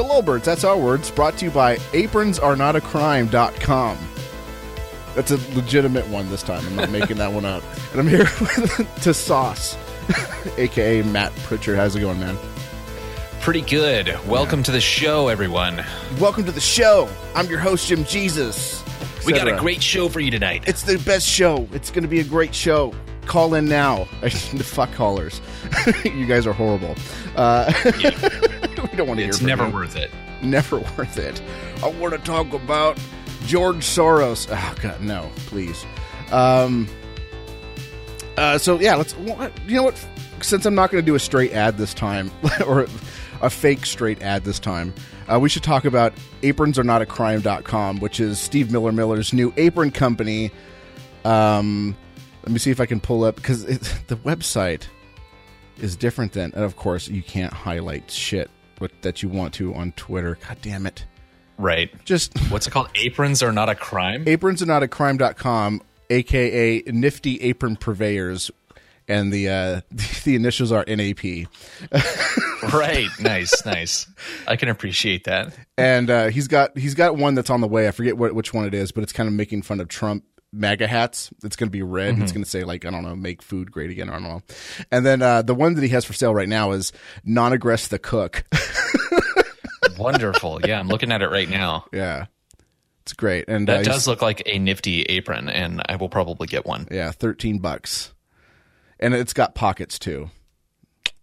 The Lulberts, that's our words, brought to you by apronsarenotacrime.com. That's a legitimate one this time. I'm not making that one up. And I'm here with to Sauce, aka Matt Pritchard. How's it going, man? Pretty good. Welcome to the show, everyone. Welcome to the show. I'm your host, Jim Jesus. We got a great show for you tonight. It's the best show. It's going to be a great show. Call in now. the fuck callers. you guys are horrible. Uh, we don't want to hear It's never you. worth it. Never worth it. I want to talk about George Soros. Oh God, no, please. Um. Uh. So yeah, let's. You know what? Since I'm not going to do a straight ad this time, or a fake straight ad this time, uh, we should talk about apronsarenotacrime.com, which is Steve Miller Miller's new apron company. Um. Let me see if I can pull up because the website is different than, and of course, you can't highlight shit what, that you want to on Twitter. God damn it. Right. Just What's it called? Aprons are not a crime? apronsandnotacrime.com, aka Nifty Apron Purveyors, and the uh, the initials are NAP. right. Nice, nice. I can appreciate that. And uh, he's got he's got one that's on the way. I forget what, which one it is, but it's kind of making fun of Trump MAGA hats. It's going to be red. It's going to say like I don't know, make food great again. I don't know. And then uh, the one that he has for sale right now is non-aggress the cook. Wonderful. Yeah, I'm looking at it right now. yeah, it's great. And That uh, does look like a nifty apron, and I will probably get one. yeah, thirteen bucks, and it's got pockets too.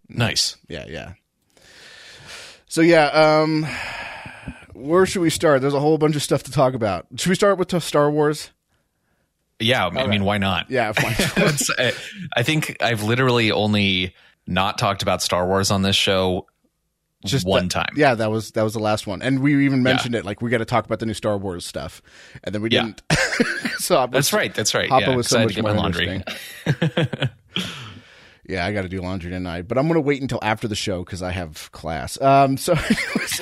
Nice. yeah, yeah. So yeah, um where should we start? There's a whole bunch of stuff to talk about. Should we start with Star Wars? Yeah, I mean, why not? Yeah, fine. It's- uh, I- think I've literally only not talked about Star Wars on this show Just one that- time. Yeah, that was that was the last one, and we even mentioned it. Like we got to talk about the new Star Wars stuff, and then we Yeah. didn't. so was- That's right. That's right. Hopper yeah, was so much to get my laundry. Yeah, I got to do laundry tonight, but I'm going to wait until after the show because I have class. Um, so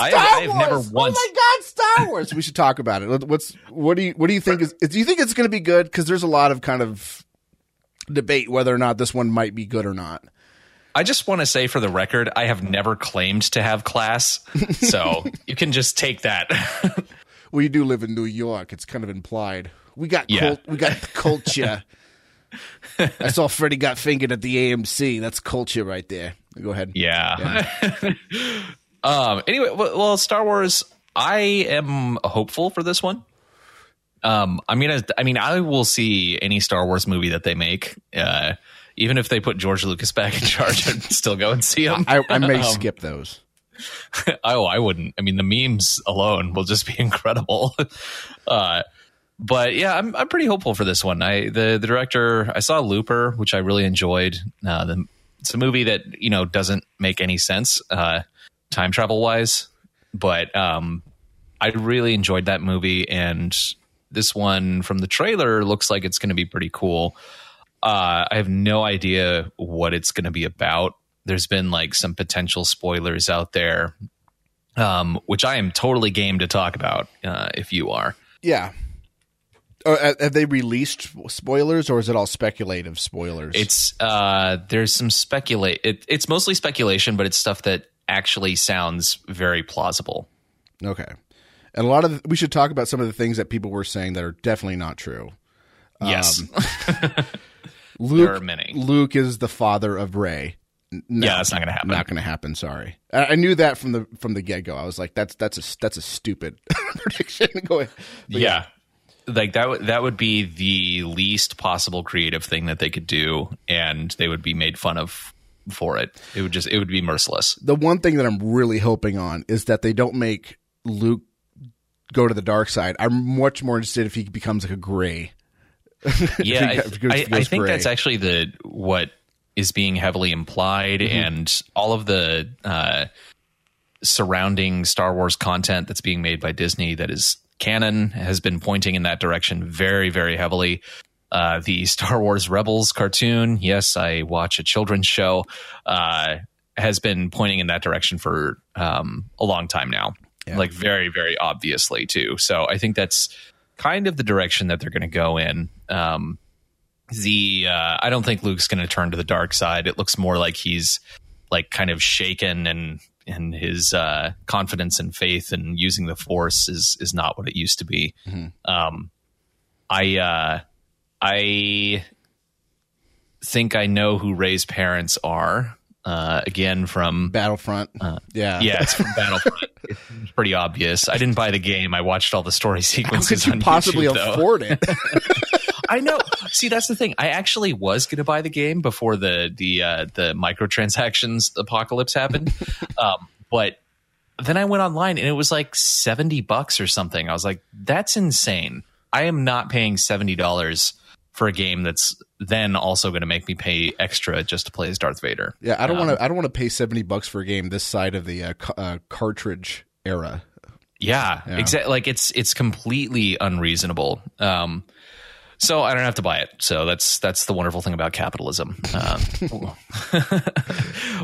I have, I have never Wars! once. Oh my God, Star Wars! we should talk about it. What's what do you what do you think is? Do you think it's going to be good? Because there's a lot of kind of debate whether or not this one might be good or not. I just want to say for the record, I have never claimed to have class, so you can just take that. Well, you do live in New York. It's kind of implied. We got Yeah. cult, we got culture. I saw Freddie got fingered at the AMC. That's culture right there. Go ahead. yeah. um. Anyway, well, well, Star Wars. I am hopeful for this one. Um. I mean, I, I mean, I will see any Star Wars movie that they make. Uh, even if they put George Lucas back in charge, I'd still go and see him. I, I may Um, skip those. oh, I wouldn't. I mean, the memes alone will just be incredible. uh, but yeah, I'm I'm pretty hopeful for this one. I the the director I saw Looper, which I really enjoyed. Uh, the, it's a movie that you know doesn't make any sense uh, time travel wise, but um, I really enjoyed that movie, and this one from the trailer looks like it's going to be pretty cool. Uh, I have no idea what it's going to be about. There's been like some potential spoilers out there, um, which I am totally game to talk about uh, if you are. Yeah. Oh, have have they released spoilers, or is it all speculative spoilers? It's uh, there's some speculate. It, it's mostly speculation, but it's stuff that actually sounds very plausible. okay. And a lot of the, we should talk about some of the things that people were saying that are definitely not true. Yes, um, Luke, there are many. Luke is the father of Rey. No, yeah, that's not going to happen. not going to happen. Sorry, I, I knew that from the from the get go. I was like, that's that's a that's a stupid prediction. Go ahead. But yeah. Like that would that would be the least possible creative thing that they could do, and they would be made fun of for it. It would just it would be merciless. the one thing that I'm really hoping on is that they don't make Luke go to the dark side. I'm much more interested if he becomes like a gray. Yeah, goes- I, if I, I think gray. that's actually the what is being heavily implied, Mm-hmm. and all of the uh, surrounding Star Wars content that's being made by Disney that is canon has been pointing in that direction very, very heavily. Uh, the Star Wars Rebels cartoon, yes, I watch a children's show, uh, has been pointing in that direction for um, a long time now. Like very, very obviously too. So I think that's kind of the direction that they're going to go in. Um, the uh, I don't think Luke's going to turn to the dark side. It looks more like he's like kind of shaken and and his uh, confidence and faith and using the force is is not what it used to be. Um, I uh, I think I know who Rey's parents are. Uh, again, from Battlefront. yeah. yeah, it's from Battlefront. it's pretty obvious. I didn't buy the game. I watched all the story sequences. How could you possibly YouTube, afford it? I know. See, that's the thing. I actually was going to buy the game before the the uh, the microtransactions apocalypse happened, um, but then I went online and it was like seventy bucks or something. I was like, that's insane. I am not paying seventy dollars for a game that's then also going to make me pay extra just to play as Darth Vader. yeah, I don't Um, want to. I don't want to pay seventy bucks for a game this side of the uh, ca- uh, cartridge era. Yeah, Yeah. exactly. Like it's it's completely unreasonable. Um, so I don't have to buy it. So that's that's the wonderful thing about capitalism. Um,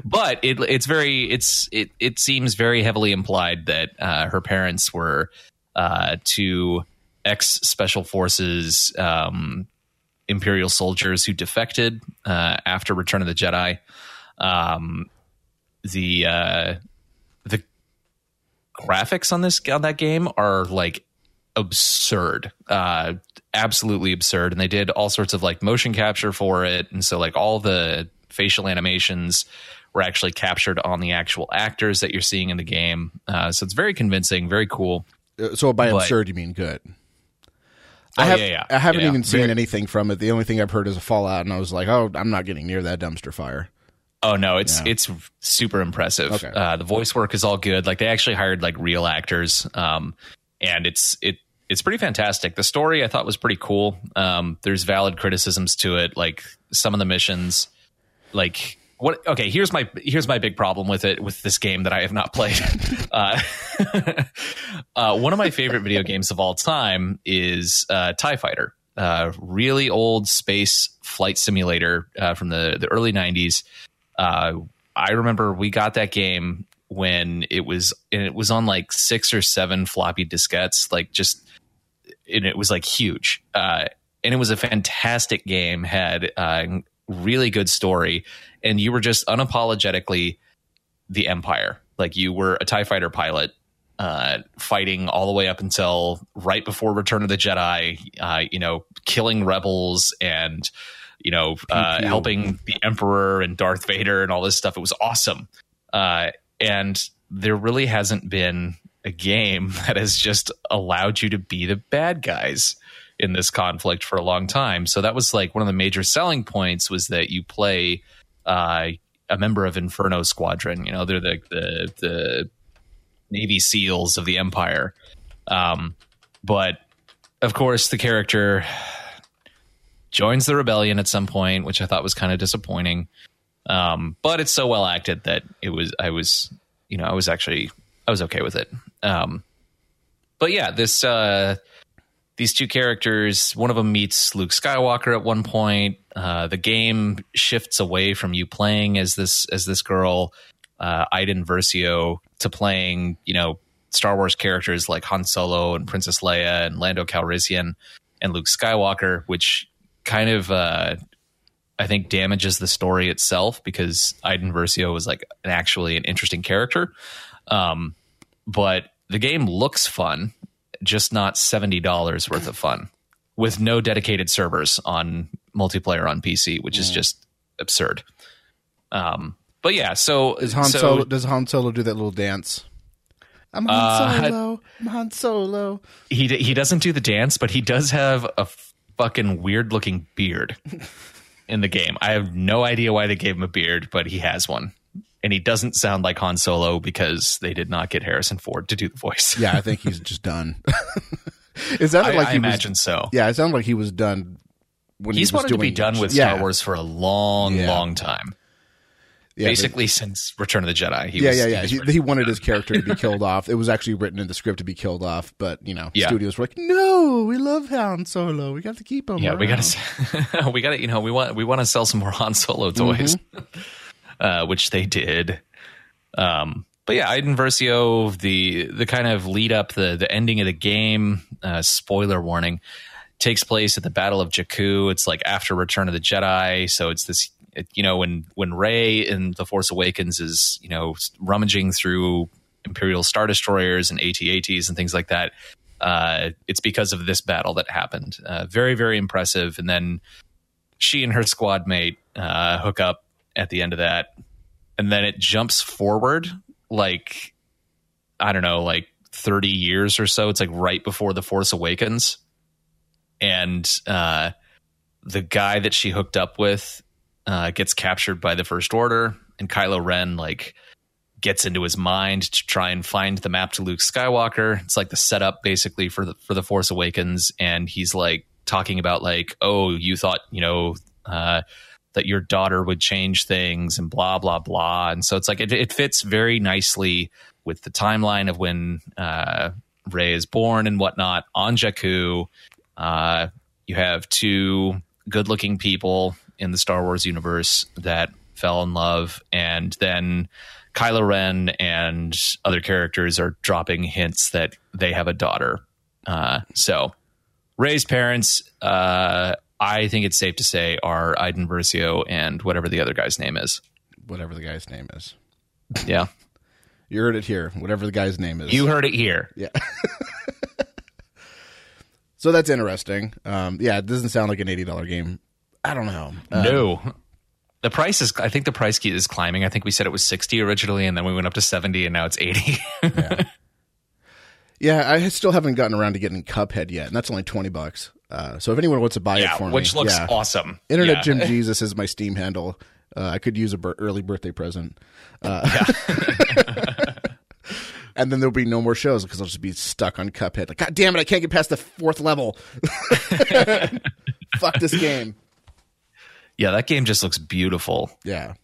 but it it's very it's it it seems very heavily implied that uh, her parents were uh, two ex special forces um, imperial soldiers who defected uh, after Return of the Jedi. Um, the uh, the graphics on this on that game are like absurd uh absolutely absurd and they did all sorts of like motion capture for it and so like all the facial animations were actually captured on the actual actors that you're seeing in the game uh so it's very convincing very cool Uh, So by But- absurd, you mean good. Oh, I have, yeah, yeah. I haven't Yeah. even seen anything from it. The only thing I've heard is a Fallout, and I was like, "Oh, I'm not getting near that dumpster fire." Oh no, it's it's super impressive. Okay. Uh, the voice work is all good. Like they actually hired like real actors, um, and it's it it's pretty fantastic. The story I thought was pretty cool. Um, there's valid criticisms to it, like some of the missions, like what? Okay, here's my here's my big problem with it with this game that I have not played. uh, uh, one of my favorite video games of all time is uh, Tie Fighter. Uh, really old space flight simulator uh, from the the early '90s uh, I remember we got that game when it was and it was on like six or seven floppy diskettes, like just and it was like huge. Uh, and it was a fantastic game, had uh, really good story, and you were just unapologetically the Empire. Like you were a Tie Fighter pilot. Uh, fighting all the way up until right before Return of the Jedi, uh, you know, killing rebels and you know, uh, helping the Emperor and Darth Vader and all this stuff. It was awesome. Uh, and there really hasn't been a game that has just allowed you to be the bad guys in this conflict for a long time. So that was like one of the major selling points was that you play uh, a member of Inferno Squadron. You know, they're the the, the Navy SEALs of the Empire. Um, but of course, the character joins the rebellion at some point, which I thought was kind of disappointing. Um, but it's so well acted that it was I was you know I was actually I was okay with it. Um, but yeah, this uh, these two characters, one of them meets Luke Skywalker at one point. Uh, the game shifts away from you playing as this as this girl, uh, Iden Versio, to playing you know Star Wars characters like Han Solo and Princess Leia and Lando Calrissian and Luke Skywalker, which kind of uh, I think damages the story itself because Iden Versio was like an actually an interesting character. Um, but the game looks fun, just not seventy dollars worth of fun with no dedicated servers on multiplayer on PC, which is just absurd. Um, but yeah, so Is Han so, Solo? Does Han Solo do that little dance? I'm Han Uh, Solo. I'm Han Solo. he he doesn't do the dance, but he does have a fucking weird looking beard in the game. I have no idea why they gave him a beard, but he has one. And he doesn't sound like Han Solo because they did not get Harrison Ford to do the voice. Yeah, I think he's just done. it sounded I, like I he imagine was. so. Yeah, it sounded like he was done when He's he was wanted to be done with yeah, Star Wars for a long, Yeah. long time. Yeah, Basically, since Return of the Jedi. He yeah, was, yeah, he yeah. was He, he wanted his character to be killed off. It was actually written in the script to be killed off, but you know, studios were like, "No, we love Han Solo. We got to keep him." Yeah, we got to, we got to, you know, we want we want to sell some more Han Solo mm-hmm. toys, uh, which they did. Um, but yeah, Iden Versio, the the kind of lead up, the the ending of the game. Uh, spoiler warning: takes place at the Battle of Jakku. It's like after Return of the Jedi, so it's this It, you know, when when Rey in The Force Awakens is you know rummaging through Imperial Star Destroyers and AT-ATs and things like that, uh, it's because of this battle that happened. Uh, very very impressive. And then she and her squad mate uh, hook up at the end of that, and then it jumps forward like I don't know, like 30 years or so. It's like right before The Force Awakens. And uh, the guy that she hooked up with uh, gets captured by the First Order, and Kylo Ren, like, gets into his mind to try and find the map to Luke Skywalker. It's like the setup basically for the for the Force Awakens, and he's like talking about like, oh, you thought you know uh, that your daughter would change things and blah blah blah, and so it's like it, it fits very nicely with the timeline of when uh, Rey is born and whatnot on Jakku. Uh, you have two good-looking people in the Star Wars universe that fell in love, and then Kylo Ren and other characters are dropping hints that they have a daughter. Uh, so, Rey's parents, uh, I think it's safe to say, are Iden Versio and whatever the other guy's name is. Whatever the guy's name is. Yeah. You heard it here. Whatever the guy's name is. You heard it here. Yeah. so that's interesting. Um, yeah, it doesn't sound like an eighty dollar game. I don't know. Um, no. The price is, I think the price key is climbing. I think we said it was 60 originally, and then we went up to 70, and now it's 80. yeah. yeah, I still haven't gotten around to getting Cuphead yet, and that's only 20 bucks. Uh, so if anyone wants to buy yeah, it for which me, which looks yeah. awesome. Internet Yeah. Jim Jesus is my Steam handle. Uh, I could use a early birthday present. Uh, and then there'll be no more shows because I'll just be stuck on Cuphead. Like, God damn it, I can't get past the fourth level. Fuck this game. Yeah, that game just looks beautiful. Yeah.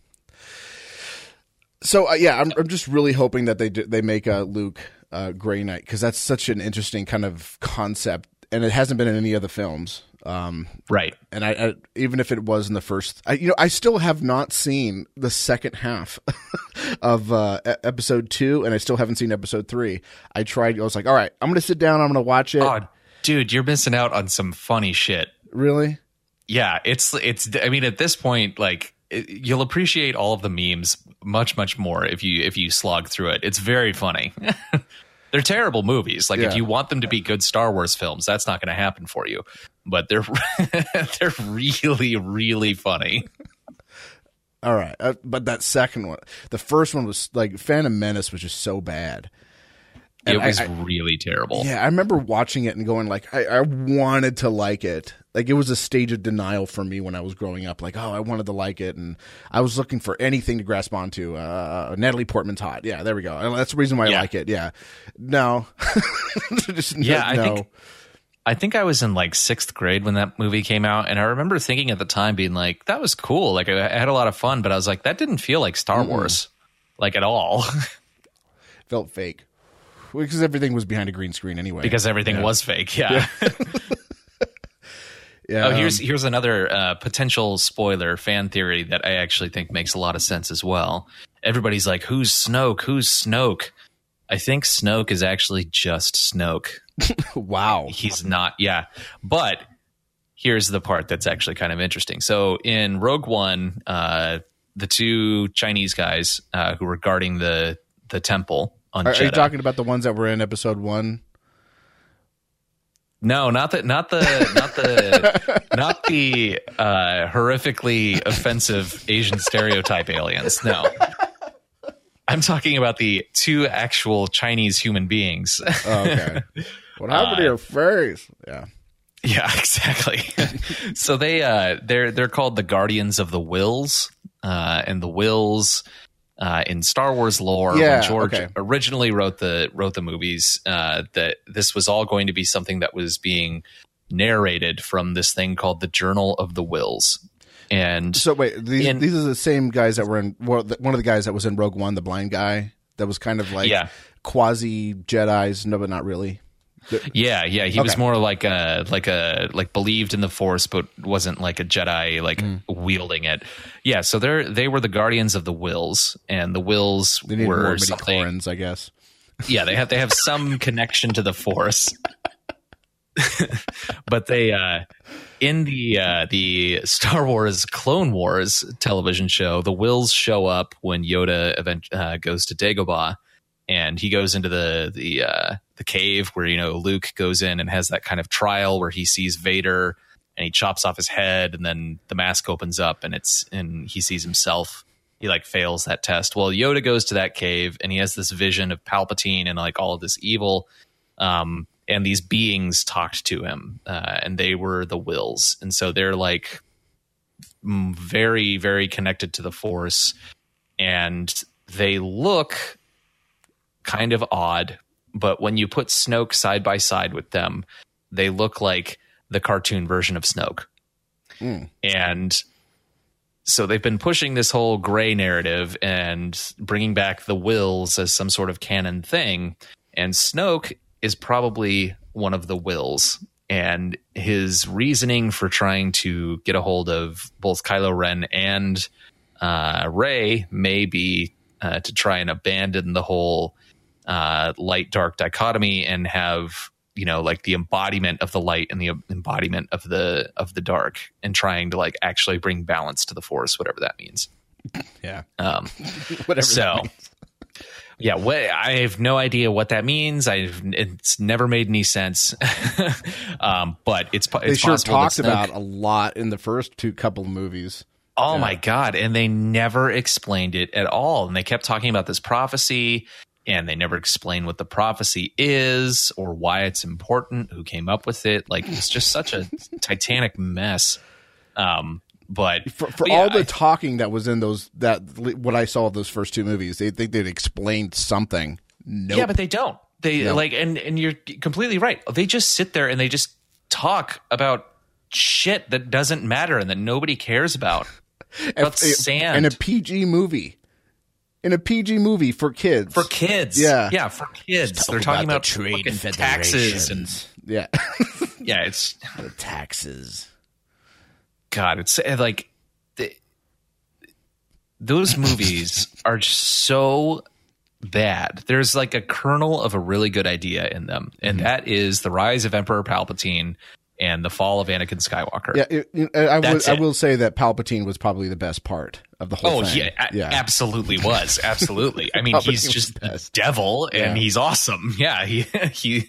So uh, yeah, I'm I'm just really hoping that they do, they make a Luke uh, Gray Knight because that's such an interesting kind of concept, and it hasn't been in any of the films. Um, Right. and I, I even if it was in the first, I, you know, I still have not seen the second half of uh, episode two, and I still haven't seen episode three. I tried. I was like, all right, I'm going to sit down. I'm going to watch it. Oh, dude, you're missing out on some funny shit. Really? Yeah, it's it's. I mean, at this point, like it, you'll appreciate all of the memes much much more if you if you slog through it. It's very funny. they're terrible movies. Like Yeah. if you want them to be good Star Wars films, that's not going to happen for you. But they're they're really really funny. All right, uh, but that second one, the first one was like Phantom Menace was just so bad. And it was I- really terrible. Yeah, I remember watching it and going like, I, I wanted to like it. Like it was a stage of denial for me when I was growing up. Like, oh, I wanted to like it, and I was looking for anything to grasp onto. Uh, Natalie Portman's hot. Yeah, there we go. That's the reason why I like it. Yeah, no, Just no- Yeah, I think I think I was in like sixth grade when that movie came out, and I remember thinking at the time, being like, "That was cool." Like I, had a lot of fun, but I was like, "That didn't feel like Star Wars, like at all," felt fake because everything was behind a green screen anyway. because everything was fake. Yeah. yeah, oh, here's um, here's another uh, potential spoiler fan theory that I actually think makes a lot of sense as well. Everybody's like, "Who's Snoke? Who's Snoke?" I think Snoke is actually just Snoke. wow. he's not yeah but here's the part that's actually kind of interesting so in rogue one uh the two chinese guys uh who were guarding the the temple on Are, are you Jedha. talking about the ones that were in episode one? No not the not the not the not the uh horrifically offensive asian stereotype aliens no i'm talking about the two actual chinese human beings Oh, okay. what happened to your face? Yeah. Yeah, exactly. so they uh they're they're called the Guardians of the Whills. Uh and the Whills uh in Star Wars lore Yeah, when George okay. originally wrote the wrote the movies uh that this was all going to be something that was being narrated from this thing called the Journal of the Whills. And So wait, these In- these are the same guys that were in well, the, one of the guys that was in Rogue One, the blind guy that was kind of like Yeah. quasi Jedi's, no, but not really. Yeah, yeah, he was more like a like a like believed in the Force, but wasn't like a Jedi like Mm. wielding it. Yeah, so they're they were the guardians of the Whills, and the Whills They more were something. I guess. Yeah, they have they have some connection to the Force, but they uh in the uh, the Star Wars Clone Wars television show, the Whills show up when Yoda event, uh, goes to Dagobah, and he goes into the the uh, the cave where you know Luke goes in and has that kind of trial where he sees Vader and he chops off his head, and then the mask opens up and it's and he sees himself. He like fails that test. Well, Yoda goes to that cave and he has this vision of Palpatine and like all of this evil. Um, and these beings talked to him, uh, and they were the Whills, and so they're like very, very connected to the Force, and they look kind of odd, but when you put Snoke side by side with them, they look like the cartoon version of Snoke, and so they've been pushing this whole gray narrative and bringing back the Whills as some sort of canon thing. And snoke is probably one of the Whills. And his reasoning for trying to get a hold of both kylo ren and uh, Rey may be uh, to try and abandon the whole uh, light dark dichotomy and have you know like the embodiment of the light and the embodiment of the of the dark and trying to like actually bring balance to the force whatever that means Yeah. um Whatever. so yeah what i have no idea what that means i've it's never made any sense um but it's po- they sure talked about a lot in the first two couple of movies. Oh my god! And they never explained it at all. And they kept talking about this prophecy, and they never explain what the prophecy is or why it's important, who came up with it. Like it's just such a titanic mess. Um, but For, for but yeah, all the I- talking that was in those that what I saw of those first two movies, they think they'd explained something. Nope. yeah, but they don't. They No. like, and and you're completely right. They just sit there and they just talk about shit that doesn't matter and that nobody cares about. About If- sand in a PG movie. In a PG movie for kids. for kids. Yeah. yeah, for kids. They're talking about, fucking taxes and yeah. yeah, it's the taxes. God. It's uh, like the, those movies are just so bad. There's like a kernel of a really good idea in them, Mm-hmm. and that is the rise of Emperor Palpatine and the fall of Anakin Skywalker. Yeah, it, it- I, will, I will say that Palpatine was probably the best part of the whole Oh thing. yeah, a- absolutely was absolutely. I mean, he's just the devil, and Yeah. he's awesome. Yeah, he he.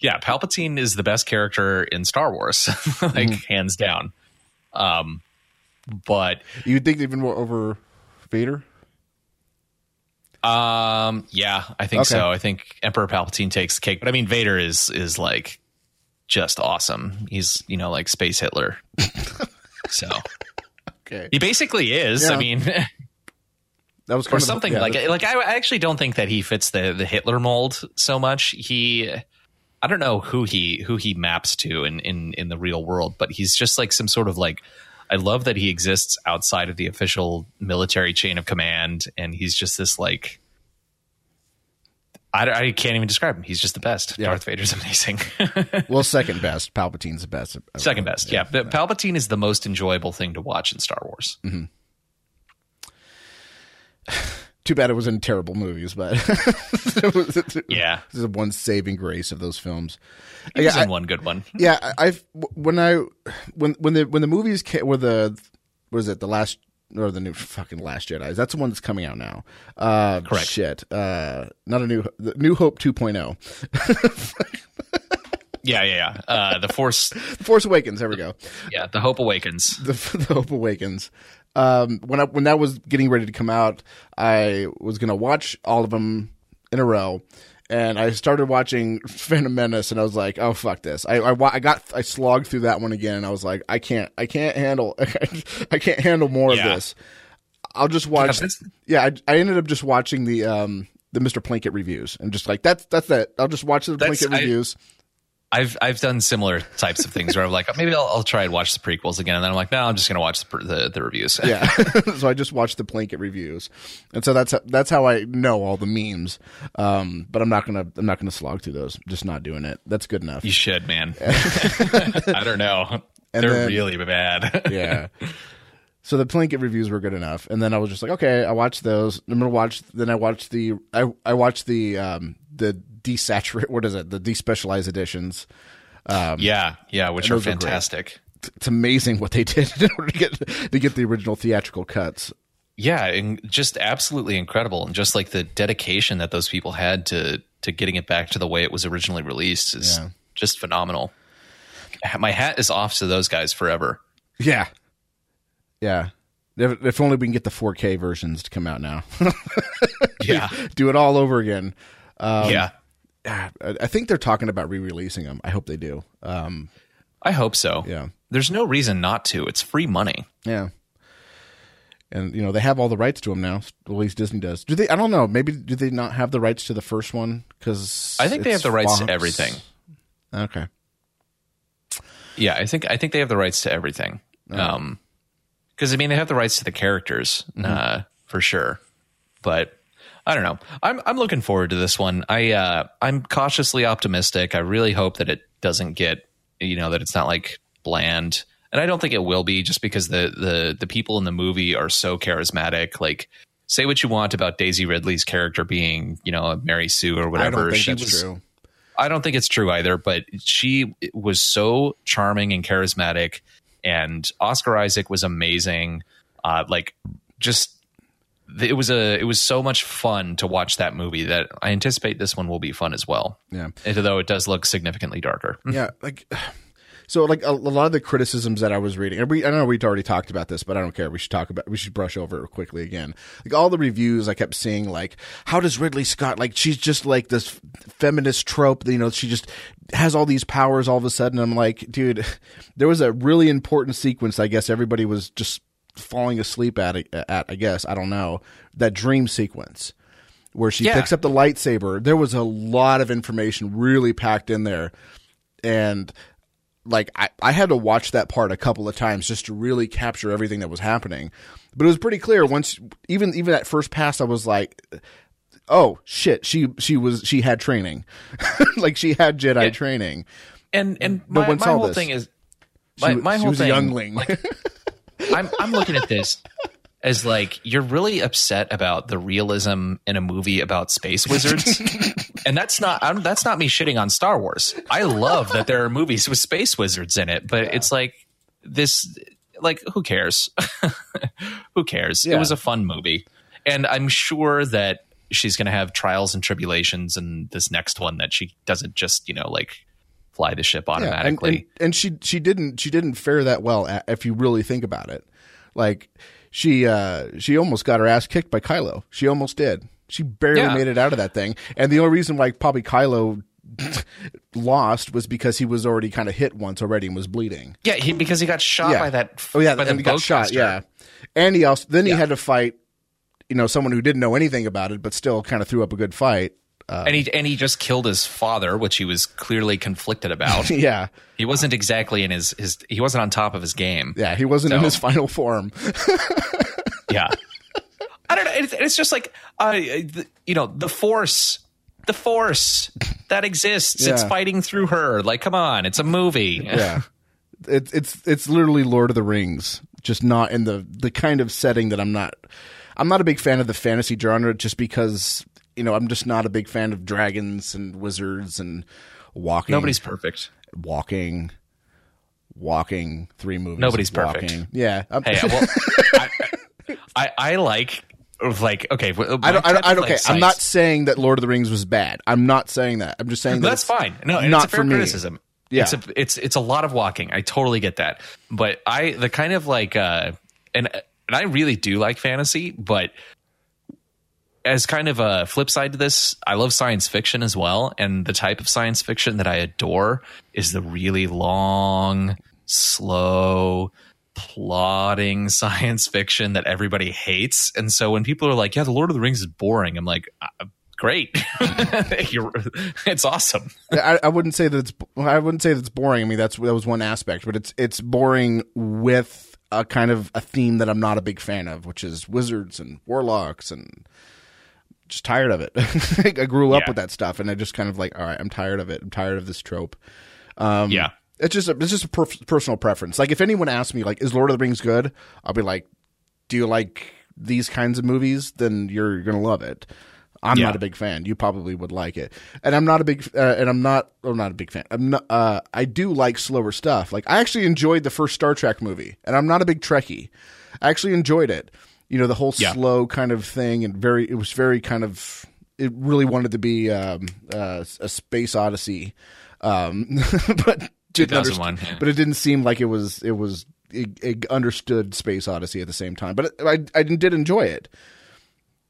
Yeah, Palpatine is the best character in Star Wars, like Mm-hmm. hands down. Um, but You think even more over Vader? um, yeah, I think Okay. so. I think Emperor Palpatine takes the cake, but I mean, Vader is is like just awesome. He's you know like space Hitler. so Okay. he basically is. Yeah. I mean. That was or of- something yeah, like like I I actually don't think that he fits the the Hitler mold so much. He I don't know who he who he maps to in in in the real world, but he's just like some sort of like I love that he exists outside of the official military chain of command, and he's just this like I, I can't even describe him. He's just the best. Yeah. Darth Vader's amazing. well, second best. Palpatine's the best. Second best, yeah. But Palpatine is the most enjoyable thing to watch in Star Wars. Mm-hmm. Too bad it was in terrible movies, but it was, it Yeah, was the one saving grace of those films. was Yeah, in I- one good one. yeah, I- I've when I when when the when the movies came, were the what is it the last or the new fucking Last Jedi? That's the one that's coming out now. Uh, Correct. Shit, uh, not a new the New Hope oh. 2.0. Yeah, yeah, yeah. Uh, the Force, The Force Awakens. There we go. yeah, the Hope Awakens. the, the Hope Awakens. Um, when I when that was getting ready to come out, I was gonna watch all of them in a row, and I started watching Phantom Menace, and I was like, "Oh fuck this!" I I, I got I slogged through that one again, and I was like, "I can't I can't handle I can't handle more Yeah. of this." I'll just watch. Yeah, I, I ended up just watching the um the Mr. Plinkett reviews, and just like that's that's it. I'll just watch the That's- Plinkett I- reviews. I've I've done similar types of things where I'm like maybe I'll, I'll try and watch the prequels again, and then I'm like, no, I'm just gonna watch the the, the reviews. yeah. so I just watched the Plinkett reviews, and so that's that's how I know all the memes. Um, but I'm not gonna I'm not gonna slog through those. just not doing it. That's good enough. you should, man. I don't know. And They're then- really bad. yeah. So the Plinkett reviews were good enough, and then I was just like, okay, I watched those. I'm gonna watch. Then I watched the I I watched the um the desaturate. What is it? The despecialized editions. Um, yeah, yeah, which are those are fantastic. it's amazing what they did in order to get to get the original theatrical cuts. Yeah, and just absolutely incredible, and just like the dedication that those people had to to getting it back to the way it was originally released is Yeah. just phenomenal. My hat is off to those guys forever. Yeah, yeah. If, if only we can get the 4K versions to come out now. Yeah, Do it all over again. Um, yeah. I I think they're talking about re-releasing them. I hope they do. Um, I hope so. yeah, There's no reason not to. It's free money. yeah. And you know they have all the rights to them now. At least Disney does. Do they? I don't know. Maybe do they not have the rights to the first one? Because I think they have the rights to everything. Okay. Yeah, I think I think they have the rights to everything. Um, because I mean they have the rights to the characters, uh, for sure. But I don't know. I'm I'm looking forward to this one. I uh, I'm cautiously optimistic. I really hope that it doesn't get you know that it's not like bland, and I don't think it will be just because the the the people in the movie are so charismatic. Like. Say what you want about Daisy Ridley's character being, you know, a Mary Sue or I whatever. don't think she was, true. I don't think it's true either, but she was so charming and charismatic, and Oscar Isaac was amazing. Uh, like, just it was a it was so much fun to watch that movie that I anticipate this one will be fun as well. Yeah. Though it does look significantly darker. yeah like so like a, a lot of the criticisms that i was reading and we, i know we'd already talked about this but i don't care we should talk about we should brush over it quickly again like all the reviews i kept seeing like how does ridley scott like she's just like this feminist trope you know she just has all these powers all of a sudden i'm like dude there was a really important sequence i guess everybody was just falling asleep at at i guess i don't know that dream sequence where she Yeah. picks up the lightsaber. There was a lot of information really packed in there. And like I, I had to watch that part a couple of times just to really capture everything that was happening. But it was pretty clear once even even at first pass I was like oh shit, she she was she had training. like she had Jedi training. And and No my, one my saw whole this. thing is She, my, my she whole was thing, a youngling. I'm I'm looking at this as like you're really upset about the realism in a movie about space wizards, and that's not I'm, that's not me shitting on Star Wars. I love that there are movies with space wizards in it, but it's like this like who cares? who cares? Yeah. It was a fun movie, and I'm sure that she's going to have trials and tribulations in this next one that she doesn't just you know like fly the ship Yeah, and, automatically. and, and she she didn't she didn't fare that well a- if you really think about it. Like she uh she almost got her ass kicked by Kylo. She almost did. She barely Yeah. made it out of that thing. And the only reason why probably Kylo lost was because he was already kind of hit once already and was bleeding. yeah, he, because he got shot Yeah. by that. Oh yeah, by and he got shot. bowcaster. Yeah, and he also then he had to fight, you know, someone who didn't know anything about it, but still kind of threw up a good fight. Uh, and he and he just killed his father, which he was clearly conflicted about. yeah, he wasn't exactly in his his he wasn't on top of his game. yeah, he wasn't in his final form. Yeah, I don't know. It's, it's just like uh, the, you know the force, the force that exists. It's fighting through her. Like, come on, it's a movie. yeah, it's it's it's literally Lord of the Rings, just not in the the kind of setting that I'm not. I'm not a big fan of the fantasy genre, just because you know I'm just not a big fan of dragons and wizards and walking. Nobody's perfect. walking, walking. Three movies. Nobody's perfect. walking. Yeah. I'm- Hey, well, I, I I like like okay. I don't. I don't, I don't okay. I'm not saying that Lord of the Rings was bad. I'm not saying that. I'm just saying that That's fine. No, not it's a fair for me. criticism. Yeah. It's a, it's it's a lot of walking. I totally get that. But I the kind of like uh and and I really do like fantasy, but as kind of a flip side to this, I love science fiction as well. And the type of science fiction that I adore is the really long, slow, plotting science fiction that everybody hates. And so when people are like, "Yeah, the Lord of the Rings is boring," I'm like, uh, "Great, it's awesome." I, I wouldn't say that it's. I wouldn't say that it's boring. I mean, that's that was one aspect, but it's it's boring with a kind of a theme that I'm not a big fan of, which is wizards and warlocks and. Just tired of it. I grew up Yeah. with that stuff, and I just kind of like, all right, I'm tired of it. I'm tired of this trope. Um, yeah. It's just a, it's just a per- personal preference. Like if anyone asks me like is Lord of the Rings good? I'll be like, do you like these kinds of movies? Then you're gonna love it. I'm Yeah. not a big fan. You probably would like it, and I'm not a big uh, and I'm not I'm not a big fan. I'm not. Uh, I do like slower stuff. Like I actually enjoyed the first Star Trek movie, and I'm not a big Trekkie. I actually enjoyed it. You know, the whole Yeah. slow kind of thing, and very it was very kind of it really wanted to be um, uh, a space odyssey, um, but didn't underst- yeah. but it didn't seem like it was it was it, it understood space odyssey at the same time. But it, I I did enjoy it.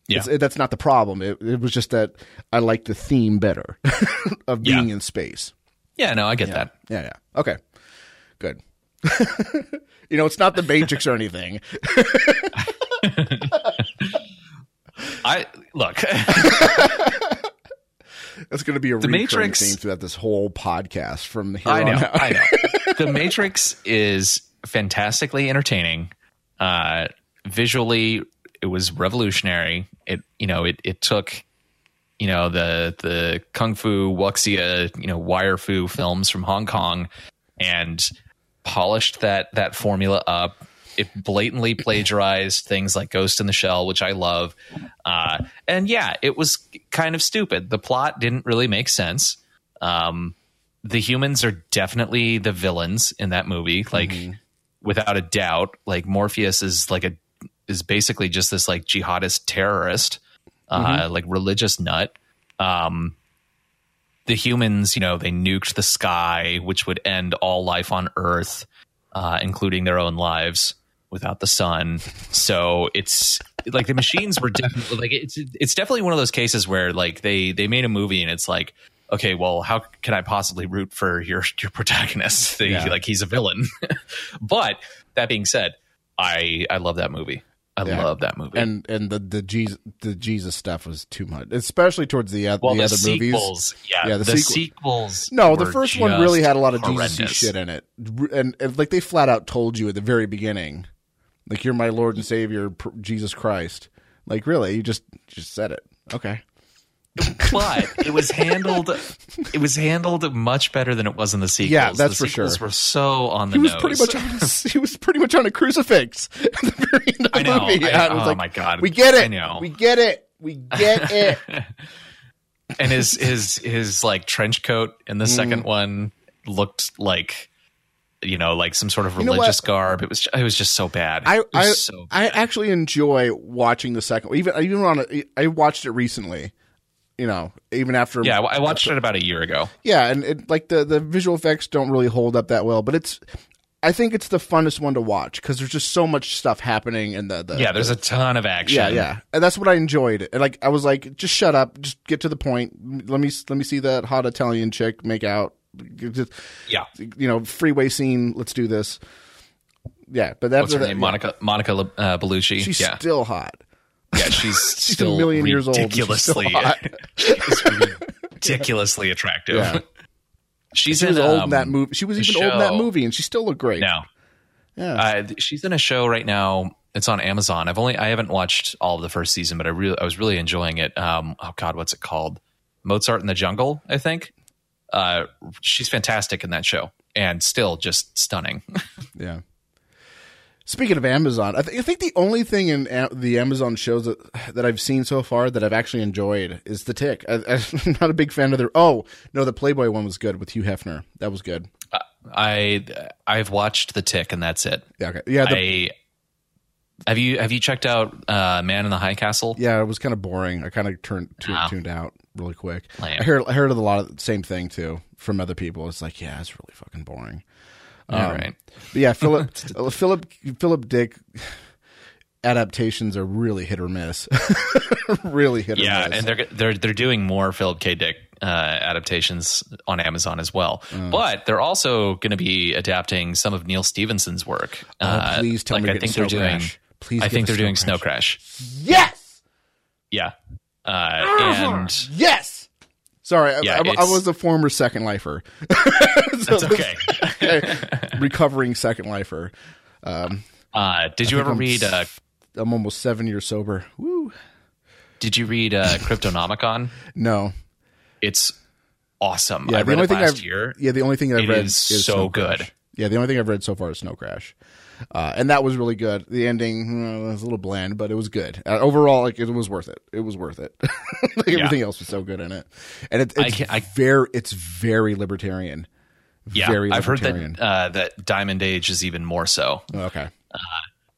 Yeah. It's, that's not the problem. It, it was just that I liked the theme better of being Yeah. in space. Yeah, no, I get that. Yeah, yeah. Okay, good. you know, it's not the Matrix or anything. I look. That's going to be a the Matrix- theme throughout this whole podcast from here I know. on out. I know. The Matrix is fantastically entertaining. Uh, visually, it was revolutionary. It you know it it took you know the the kung fu wuxia you know wire fu films from Hong Kong and polished that that formula up. It blatantly plagiarized things like Ghost in the Shell, which I love. Uh, and yeah, it was kind of stupid. The plot didn't really make sense. Um, the humans are definitely the villains in that movie, like without a doubt. Like Morpheus is like a is basically just this like jihadist terrorist, uh, like religious nut. Um, the humans, you know, they nuked the sky, which would end all life on Earth, uh, including their own lives without the sun. So it's like the machines were definitely like it's it's definitely one of those cases where like they they made a movie and it's like okay, well, how can I possibly root for your your protagonist? They, Yeah. Like he's a villain. but that being said, I I love that movie. I Yeah. love that movie. And and the the Jesus the Jesus stuff was too much, especially towards the, well, the the, other movies. yeah, Yeah, the the, sequel- sequels. No, the first one really had a lot of Jesus shit in it, and, and like they flat out told you at the very beginning, like you're my Lord and Savior, Jesus Christ. Like really, you just just said it. Okay. but it was handled. It was handled much better than it was in the sequels. Yeah, that's the for sure. Were so on the He was nose. pretty much on a, he was pretty much on a crucifix at the very end of the I know. movie. I- it was oh like, my God. we get it. I know. We get it. We get it. and his his his like trench coat in Mm. the second one looked like you know like some sort of know religious what? garb. It was it was just so bad. I I, so I actually enjoy watching the second. Even even on a, I watched it recently. You know, even after yeah, I watched it about a year ago. yeah, and it, like the the visual effects don't really hold up that well, but it's. I think it's the funnest one to watch because there's just so much stuff happening in the, the Yeah, there's a ton of action. yeah yeah and that's what I enjoyed. And like I was like, just shut up, just get to the point. Let me let me see that hot Italian chick make out. Just, yeah. you know, freeway scene. Let's do this. Yeah, but that's What's her name? Monica Monica uh, Bellucci. She's yeah, still hot. yeah. She's She's still a million years old. and she's still ridiculously ridiculously attractive. Yeah. She's She was old um, in that movie. She was even old in that movie, and she still looked great. No, Yeah. Uh, she's in a show right now. It's on Amazon. I've only I haven't watched all of the first season, but I really I was really enjoying it. Um, oh God, what's it called? Mozart in the Jungle, I think. Uh, she's fantastic in that show, and still just stunning. Yeah. Speaking of Amazon, I, th- I think the only thing in a- the Amazon shows that that I've seen so far that I've actually enjoyed is The Tick. I, I'm not a big fan of their. Oh no, the Playboy one was good with Hugh Hefner. That was good. I I've watched The Tick, and that's it. Yeah, okay. yeah, the, I have you have you checked out uh, Man in the High Castle? yeah. It was kind of boring. I kind of turned tu- Ah. tuned out really quick. Lame. I heard I heard of a lot of the same thing too from other people. It's like yeah, it's really fucking boring. All Um, right. But yeah, Philip uh, Philip Philip Dick adaptations are really hit or miss. really hit or miss. Yeah, and they're they're they're doing more Philip K. Dick uh, adaptations on Amazon as well. Mm. But they're also going to be adapting some of Neal Stephenson's work. Uh, Oh, please tell like me I think they're doing. Crash. Please I think they're doing. Snow Crash. yes, Yeah, uh, and yes. Sorry, I- Yeah, I, I was a former second lifer. so it's okay. recovering second lifer. Um, Uh, did you ever I'm read? Uh, s- I'm almost seven years sober. Woo. did you read uh, Cryptonomicon? No. It's awesome. Yeah, I the read only it thing last I've year. yeah the only thing I've read is is so Snow good. Crash. Yeah, the only thing I've read so far is Snow Crash, uh, and that was really good. The ending uh, was a little bland, but it was good. Uh, overall, like it was worth it. It was worth it. like Yeah. everything else was so good in it, and it, I it's can't- I- very it's very libertarian. Yeah, very I've heard that uh, that Diamond Age is even more so. Oh, okay,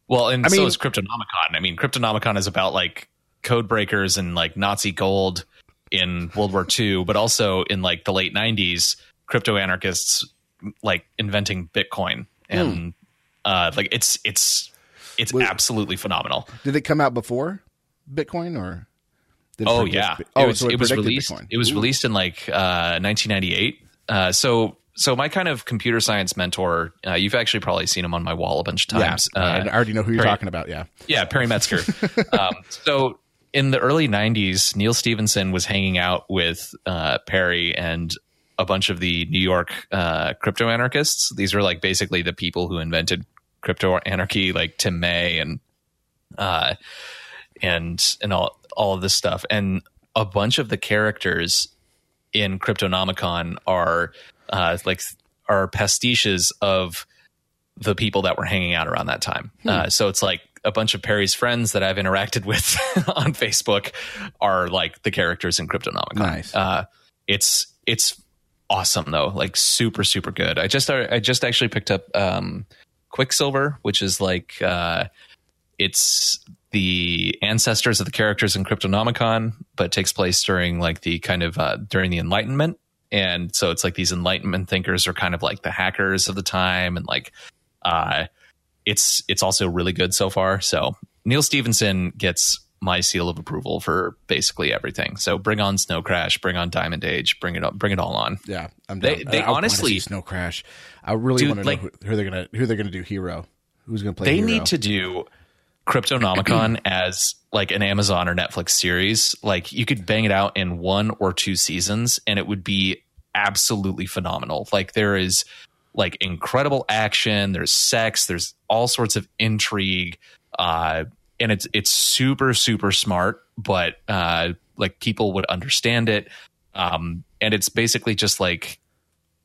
Well, and I so mean- is Cryptonomicon. I mean, Cryptonomicon is about like code breakers and like Nazi gold in World War II, but also in like the late '90s, crypto anarchists like inventing Bitcoin, and uh, like it's it's it's. Was- absolutely phenomenal. did it come out before Bitcoin or? Did it Oh yeah, Bi- it was so it was released. Bitcoin. It was Ooh. released in like uh, 1998. Uh, so so my kind of computer science mentor, uh, you've actually probably seen him on my wall a bunch of times. Yeah, times. I Uh, already know who you're Perry- talking about. Yeah, Yeah, Perry Metzger. um, so in the early 90s, Neal Stephenson was hanging out with uh, Perry and a bunch of the New York uh, crypto anarchists. These were like basically the people who invented crypto anarchy, like Tim May and uh, and and all all of this stuff. And a bunch of the characters in Cryptonomicon are uh, like are pastiches of the people that were hanging out around that time. Uh, so it's like a bunch of Perry's friends that I've interacted with on Facebook are like the characters in Cryptonomicon. Nice. Uh, it's it's awesome though, like super super good. I just I just actually picked up um, Quicksilver, which is like uh, it's the ancestors of the characters in Cryptonomicon, but takes place during like the kind of uh, during the Enlightenment. And so it's like these Enlightenment thinkers are kind of like the hackers of the time, and like uh, it's it's also really good so far. So Neal Stephenson gets my seal of approval for basically everything. So bring on Snow Crash, bring on Diamond Age, bring it up, bring it all on. yeah. I'm They- down. they I- I wanna honestly- see Snow Crash. I really Dude, want to know who, who they're gonna who they're gonna do hero. Who's gonna play? they hero. need to do Cryptonomicon as like an Amazon or Netflix series. Like you could bang it out in one or two seasons and it would be absolutely phenomenal. Like there is like incredible action, there's sex, there's all sorts of intrigue. Uh and it's it's super super smart, but uh like people would understand it. Um and it's basically just like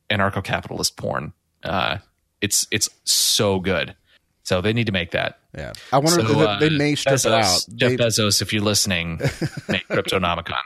anarcho-capitalist porn. Uh it's it's so good. So they need to make that. Yeah, I wonder. So, they, uh, they may strip Bezos, it out. Jeff They, Bezos, if you're listening, make Cryptonomicon.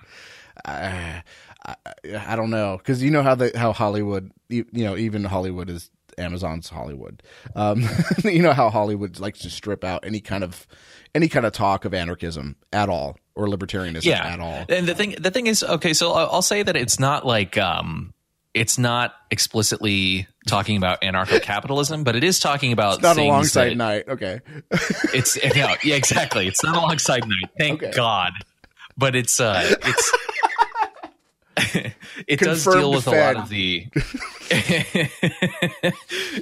uh, I, I don't know because you know how the how Hollywood, you, you know, even Hollywood is Amazon's Hollywood. Um, you know how Hollywood likes to strip out any kind of any kind of talk of anarchism at all or libertarianism Yeah, at all. And the thing, the thing is, okay, so I'll say that it's not like, um, it's not explicitly talking about anarcho-capitalism, but it is talking about it's Not things alongside that- night. Okay. It's no, yeah, exactly. It's not alongside night. Thank Okay. God. But it's uh, it's it does deal with fed. a lot of the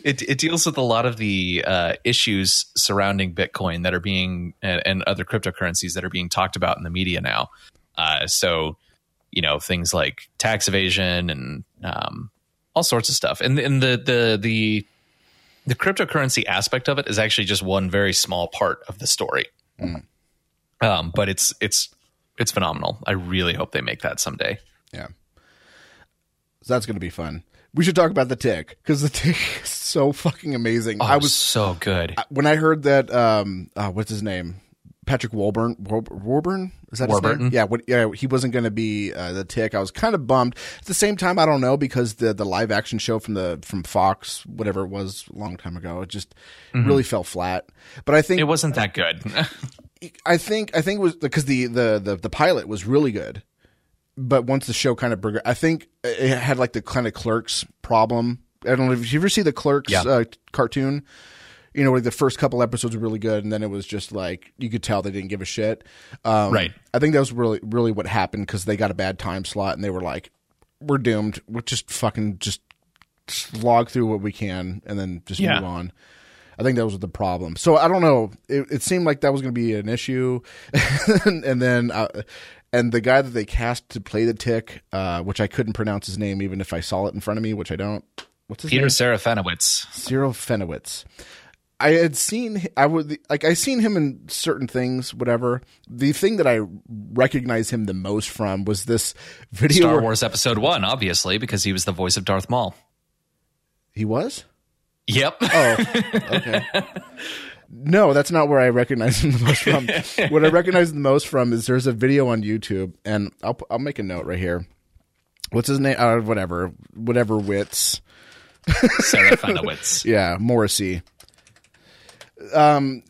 it it deals with a lot of the uh, issues surrounding Bitcoin that are being and, and other cryptocurrencies that are being talked about in the media now. Uh, so you know things like tax evasion and um, all sorts of stuff, and and the the the the cryptocurrency aspect of it is actually just one very small part of the story. Um, but it's it's it's phenomenal. I really hope they make that someday. Yeah. So that's going to be fun. We should talk about the tick because the tick is so fucking amazing. Oh, I was so good. when I heard that. Um, uh, what's his name? Patrick Warburton. War- Warburton is that his name? Warburton? Yeah, what, yeah. He wasn't going to be uh, the tick. I was kind of bummed. At the same time, I don't know because the the live action show from the from Fox, whatever it was, a long time ago, it just really fell flat. But I think Mm-hmm. It wasn't that good. I think I think it was because the, the the the pilot was really good, but once the show kind of progressed, I think it had like the kind of Clerks problem. I don't know if you ever see the Clerks Yeah. uh, cartoon. You know, where the first couple episodes were really good, and then it was just like you could tell they didn't give a shit. Um, Right. I think that was really really what happened because they got a bad time slot, and they were like, "We're doomed. We're just fucking just slog through what we can, and then just Yeah. move on." I think that was the problem. So I don't know. It, it seemed like that was going to be an issue, and, and then uh, and the guy that they cast to play the tick, uh, which I couldn't pronounce his name even if I saw it in front of me, which I don't. What's his Peter name? Serafinowicz. Cyril Fenowitz. I had seen I would like I seen him in certain things, whatever. The thing that I recognize him the most from was this video. Star where- Wars Episode One, obviously, because he was the voice of Darth Maul. He was. Yep. Oh, okay. No, that's not where I recognize him the most from. what I recognize the most from is there's a video on YouTube, and I'll I'll make a note right here. What's his name? Uh, whatever, whatever Wits. Serafinowicz. Yeah, Morrissey. Um,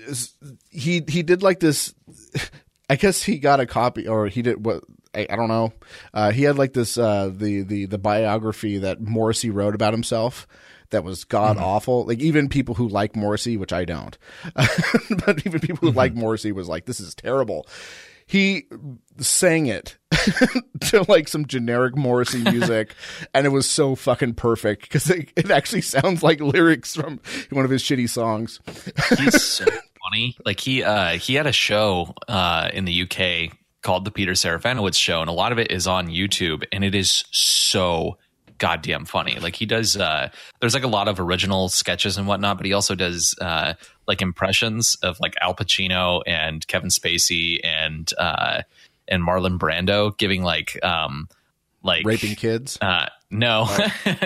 he he did like this. I guess he got a copy, or he did what I, I don't know. Uh, he had like this uh, the the the biography that Morrissey wrote about himself that was god awful. Like even people who like Morrissey, which I don't, but even people who like Morrissey was like, this is terrible. He sang it to like some generic Morrissey music, and it was so fucking perfect because it, it actually sounds like lyrics from one of his shitty songs. He's so funny. Like he uh he had a show uh in the UK called the Peter Serafinowicz show and a lot of it is on YouTube and it is so goddamn funny. Like he does uh there's like a lot of original sketches and whatnot, but he also does uh like impressions of like Al Pacino and Kevin Spacey and uh and Marlon Brando giving like um like Raping kids. uh, no,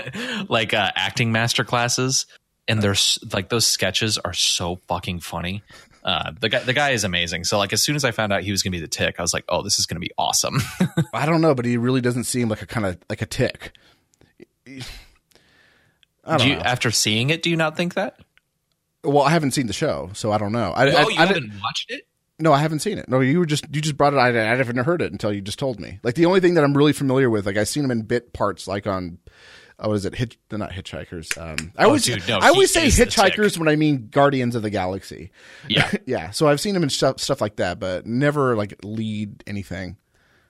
like uh, acting master classes, and there's like those sketches are so fucking funny. Uh, the guy, the guy is amazing. So like, as soon as I found out he was going to be the tick, I was like, oh, this is going to be awesome. I don't know, but he really doesn't seem like a kind of like a tick. I don't do you, know. after seeing it, do you not think that? well, I haven't seen the show, so I don't know. I, I, oh, you I haven't didn't- watched it? No, I haven't seen it. No, you were just you just brought it. I, I haven't heard it until you just told me. Like the only thing that I'm really familiar with, like I've seen them in bit parts, like on. Oh, what is it? Hitch, they're not hitchhikers. Um, I always, dude, no, I always say hitchhikers when I mean Guardians of the Galaxy. Yeah. yeah. So I've seen him in stuff stuff like that, but never like lead anything.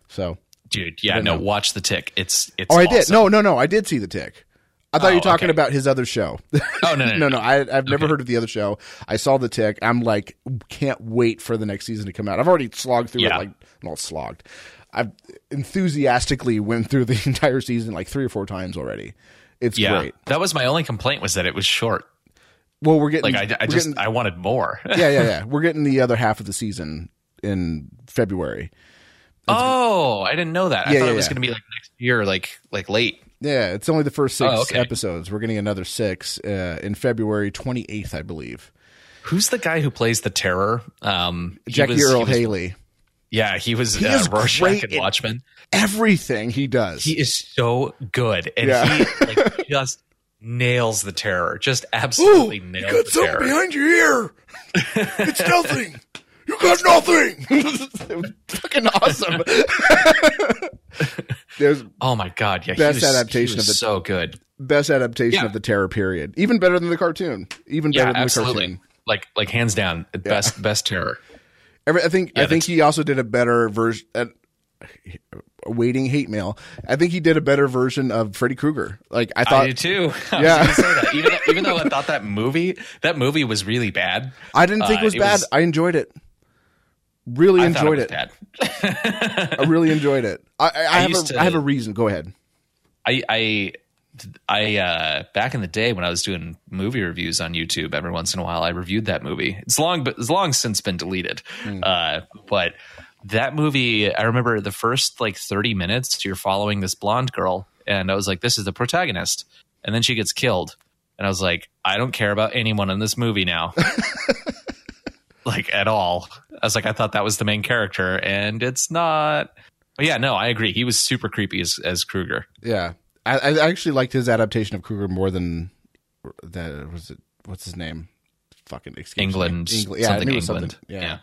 So Dude, yeah, no, know. watch the tick. It's it's. Oh, I did. No, no, no. I did see the tick. I thought Oh, you were talking okay. about his other show. Oh, no, no, no, no. no. I, I've never Okay. heard of the other show. I saw the tick. I'm like, can't wait for the next season to come out. I've already slogged through Yeah. it, like, not slogged. I've enthusiastically went through the entire season like three or four times already. It's Yeah, great. that was my only complaint was that it was short. Well, we're getting Like I, I just getting- I wanted more. yeah, yeah, yeah. We're getting the other half of the season in February. Oh, I didn't know that. I Yeah, thought yeah, it was yeah. going to be like next year, like like late. Yeah, it's only the first six Oh, okay. episodes. We're getting another six uh, in February 28th, I believe. Who's the guy who plays the terror? Um, he Jackie was- he Earl was- Haley. Yeah, he was He uh, is Rorschach great in in- Watchmen. Everything he does. He is so good, and Yeah. he like just nails the terror. Just absolutely nails the terror. behind your ear. It's nothing. You got nothing. it was fucking awesome. There's Oh my god, yeah, Best he was, adaptation he was of the- so good. best adaptation Yeah. of the terror period. Even better than the cartoon. Even better Yeah, than the absolutely. cartoon. Like like hands down, best best terror. Every, I think I think he also did a better version. Uh, awaiting hate mail. I think he did a better version of Freddy Krueger. Like I I thought, did too. I Yeah. was gonna say that. Even though, even though I thought that movie that movie was really bad. I didn't think uh, it was it bad. was- I enjoyed it. Really I enjoyed it. it. I really enjoyed it. I, I, I, have a, to- I have a reason. Go ahead. I I I uh back in the day when I was doing movie reviews on YouTube every once in a while I reviewed that movie. It's long but it's long since been deleted. Uh but that movie I remember the first like 30 minutes you're following this blonde girl and I was like this is the protagonist and then she gets killed and I was like I don't care about anyone in this movie now. like at all. I was like I thought that was the main character and it's not. But yeah, no, I agree. He was super creepy as as Krueger. Yeah, I, I actually liked his adaptation of Krueger more than that. Was it? What's his name? Fucking escapes me. Englund, Englund. Yeah, I something Englund. something. Yeah.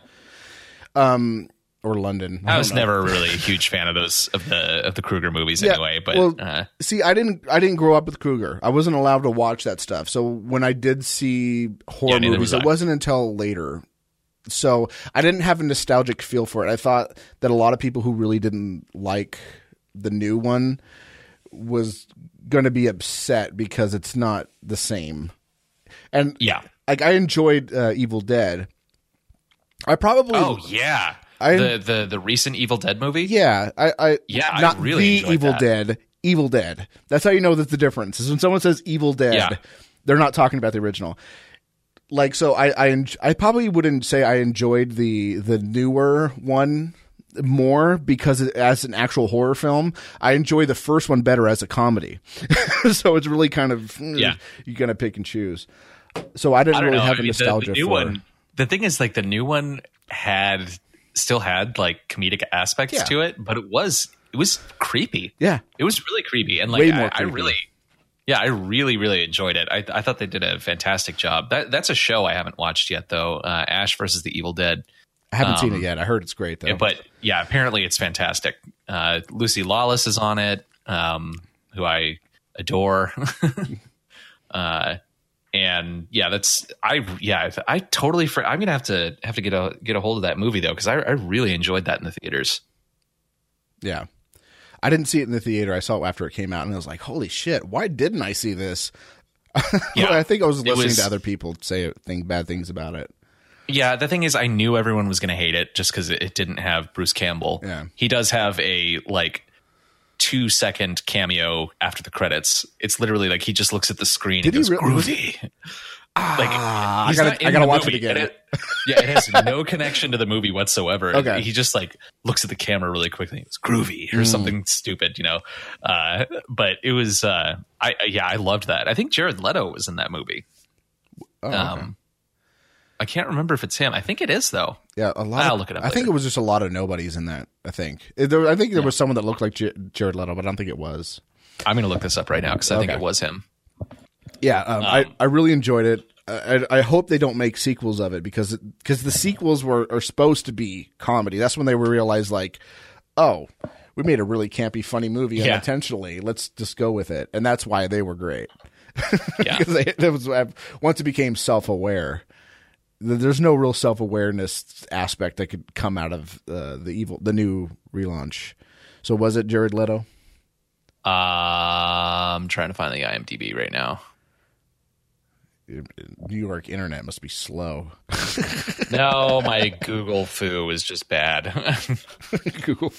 Um, or London. I don't was know. never really a huge fan of those of the of the Krueger movies Yeah, anyway. But well, uh, See, I didn't. I didn't grow up with Krueger. I wasn't allowed to watch that stuff. So when I did see horror Yeah, movies, was it wasn't until later. So I didn't have a nostalgic feel for it. I thought that a lot of people who really didn't like the new one was going to be upset because it's not the same. And yeah. like I enjoyed uh, Evil Dead. I probably Oh yeah. I- the the the recent Evil Dead movie. Yeah, I, I Yeah, I not really the Evil that. Dead, Evil Dead. That's how you know that the difference is when someone says Evil Dead, Yeah. they're not talking about the original. Like so, I I en- I probably wouldn't say I enjoyed the the newer one more because it, as an actual horror film, I enjoy the first one better as a comedy. so it's really kind of mm, Yeah. you gotta pick and choose. So I didn't I really know. have I a mean, the- nostalgia the, new for. one. The thing is, like the new one had still had like comedic aspects Yeah. to it, but it was it was creepy. Yeah, It was really creepy, and like I, more I creepy. really, yeah, I really really enjoyed it. I, I thought they did a fantastic job. That that's a show I haven't watched yet though. Uh, Ash versus the Evil Dead. I haven't seen Um, it yet. I heard it's great though. But yeah, apparently it's fantastic. Uh, Lucy Lawless is on it, um, who I adore. uh, and yeah, that's I yeah I, I totally fr- I'm gonna have to have to get a get a hold of that movie though because I, I really enjoyed that in the theaters. yeah, I didn't see it in the theater. I saw it after it came out, and I was like, "Holy shit! Why didn't I see this?" Yeah, I think I was listening was- to other people say think bad things about it. Yeah, the thing is, I knew everyone was going to hate it just because it, it didn't have Bruce Campbell. Yeah. he does have a like two second cameo after the credits. It's literally like he just looks at the screen Did and he goes really- groovy. like Ah, I gotta- I gotta watch it movie, again. it- yeah, it has no connection to the movie whatsoever. Okay. he just like looks at the camera really quickly. It's groovy or something stupid, you know. Uh, but it was, uh, I yeah, I loved that. I think Jared Leto was in that movie. Oh, okay. Um, I can't remember if it's him. I think it is though. yeah, a lot. I'll of, look it up I think it was just a lot of nobodies in that. I think there, I think there was someone that looked like J- Jared Leto, but I don't think it was. I'm to look this up right now because I think it was him. Yeah, um, I I really enjoyed it. I, I hope they don't make sequels of it because because the sequels were are supposed to be comedy. That's when they were realized like, oh, we made a really campy, funny movie Yeah. unintentionally. Let's just go with it, and that's why they were great. Yeah. they, it was once it became self aware. There's no real self awareness aspect that could come out of uh, the evil, the new relaunch. So was it Jared Leto? Uh, I'm trying to find the IMDb right now. New York internet must be slow. No, my Google fu is just bad. Google.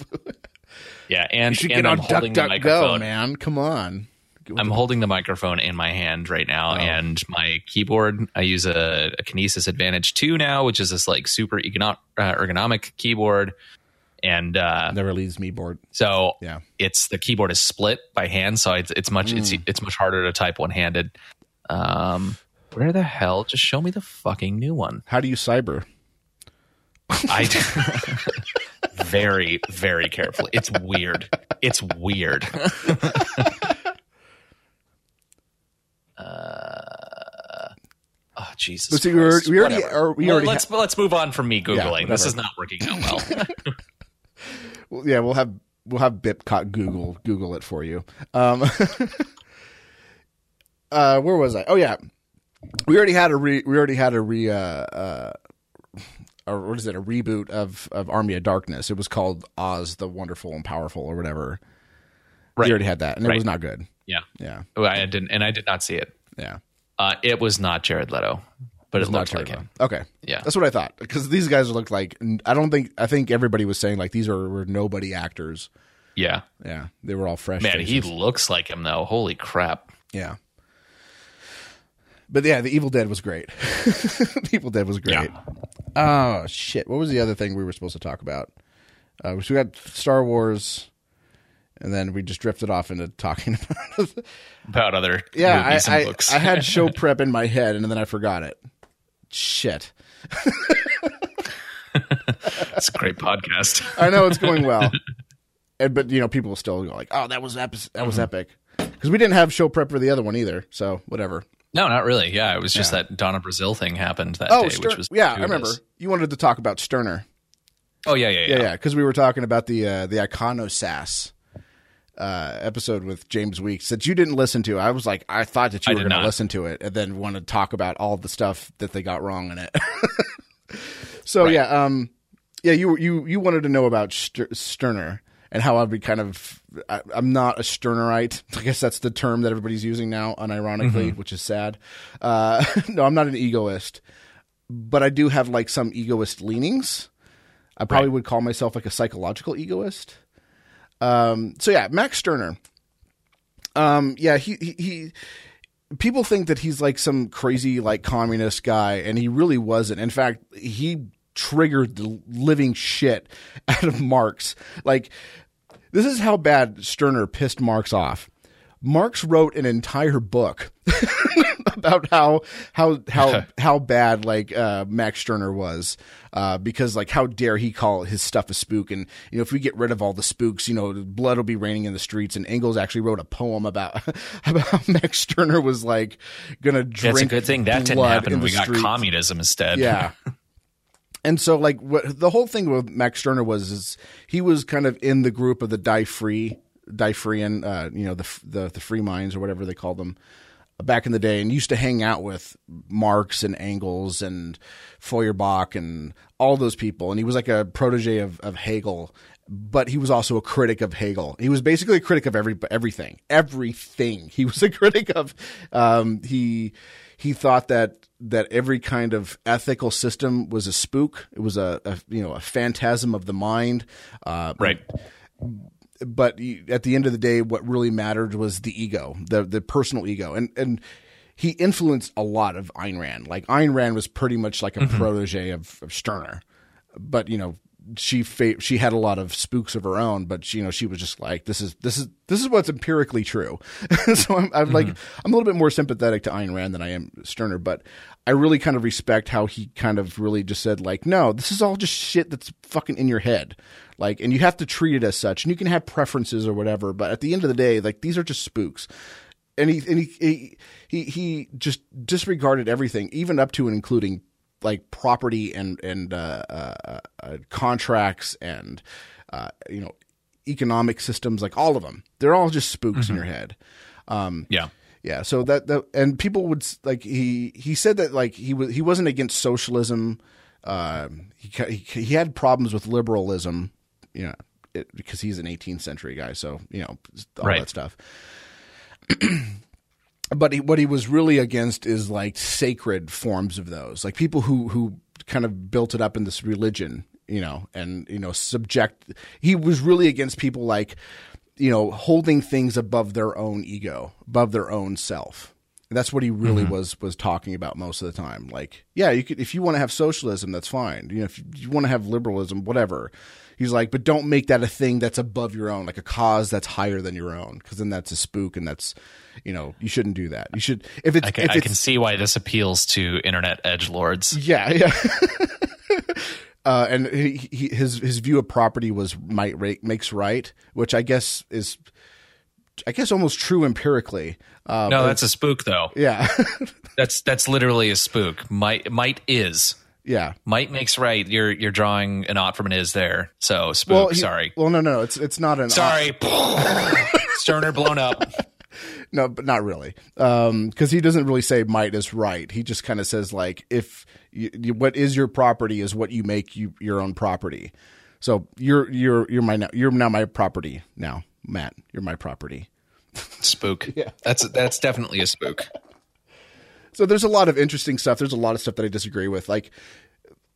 yeah, and, You should and get I'm on holding the DuckDuckGo, microphone. man. Come on. I'm holding the microphone in my hand right Oh. now, and my keyboard. I use a, a Kinesis Advantage 2 now, which is this like super uh, ergonomic keyboard. And uh, Never leaves me bored. so Yeah. it's the keyboard is split by hand, so it's it's much it's Mm. it's much harder to type one handed. Um, where the hell? Just show me the fucking new one. How do you cyber? I very very carefully. It's weird. It's weird. uh, oh Jesus! But see, we already- we already- Whatever. or we Well, already let's let's move on from me googling. this whatever. is not working out well. Well, yeah, we'll have we'll have Bipcot Google Google it for you. Um, uh, where was I? Oh yeah, we already had a re, we already had a re uh, uh, or what is it? A reboot of of Army of Darkness. It was called Oz the Wonderful and Powerful or whatever. Right. We already had that, and it was not good. yeah. Yeah, Oh, I didn't, and I did not see it. yeah. Uh, it was not Jared Leto, but it, Not looked like Jared him. Okay, Yeah. that's what I thought because these guys looked like. I don't think I think everybody was saying like these are were nobody actors. Yeah, Yeah, they were all fresh. man, he looks like him though. Holy crap! Yeah. But yeah, the Evil Dead was great. the Evil Dead was great. Oh shit! What was the other thing we were supposed to talk about? Uh, so we got Star Wars, and then we just drifted off into talking about. About other yeah, I, I, books. I had show prep in my head, and then I forgot it. Shit! it's a great podcast. I know it's going well, and, but you know people will still go like, "Oh, that was epic. That Mm-hmm. was epic," because we didn't have show prep for the other one either. So whatever. No, not really. Yeah, it was just that Donna Brazile thing happened that Oh, day, Stern- which was yeah, I remember you wanted to talk about Stirner. Oh yeah, yeah, yeah. Yeah, yeah, because we were talking about the uh, the Iconosass uh, episode with James Weeks that you didn't listen to. I was like, I thought that you I were going to listen to it, and then want to talk about all the stuff that they got wrong in it. so yeah, um, yeah, you you you wanted to know about Ster- Stirner and how I'd be kind of. I, I'm not a Stirnerite. I guess that's the term that everybody's using now, unironically, which is sad. Uh, no, I'm not an egoist, but I do have like some egoist leanings. I probably would call myself like a psychological egoist. Um, so yeah, Max Stirner. Um, yeah, he, he he. People think that he's like some crazy like communist guy, and he really wasn't. In fact, he triggered the living shit out of Marx. Like, this is how bad Stirner pissed Marx off. Marx wrote an entire book about how how how how bad like uh, Max Stirner was uh, because like how dare he call his stuff a spook and you know if we get rid of all the spooks you know blood will be raining in the streets and Engels actually wrote a poem about about how Max Stirner was like gonna drink. That's a good thing that didn't happen. We got communism instead. Yeah. And so, like, what the whole thing with Max Stirner was is he was kind of in the group of the die free, die freean, uh, you know, the the the free minds or whatever they called them back in the day, and used to hang out with Marx and Engels and Feuerbach and all those people. And he was like a protege of, of Hegel, but he was also a critic of Hegel. He was basically a critic of every everything, everything. He was a critic of. Um, he he thought that that every kind of ethical system was a spook. It was a, a you know a phantasm of the mind. Uh, Right. but at the end of the day, what really mattered was the ego, the the personal ego, and and he influenced a lot of Ayn Rand. Like Ayn Rand was pretty much like a protege of, of Stirner, but you know she fa- she had a lot of spooks of her own, but she, you know she was just like this is this is this is what's empirically true. so I'm, I'm like mm-hmm. I'm a little bit more sympathetic to Ayn Rand than I am Stirner, but I really kind of respect how he kind of really just said like no, this is all just shit that's fucking in your head. Like, and you have to treat it as such, and you can have preferences or whatever, but at the end of the day, like these are just spooks and he and he, he he he just disregarded everything, even up to and including like property and and uh, uh, uh, contracts and uh, you know economic systems, like all of them. They're all just spooks in your head. Yeah. Yeah, so that, that and people would like he he said that like he was he wasn't against socialism. Um, he he he had problems with liberalism, you know, it, because he's an 18th century guy. So you know all Right. that stuff. but he, what he was really against is like sacred forms of those, like people who who kind of built it up in this religion, you know, and you know subject. He was really against people like you know holding things above their own ego, above their own self. And that's what he really mm-hmm. was was talking about most of the time. Like, yeah, you could if you want to have socialism, that's fine. You know, if you, you want to have liberalism, whatever. He's like, but don't make that a thing that's above your own, like a cause that's higher than your own, because then that's a spook, and that's, you know, you shouldn't do that. You should if it's I can, if I it's can see why this appeals to internet edge lords. yeah, yeah. uh, and he, he, his his view of property was might rate makes right, which I guess is, I guess almost true empirically. Uh, No, that's a spook though. yeah, That's that's literally a spook. Might might is. Yeah. Might makes right. You're you're drawing an ought from an is there. So spook. Well, he- sorry. Well, no, no, it's it's not an Sorry. Stirner blown up. No, but not really, um, because he doesn't really say might is right. He just kind of says like if you, you, what is your property is what you make you your own property. So you're you're you're my you're now my property now, Matt. You're my property. Spook. Yeah. That's that's definitely a spook. So there's a lot of interesting stuff. There's a lot of stuff that I disagree with, like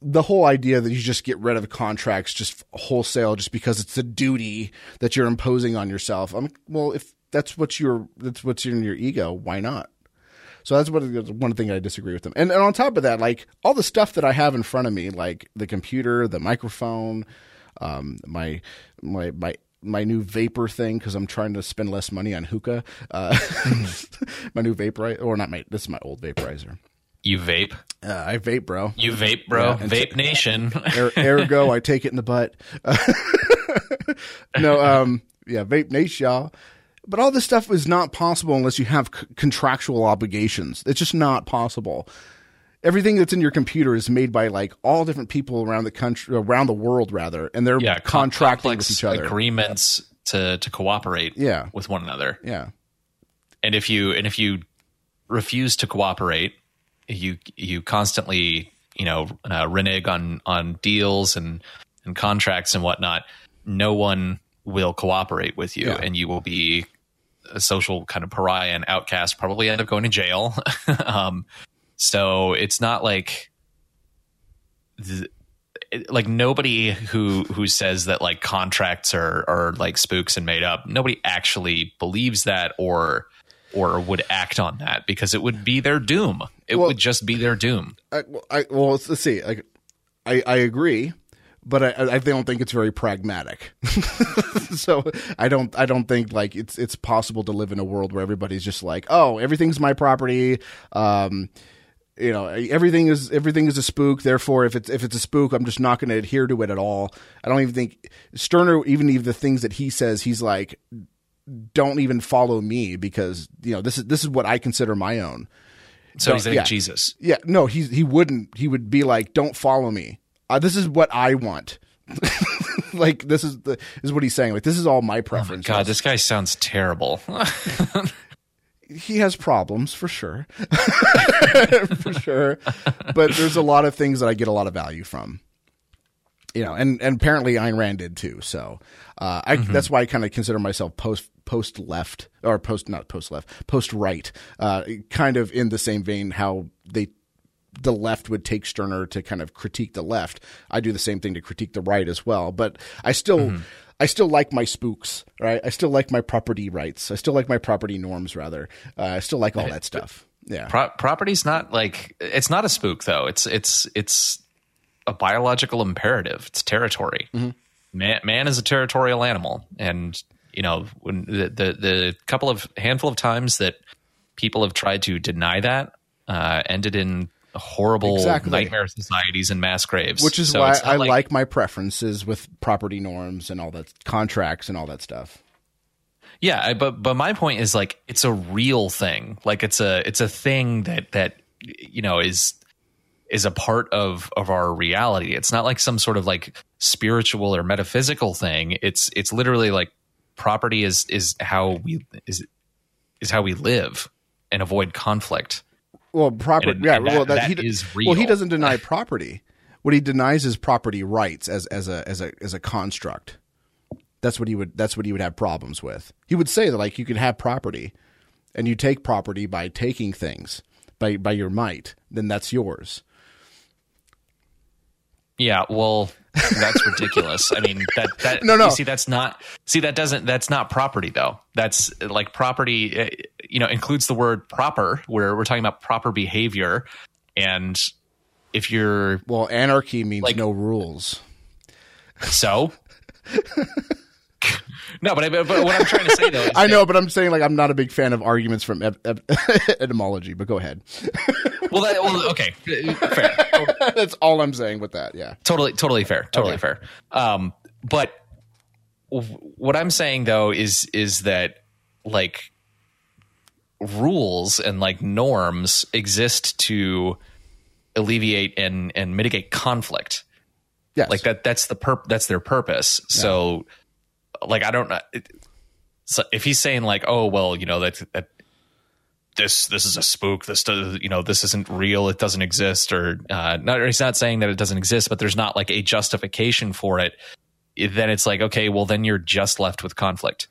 the whole idea that you just get rid of contracts just wholesale just because it's a duty that you're imposing on yourself. I'm well, if that's what you're that's what's in your ego, why not? So that's what one thing I disagree with them. And, and on top of that, like all the stuff that I have in front of me, like the computer, the microphone, um, my my my my new vapor thing because I'm trying to spend less money on hookah. Uh, my new vaporizer, or not my this is my old vaporizer. You vape. Uh, I vape, bro. You vape, bro. Yeah, and vape nation. Er, ergo, I take it in the butt. no, um, yeah, vape nation, y'all. But all this stuff is not possible unless you have c- contractual obligations. It's just not possible. Everything that's in your computer is made by like all different people around the country, around the world, rather, and they're yeah. contracting with each other. Agreements to to cooperate. Yeah. With one another. Yeah, and if you and if you refuse to cooperate you you constantly you know uh, renege on on deals and and contracts and whatnot no one will cooperate with you Yeah. and you will be a social kind of pariah and outcast probably end up going to jail um so it's not like th- like nobody who who says that like contracts are are like spooks and made up nobody actually believes that or or would act on that because it would be their doom it Well- would just be their doom I, well, I, well, let's, let's see. Like, I, I agree, but I, I don't think it's very pragmatic. so I don't I don't think like it's it's possible to live in a world where everybody's just like, oh, everything's my property. Um, you know, everything is everything is a spook. Therefore, if it's if it's a spook, I'm just not going to adhere to it at all. I don't even think Stirner even even the things that he says, he's like, don't even follow me because you know this is this is what I consider my own. So he's like yeah. Jesus. Yeah, no, he he wouldn't. He would be like, "Don't follow me. Uh, this is what I want." like this is the this is what he's saying. Like this is all my preference. God, this guy sounds terrible. he has problems for sure, for sure. But there's a lot of things that I get a lot of value from. You know, and and apparently Ayn Rand did too. So uh, I, Mm-hmm. that's why I kind of consider myself post post left or post not post left post right. Uh, kind of in the same vein how they the left would take Stirner to kind of critique the left. I do the same thing to critique the right as well. But I still Mm-hmm. I still like my spooks, right? I still like my property rights. I still like my property norms rather. Uh, I still like all that stuff. Yeah. Pro- property's not like it's not a spook though. It's it's it's a biological imperative. It's territory. Man, man is a territorial animal, and you know when the, the the couple of handful of times that people have tried to deny that uh, ended in horrible Exactly. nightmare societies and mass graves. Which is So why I like, my preferences with property norms and all that contracts and all that stuff. Yeah, I- but but my point is like it's a real thing. Like it's a it's a thing that that you know is is a part of of our reality. It's not like some sort of like spiritual or metaphysical thing. It's it's literally like property is is how we is is how we live and avoid conflict. Well, property, And- yeah. and that- well, that, that he, is well, he doesn't deny property. What he denies is property rights as as a as a as a construct. That's what he would. That's what he would have problems with. He would say that like you can have property, and you take property by taking things by by your might. Then that's yours. Yeah, well, that's ridiculous. I mean, that that No, no. You see, that's not. See, that doesn't. That's not property, though. That's like property. uh, You know, includes the word proper, where we're talking about proper behavior, and if you're Well, anarchy means Like- no rules. so. no, but, I, but what I'm trying to say though, is I that- know, but I'm saying like I'm not a big fan of arguments from etymology. But go ahead. Well, that, well, okay, fair. that's all I'm saying with that. Yeah. totally totally fair totally Okay. fair um but what i'm saying though is is that like rules and like norms exist to alleviate and and mitigate conflict Yes. like that that's the perp that's their purpose so like i don't know so if he's saying like oh well you know that that this this is a spook this does you know this isn't real it doesn't exist or uh not he's not saying that it doesn't exist but there's not like a justification for it then it's like okay well then you're just left with conflict.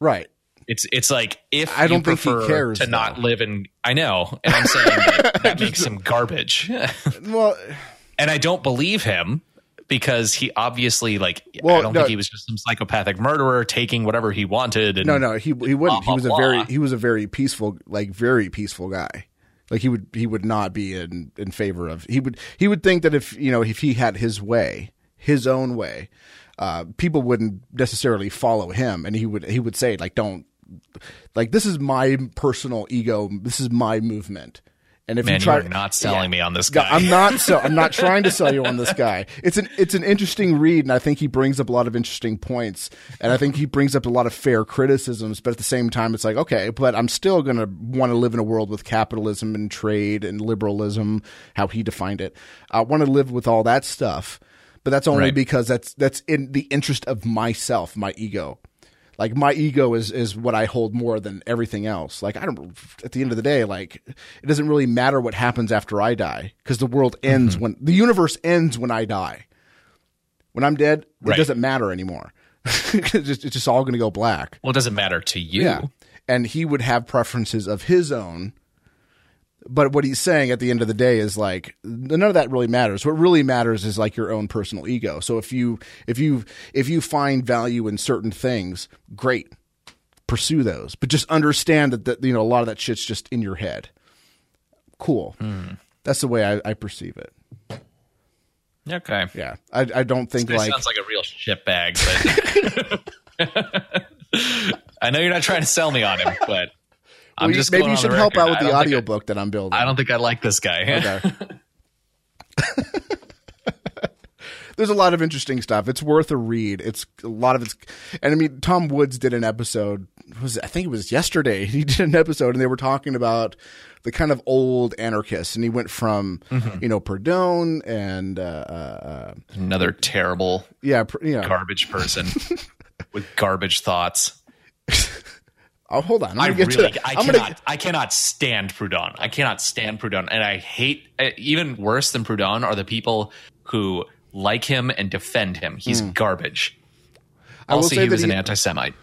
Right. it's it's like if I don't you think he prefer cares, to not live in I know and I'm saying that, that makes him garbage. Well, and I don't believe him because he obviously like Well, I don't no. think he was just some psychopathic murderer taking whatever he wanted. And no, no, he he wouldn't. Blah, he was a blah, very blah. he was a very peaceful, like very peaceful guy. Like he would he would not be in in favor of. He would he would think that if you know if he had his way, his own way, uh, people wouldn't necessarily follow him, and he would he would say like don't like this is my personal ego. This is my movement. And if Man, you you try, are not selling me on this guy. I'm not so I'm not trying to sell you on this guy. It's an it's an interesting read, and I think he brings up a lot of interesting points, and I think he brings up a lot of fair criticisms. But at the same time, it's like okay, but I'm still going to want to live in a world with capitalism and trade and liberalism, how he defined it. I want to live with all that stuff, but that's only Right. because that's that's in the interest of myself, my ego. Like my ego is is what I hold more than everything else. Like I don't. At the end of the day, like it doesn't really matter what happens after I die because the world mm-hmm. ends when the universe ends when I die. When I'm dead, it Right. doesn't matter anymore. it's, just, it's just all going to go black. well, it doesn't matter to you. Yeah, and he would have preferences of his own. But what he's saying at the end of the day is like none of that really matters. What really matters is like your own personal ego. So if you if you if you find value in certain things, great, pursue those. But just understand that that you know a lot of that shit's just in your head. Cool. Hmm. That's the way I, I perceive it. Okay. Yeah, I, I don't think This like sounds like a real shitbag, but I know you're not trying to sell me on him, but I'm just maybe you should help out with the don't I- audiobook that I'm building. I don't think I like this guy. Okay. There's a lot of interesting stuff. It's worth a read. It's a lot of it's, and I mean, Tom Woods did an episode. Was I think it was yesterday? He did an episode, and they were talking about the kind of old anarchists, and he went from Mm-hmm. you know Proudhon and uh, uh, uh, Another terrible yeah, per- know. garbage person with garbage thoughts. Oh, hold on. I really, I I'm cannot, gonna, I cannot stand Proudhon. I cannot stand Proudhon, and I hate uh, even worse than Proudhon are the people who like him and defend him. He's garbage. I will say he was an anti-Semite.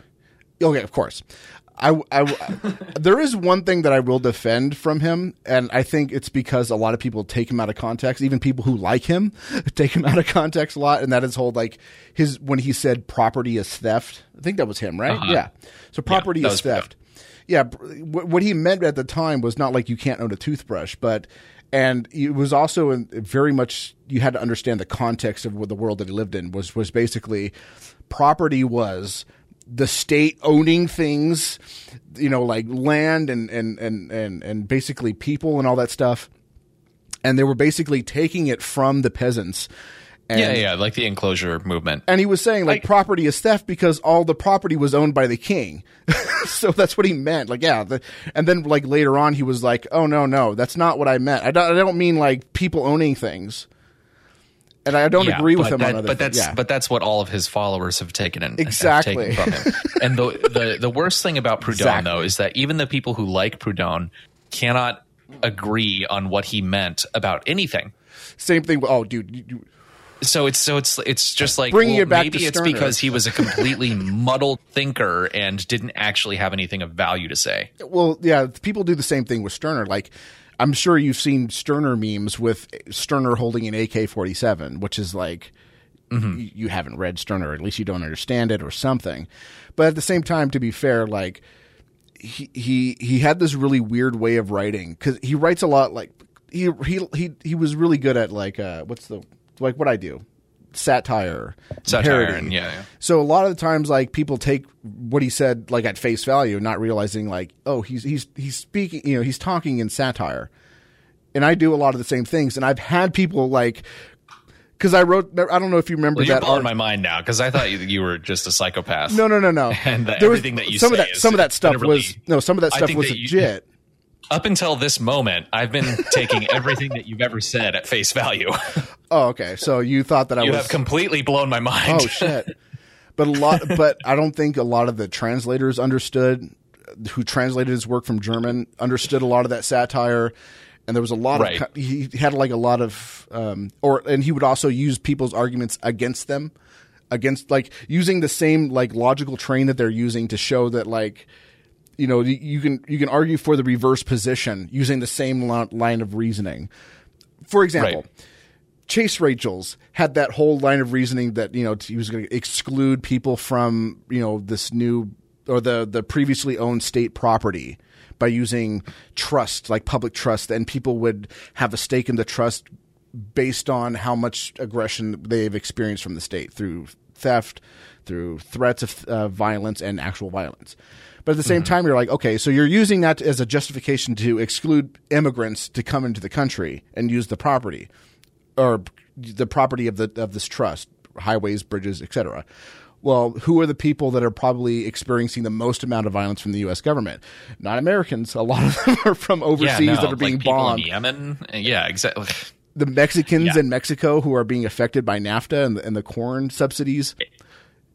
Okay, of course. I, I- there is one thing that I will defend from him, and I think it's because a lot of people take him out of context. Even people who like him take him out of context a lot, and that is whole like his when he said property is theft. I think that was him, right? Yeah. So property Uh-huh. that is theft. Yeah, what he meant at the time was not like you can't own a toothbrush, but and it was also in, very much you had to understand the context of what the world that he lived in was was basically property was the state owning things, you know, like land and and and and and basically people and all that stuff, and they were basically taking it from the peasants. And, Yeah, yeah, like the enclosure movement. and he was saying like Like- property is theft because all the property was owned by the king. so that's what he meant. Like yeah, the, and then like later on he was like, "Oh no, no, that's not what I meant. I don't, I don't mean like people owning things." And I don't Yeah, agree with him that- on other but things. that's Yeah. but that's what all of his followers have taken and Exactly. taken from him. and the, the the worst thing about Proudhon Exactly. though is that even the people who like Proudhon cannot agree on what he meant about anything. Same thing. Oh, dude, you- you- So it's so it's it's just like Bringing well, it back maybe it's because he was a completely muddled thinker and didn't actually have anything of value to say. well, yeah, people do the same thing with Stirner. Like, I'm sure you've seen Stirner memes with Stirner holding an AK-47, which is like you, you haven't read Stirner, or at least you don't understand it, or something. But at the same time, to be fair, like he he he had this really weird way of writing because he writes a lot. Like he he he he was really good at like uh, what's the like what I do satire, Satire parody. and yeah, yeah. So a lot of the times, like people take what he said like at face value, not realizing like, oh, he's he's he's speaking, you know, he's talking in satire, and I do a lot of the same things. And I've had people like, because I wrote, I don't know if you remember Well, you're that. art- my mind now because I thought you, you were just a psychopath. no, no, no, no. And was- everything that you some of that, some of that stuff was no, some of that stuff was you- legit. Up until this moment, I've been taking everything that you've ever said at face value. Oh, okay. So you thought that I you was have completely blown my mind. Oh shit! But a lot, but I don't think a lot of the translators understood who translated his work from German understood a lot of that satire, and there was a lot Right. of he had like a lot of um, or and he would also use people's arguments against them, against like using the same like logical train that they're using to show that like you know you- can you can argue for the reverse position using the same line of reasoning. For example. Right. Chase Rachels had that whole line of reasoning that you know he was going to exclude people from you know this new or the the previously owned state property by using trust like public trust and people would have a stake in the trust based on how much aggression they've experienced from the state through theft through threats of uh, violence and actual violence but at the same time you're like okay so you're using that as a justification to exclude immigrants to come into the country and use the property or the property of the of this trust, highways, bridges, etc. Well, who are the people that are probably experiencing the most amount of violence from the U.S. government? Not Americans. A lot of them are from yeah, overseas no, that are being like bombed. Yemen. Yeah, exactly. The Mexicans Yeah. in Mexico who are being affected by NAFTA and the, and the corn subsidies.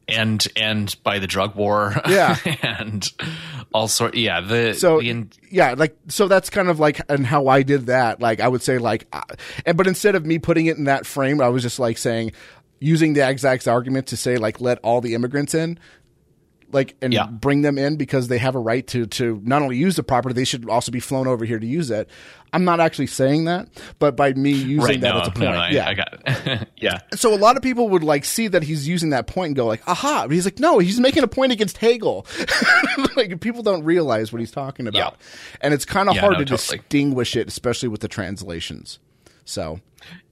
And and by the drug war. Yeah. and all sort. Yeah, the So the in- yeah, like so that's kind of like and how I did that. Like I would say like, uh, and but instead of me putting it in that frame, I was just like saying, using the exact argument to say like let all the immigrants in, like and Yeah. bring them in because they have a right to to not only use the property, they should also be flown over here to use it. I'm not actually saying that, but by me using right. that No, as a point, no, no, I, yeah, I got it. yeah. so a lot of people would like see that he's using that point and go like, aha. But he's like, no, he's making a point against Hegel. like people don't realize what he's talking about. Yeah. And it's kind of Yeah, hard to totally. distinguish it, especially with the translations. So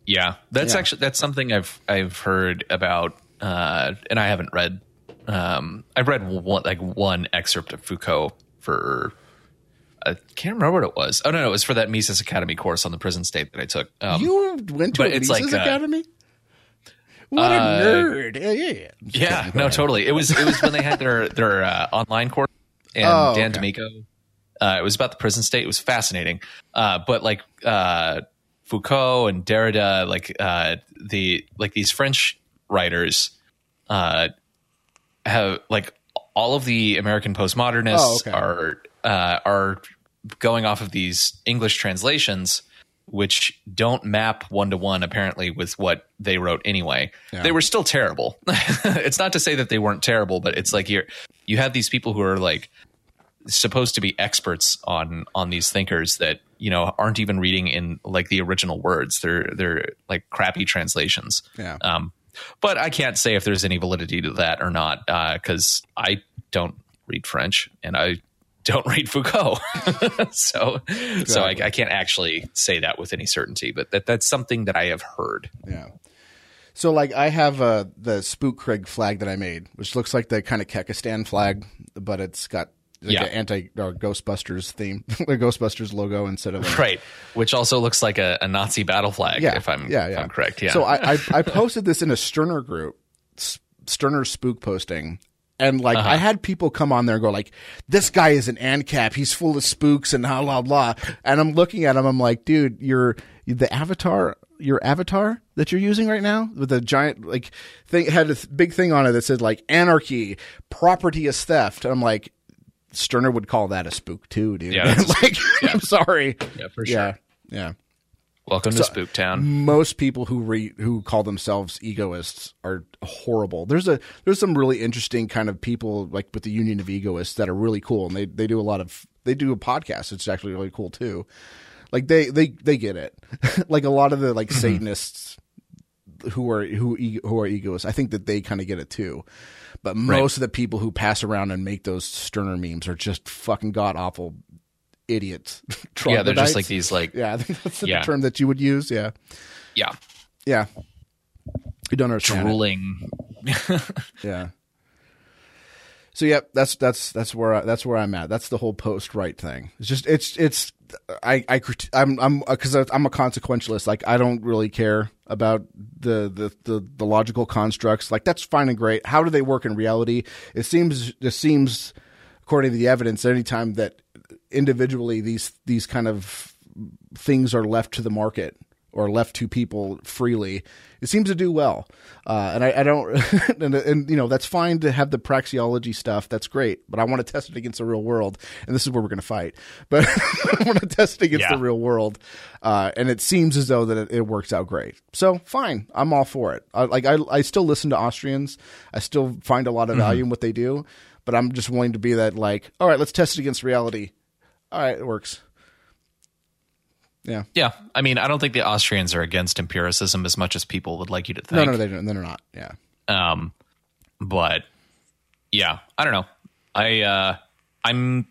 Yeah, that's actually that's something I've I've heard about, uh, and I haven't read. Um, I've read one like one excerpt of Foucault for. I can't remember what it was. Oh no, no, it was for that Mises Academy course on the prison state that I took. Um, you went to a Mises like, uh, Academy. What a uh, nerd! Yeah, yeah, yeah. Yeah, kidding. No, ahead. totally. It was it was when they had their their uh, online course and Oh, Dan okay. D'Amico. Uh, it was about the prison state. It was fascinating. Uh, but like uh, Foucault and Derrida, like uh, the like these French writers, uh, have like all of the American postmodernists Oh, okay. are uh, are going off of these English translations, which don't map one to one apparently with what they wrote anyway. Yeah. They were still terrible. it's not to say that they weren't terrible, but it's like you're you have these people who are like supposed to be experts on on these thinkers that you know aren't even reading in like the original words. They're they're like crappy translations. Yeah. Um, but I can't say if there's any validity to that or not because I don't read French and I don't read Foucault, so so I, I can't actually say that with any certainty. But that that's something that I have heard. Yeah. So like I have uh, the Spook Craig flag that I made, which looks like the kind of Kekistan flag, but it's got like Yeah. an anti or Ghostbusters theme, the Ghostbusters logo instead of a, Right, which also looks like a, a Nazi battle flag. yeah, if I'm yeah, if yeah. I'm correct. Yeah. So I, I I posted this in a Stirner group, Stirner spook posting. And like Uh-huh. I had people come on there and go like, "This guy is an ANCAP. He's full of spooks and blah blah blah." And I'm looking at him. I'm like, "Dude, you're the avatar. Your avatar that you're using right now with the giant like thing had a big thing on it that said like anarchy, property is theft." And I'm like, Stirner would call that a spook too, dude. Yeah, like, I'm sorry. yeah, for sure. Yeah, yeah Welcome to Spook Town. most people who re, who call themselves egoists are horrible. There's a there's some really interesting kind of people like with the Union of Egoists that are really cool, and they they do a lot of they do a podcast. It's actually really cool too. Like they they they get it. like a lot of the like mm-hmm. Satanists who are who who are egoists, I think that they kind of get it too. But most of the people who pass around and make those Stirner memes are just fucking god awful idiots. Yeah, they're just like these like Yeah, I think that's the Yeah. term that you would use. Yeah. yeah Yeah. You don't understand. drooling. Yeah. So yeah, that's that's that's where I, that's where I'm at. That's the whole post right thing. It's just it's it's I I I'm I'm uh, because I'm a consequentialist. Like I don't really care about the, the the the logical constructs. Like that's fine and great. How do they work in reality? It seems it seems according to the evidence, anytime that individually these these kind of things are left to the market or left to people freely, it seems to do well. Uh, and I, I don't, and, and you know, that's fine to have the praxeology stuff. That's great, but I want to test it against the real world, and this is where we're going to fight. But I want to test it against Yeah. the real world, uh, and it seems as though that it, it works out great. So fine, I'm all for it. I, like I, I still listen to Austrians. I still find a lot of value in what they do, but I'm just willing to be that like, all right, let's test it against reality. All right, it works. Yeah. Yeah, I mean, I don't think the Austrians are against empiricism as much as people would like you to think. No, no, they don't. They're not. Yeah. Um, but yeah, I don't know. I uh, I'm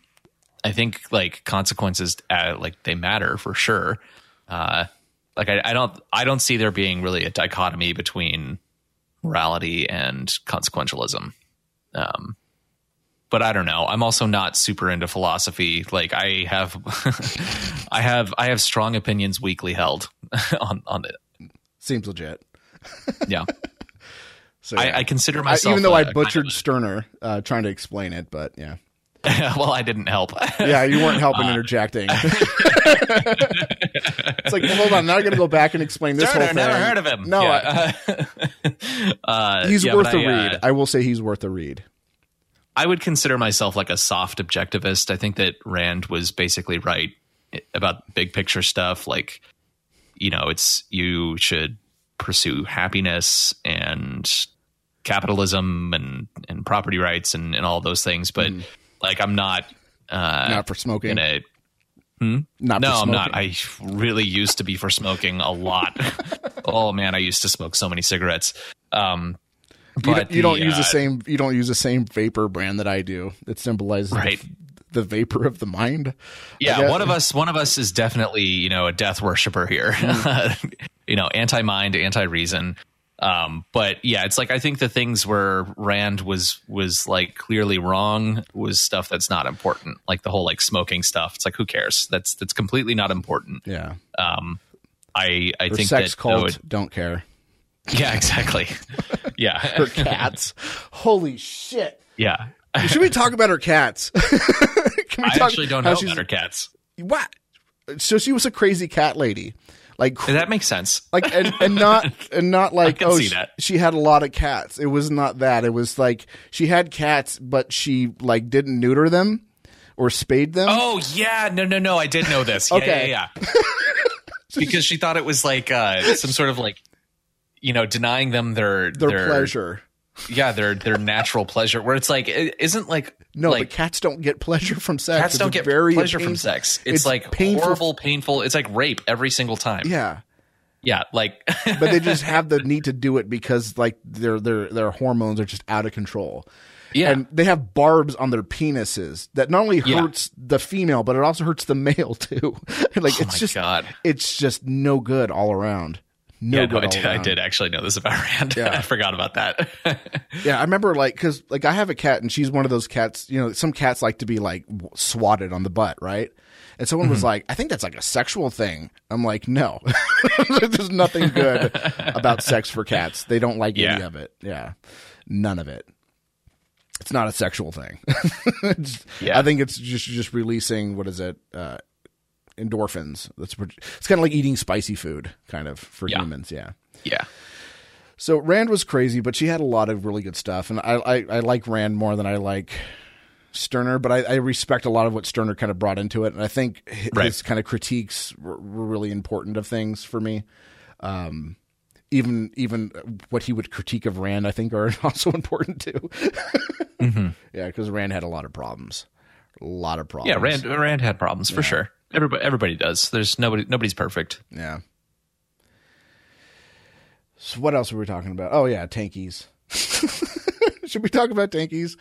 I think like consequences uh, like they matter for sure. Uh, like I, I don't I don't see there being really a dichotomy between morality and consequentialism. Um, but I don't know. I'm also not super into philosophy. Like I have, I have, I have strong opinions weakly held on on it. Seems legit. Yeah, So I, yeah. I consider I- myself. even though a- I kind butchered of Stirner uh, trying to explain it, but yeah, well, I didn't help. yeah, you weren't Uh, helping interjecting. it's like, well, hold on, now I'm going to go back and explain this Turner, whole thing. never heard of him. No, Yeah. uh, he's yeah, worth a I, read. uh, I will say he's worth a read. I would consider myself like a soft objectivist. I think that Rand was basically right about big picture stuff. Like, you know, it's you should pursue happiness and capitalism and and property rights and and all those things. But like, I'm not uh, Not for smoking. in a Not no, I'm not. I really used to be for smoking a lot. oh man, I used to smoke so many cigarettes. Um, You don't, you don't the, use the uh, same. You don't use the same vapor brand that I do. That symbolizes the- Right. the vapor of the mind. Yeah, one of us one of us is definitely, you know, a death worshiper here. you know, anti-mind, anti-reason. Um, but yeah, it's like I think the things where Rand was was like clearly wrong was stuff that's not important. Like the whole like smoking stuff. It's like who cares? That's that's completely not important. Yeah, Um I I her think sex that cult it- don't care. Yeah, exactly. yeah. Her cats. Holy shit! yeah. Should we talk about her cats? Can we I actually don't know about her cats. What? So she was a crazy cat lady, like That makes sense. like and, and not and not like oh see sh- that. she had a lot of cats. It was not that. It was like she had cats, but she like didn't neuter them or spade them. Oh yeah, no, no, no. I did know this. Yeah, yeah, yeah. because she thought it was like uh, some sort of like, you know, denying them their their, pleasure. Yeah, their their natural pleasure. Where it's like, it isn't like No, like but cats don't get pleasure from sex. cats It's don't get very pleasure from sex. It's, it's like painful- horrible, painful. It's like rape every single time. Yeah, yeah, like but they just have the need to do it because like their their their hormones are just out of control. yeah, And they have barbs on their penises that not only Yeah. hurts the female, but it also hurts the male too. like oh it's my just god. it's just no good all around. No yeah, no, I did, I did actually know this about Rand. Yeah. I forgot about that. Yeah, I remember like because like I have a cat and she's one of those cats. You know, some cats like to be like swatted on the butt, right? And someone Mm-hmm. was like, "I think that's like a sexual thing." I'm like, "No, there's nothing good about sex for cats. They don't like any of it. Yeah, none of it. It's not a sexual thing. Yeah. I think it's just just releasing what is it? Uh, endorphins. That's it's kind of like eating spicy food, kind of for Yeah. humans. Yeah. yeah, So Rand was crazy, but she had a lot of really good stuff, and I I, I like Rand more than I like Stirner, but I, I respect a lot of what Stirner kind of brought into it, and I think his Right. kind of critiques were, were really important of things for me. Um, even even what he would critique of Rand, I think, are also important too. Yeah, because Rand had a lot of problems, a lot of problems. yeah. Rand Rand had problems for sure. Everybody everybody does. There's nobody nobody's perfect. Yeah. So what else were we talking about? Oh yeah, tankies. Should we talk about tankies?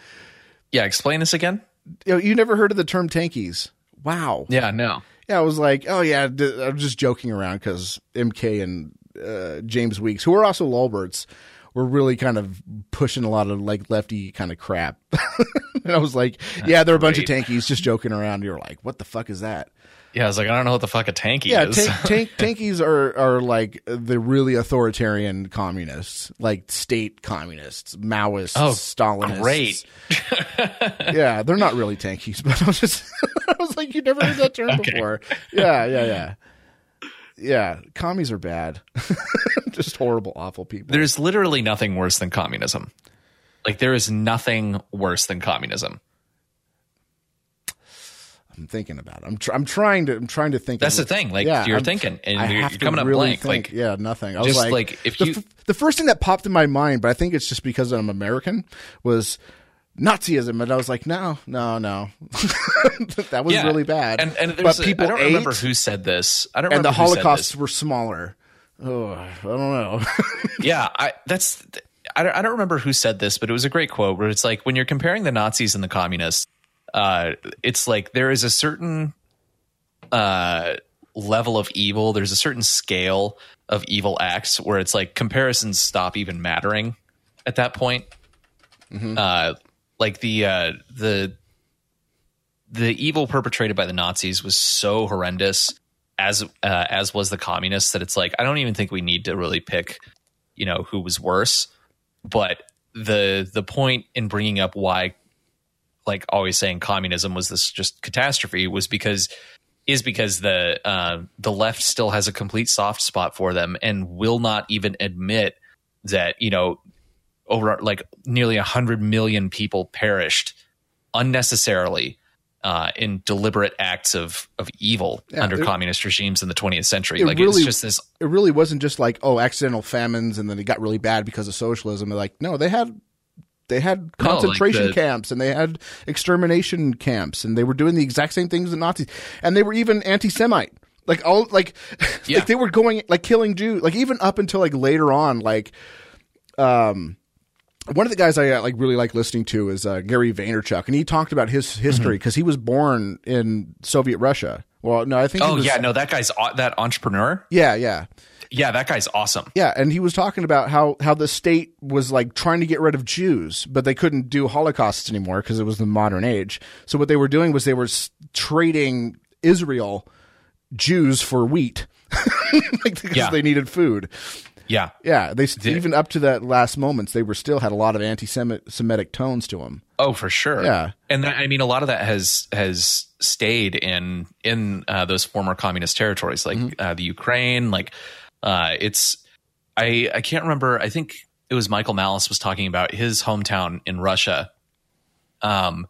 Yeah, explain this again. You, know, you never heard of the term tankies? Wow. Yeah, no. Yeah, I was like, oh yeah, d- I'm just joking around because MK and uh, James Weeks, who are also Lulberts, were really kind of pushing a lot of like lefty kind of crap. and I was like, yeah, they're a bunch of tankies just joking around. You're like, what the fuck is that? Yeah, I was like, I don't know what the fuck a tanky Yeah, is. tank, tank, tankies are are like the really authoritarian communists, like state communists, Maoists, Oh, Stalinists. great. yeah, they're not really tankies, but I was just, I was like, you never heard that term before. Yeah, yeah, yeah, yeah. Commies are bad, just horrible, awful people. There's literally nothing worse than communism. Like there is nothing worse than communism. I'm thinking about it. I'm tr- I'm trying to I'm trying to think. That's of- the thing, like, yeah, you're I'm- thinking, and I you're- you're coming up really blank, think. like, yeah, nothing. I was like, like, if the, you- f- the first thing that popped in my mind, but I think it's just because I'm American, was Nazism, and I was like, no, no, no, that was Yeah. really bad. And and but a- people I don't ate, remember who said this. I don't and the remember who said Holocausts were smaller. Oh, I don't know. Yeah, I that's I don't, I don't remember who said this, but it was a great quote where it's like when you're comparing the Nazis and the communists, uh, it's like there is a certain uh, level of evil. There's a certain scale of evil acts where it's like comparisons stop even mattering at that point. Uh, like the uh, the the evil perpetrated by the Nazis was so horrendous as uh, as was the communists that it's like I don't even think we need to really pick you know who was worse but the the point in bringing up why like always saying communism was this just catastrophe was because is because the uh, the left still has a complete soft spot for them and will not even admit that you know over like nearly 100 million people perished unnecessarily uh, in deliberate acts of of evil Yeah, under it- communist regimes in the 20th century. it Like really- it's just this it really wasn't just like oh accidental famines and then it got really bad because of socialism. They're like no, they had they had No, like concentration the- camps and they had extermination camps and they were doing the exact same things as the Nazis and they were even anti-Semite. Like all like Yeah. like they were going like killing Jews like even up until like later on like um one of the guys I uh, like really like listening to is uh, Gary Vaynerchuk, and he talked about his history because he was born in Soviet Russia. Well, no, I think. Oh was- yeah, no, that guy's that entrepreneur. yeah, yeah, Yeah, that guy's awesome. yeah. And he was talking about how how the state was like trying to get rid of Jews, but they couldn't do Holocausts anymore because it was the modern age. So what they were doing was they were trading Israel Jews for wheat, like because Yeah. they needed food. Yeah, Yeah, they st- even up to that last moments, they were still had a lot of anti-Semitic tones to them. Oh, for sure. Yeah. and that, I mean, a lot of that has has stayed in in uh, those former communist territories, like Mm-hmm. uh, the Ukraine. Like, uh, it's I I can't remember. I think it was Michael Malice was talking about his hometown in Russia. Um,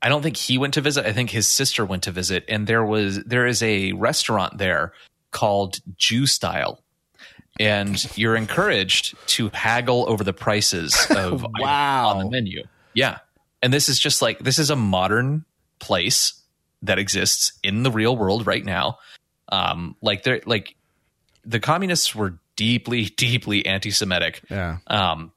I don't think he went to visit. I think his sister went to visit, and there was there is a restaurant there called Jew Style. And you're encouraged to haggle over the prices of Wow. on the menu. Yeah. And this is just like this is a modern place that exists in the real world right now. Um like they're like the communists were deeply, deeply anti Semitic. Yeah, Um,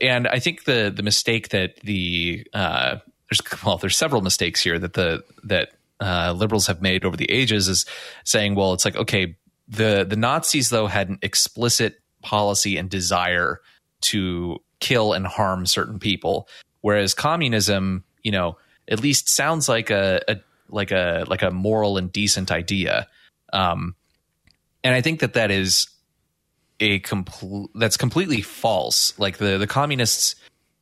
and I think the the mistake that the uh, there's well there's several mistakes here that the that uh, liberals have made over the ages is saying well it's like okay the the Nazis though had an explicit policy and desire to kill and harm certain people whereas communism you know at least sounds like a, a like a like a moral and decent idea um, and I think that that is a complete that's completely false. Like the the communists,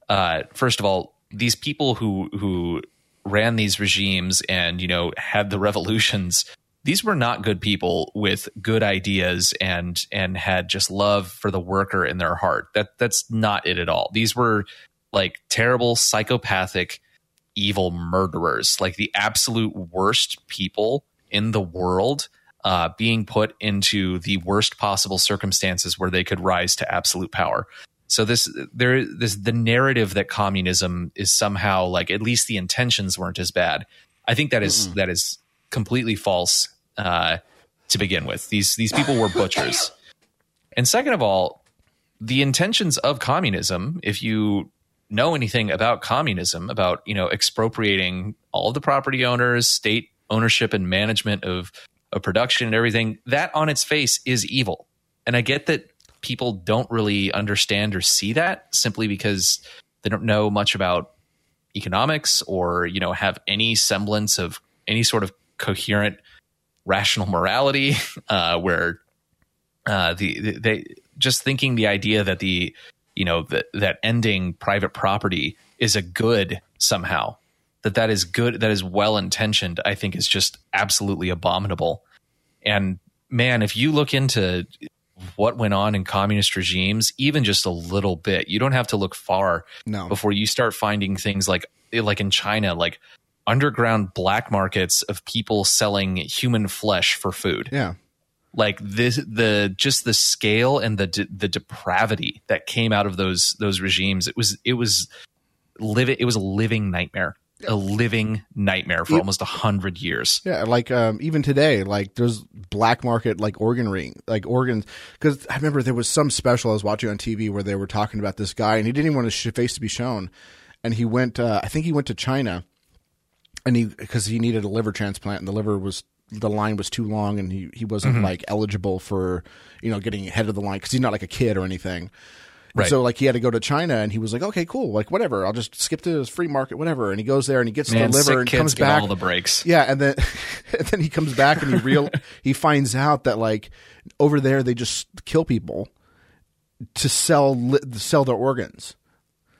uh, first of all, these people who who ran these regimes and you know had the revolutions, these were not good people with good ideas and and had just love for the worker in their heart. That that's not it at all. These were like terrible psychopathic evil murderers, like the absolute worst people in the world uh, being put into the worst possible circumstances where they could rise to absolute power. So this there this the narrative that communism is somehow like at least the intentions weren't as bad. I think that is- that is completely false uh, to begin with. These these people were butchers, and second of all, the intentions of communism. If you know anything about communism, about you know expropriating all the property owners, state ownership and management of of production and everything, that on its face is evil. And I get that people don't really understand or see that simply because they don't know much about economics or you know have any semblance of any sort of coherent rational morality uh, where uh, the, the they just thinking the idea that the you know that that ending private property is a good somehow that that is good that is well intentioned i think is just absolutely abominable. And man if you look into what went on in communist regimes even just a little bit you don't have to look far no, before you start finding things like like in China like underground black markets of people selling human flesh for food. Yeah, like this the just the scale and the de- the depravity that came out of those those regimes it was it was living it was a living nightmare a living nightmare for It- almost a hundred years yeah. Like um, even today, like there's black market like organ ring, like organs. Because I remember there was some special I was watching on TV where they were talking about this guy, and he didn't even want his face to be shown, and he went. Uh, I think he went to China, and he because he needed a liver transplant, and the liver was the line was too long, and he he wasn't Mm-hmm. like eligible for you know getting ahead of the line because he's not like a kid or anything. Right. So like he had to go to China, and he was like, okay, cool, like whatever, I'll just skip to his free market, whatever. And he goes there, and he gets Man, the liver, and comes back. all the breaks Yeah, and then and then he comes back and he real he finds out that like over there they just kill people to sell li- sell their organs.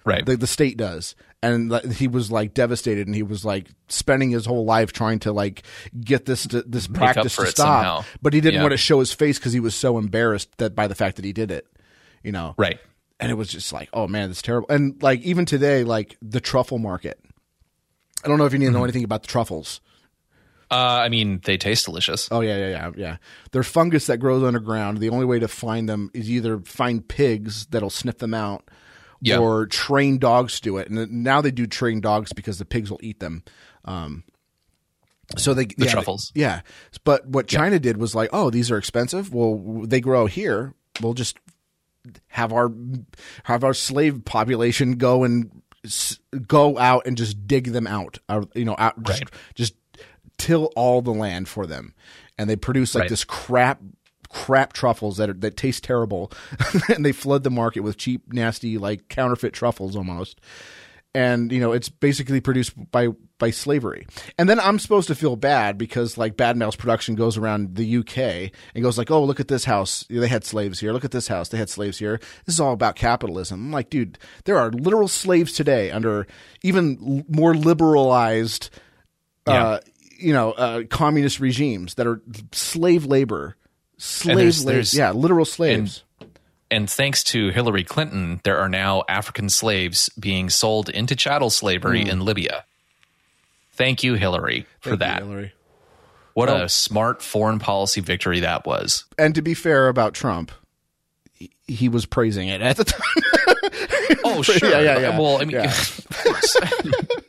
right The, the state does, and he was like devastated, and he was like spending his whole life trying to like get this to, this up practice to stop, somehow. but he didn't Yeah. want to show his face because he was so embarrassed that by the fact that he did it, you know. right And it was just like, oh man, that's terrible. And like even today, like the truffle market. I don't know if you need Mm-hmm. to know anything about the truffles. uh, i mean they taste delicious Oh yeah, yeah, yeah, yeah. They're fungus that grows underground. The only way to find them is either find pigs that'll sniff them out, Yeah. or train dogs to do it. And now they do train dogs because the pigs will eat them. Um, so they the truffles. yeah. But what China did was like, oh, these are expensive. Well, they grow here. We'll just have our have our slave population go and s- go out and just dig them out, uh, you know, out just, just till all the land for them, and they produce like Right. this crap crap truffles that are, that taste terrible, and they flood the market with cheap, nasty, like counterfeit truffles almost. And you know it's basically produced by by slavery, and then I'm supposed to feel bad because like Bad Mouse Production goes around the UK and goes like, "Oh, look at this house, they had slaves here. Look at this house, they had slaves here. This is all about capitalism." I'm like, dude, there are literal slaves today under even l- more liberalized uh, you know, uh, communist regimes that are slave labor, slave labor, yeah, literal slaves. And thanks to Hillary Clinton, there are now African slaves being sold into chattel slavery hmm. in Libya. Thank you, Hillary, for. Thank you, that. Hillary. What a smart foreign policy victory that was. And to be fair about Trump, he, he was praising it at the time. Oh, sure. Yeah, yeah, yeah. Well, I mean, Yeah. of course.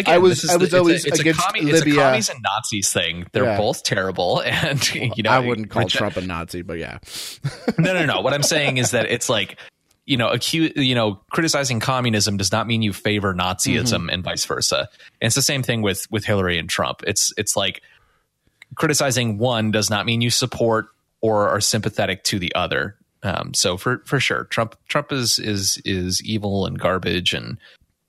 Again, I was- I was the- it's a- always it's a, against commu- it's a commies and Nazis thing. They're Yeah. both terrible, and you know, I wouldn't call Trump a Nazi, but yeah, no, no, no. What I'm saying is that it's like, you know, acute, you know, criticizing communism does not mean you favor Nazism Mm-hmm. and vice versa. And it's the same thing with with Hillary and Trump. It's it's like criticizing one does not mean you support or are sympathetic to the other. Um, so for for sure, Trump Trump is is is evil and garbage, and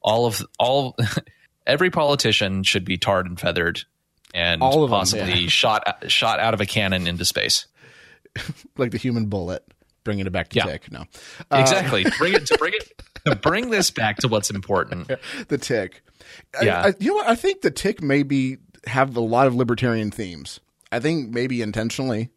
all of all every politician should be tarred and feathered, and All of them, possibly yeah. shot shot out of a cannon into space. like the human bullet, bringing it back to Yeah. tick. No, exactly bring it to bring it to bring this back to what's important the tick. I- Yeah. I, you know what? I think the tick maybe have a lot of libertarian themes. I think maybe intentionally.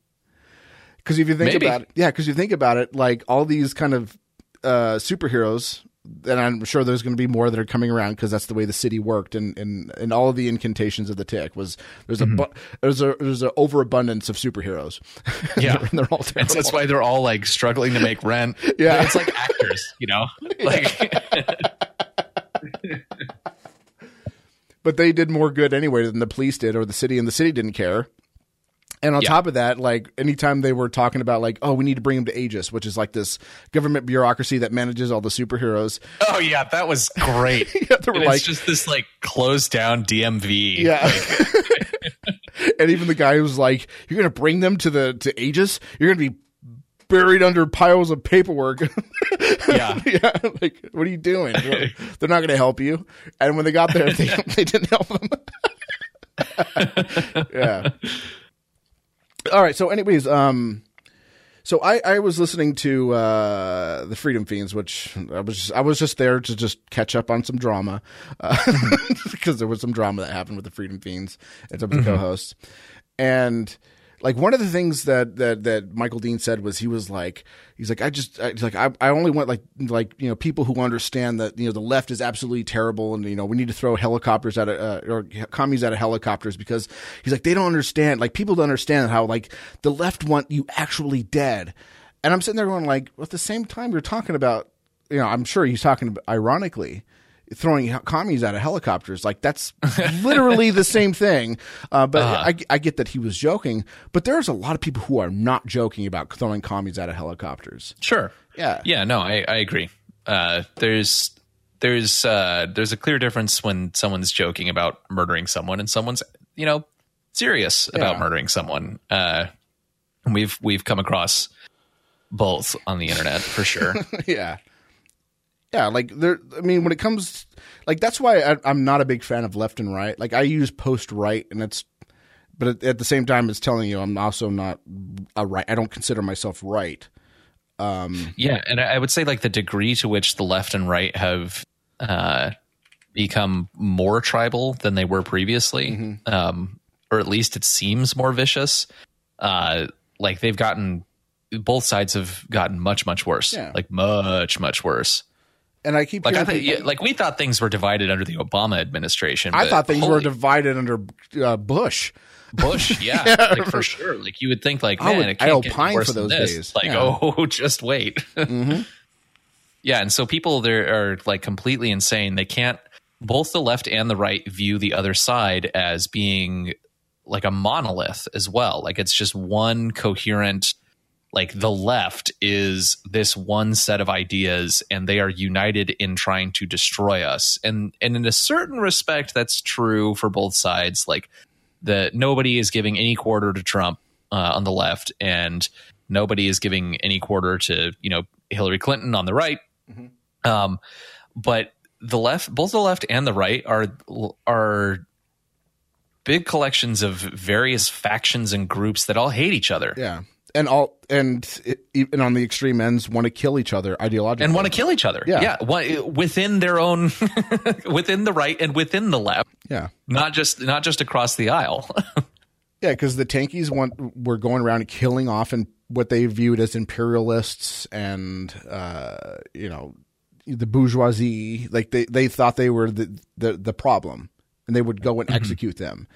Because if you think Maybe. about it, yeah, because you think about it, like all these kind of uh, superheroes, and I'm sure there's going to be more that are coming around because that's the way the city worked, and, and, and all of the incantations of the tick was there's a mm-hmm. bu- there's a there's an overabundance of superheroes. Yeah. and they're all terrible. so that's why they're all like struggling to make rent Yeah. it's like actors you know like but they did more good anyway than the police did or the city and the city didn't care and on Yeah. top of that like anytime they were talking about like oh we need to bring them to aegis which is like this government bureaucracy that manages all the superheroes. Oh yeah that was great. Yeah, they were And like- it's just this like closed down dmv yeah. And even the guy was like you're gonna bring them to the to aegis? You're gonna be buried under piles of paperwork. Yeah. Yeah like what are you doing? They're not gonna help you. And when they got there they, they didn't help them. Yeah all right so anyways um so I, I was listening to uh, the Freedom Feens, which I was just, I was just there to just catch up on some drama because there was some drama that happened with the Freedom Feens and some of the co-hosts, and like one of the things that that that Michael Dean said was he was like he's like I just I, like I, I only want like like you know people who understand that you know the left is absolutely terrible and you know we need to throw helicopters at uh, or commies out of helicopters because he's like they don't understand like people don't understand how like the left want you actually dead. And I'm sitting there going like well, at the same time you're talking about you know I'm sure he's talking ironically throwing commies out of helicopters like that's literally the same thing. Uh, but I, I get that he was joking but there's a lot of people who are not joking about throwing commies out of helicopters. Sure. Yeah. yeah no i, I agree. Uh, there's there's uh, there's a clear difference when someone's joking about murdering someone and someone's you know serious about murdering someone. Uh, we've we've come across both on the internet for sure. Yeah yeah like there i mean when it comes like that's why I, i'm not a big fan of left and right like i use post right and it's but at, at the same time it's telling you i'm also not a right i don't consider myself right Yeah, and I I would say like the degree to which the left and right have uh, become more tribal than they were previously, Mm-hmm. um, or at least it seems more vicious. Uh, like they've gotten both sides have gotten much much worse, Yeah. like much much worse. And i keep Like I think, yeah, like we thought things were divided under the Obama administration. I thought things were divided under uh, bush Bush, yeah, like for sure. Like you would think, like I man, would- it I can't get opine worse for those days. Like, Yeah. Mm-hmm. oh, just wait. Yeah, and so people there are like completely insane. They can't. Both the left and the right view the other side as being like a monolith as well. Like it's just one coherent. Like the left is this one set of ideas and they are united in trying to destroy us. And and in a certain respect that's true for both sides like the nobody is giving any quarter to Trump uh, on the left and nobody is giving any quarter to, you know, Hillary Clinton on the right. Mm-hmm. Um but the left both the left and the right are are big collections of various factions and groups that all hate each other. Yeah. And all and even on the extreme ends want to kill each other ideologically and want to kill each other. Yeah, yeah, within their own, within the right and within the left. Yeah, not just not just across the aisle. yeah, because the tankies want were going around killing off and what they viewed as imperialists and uh, you know the bourgeoisie. Like they they thought they were the the, the problem, and they would go and mm-hmm. execute them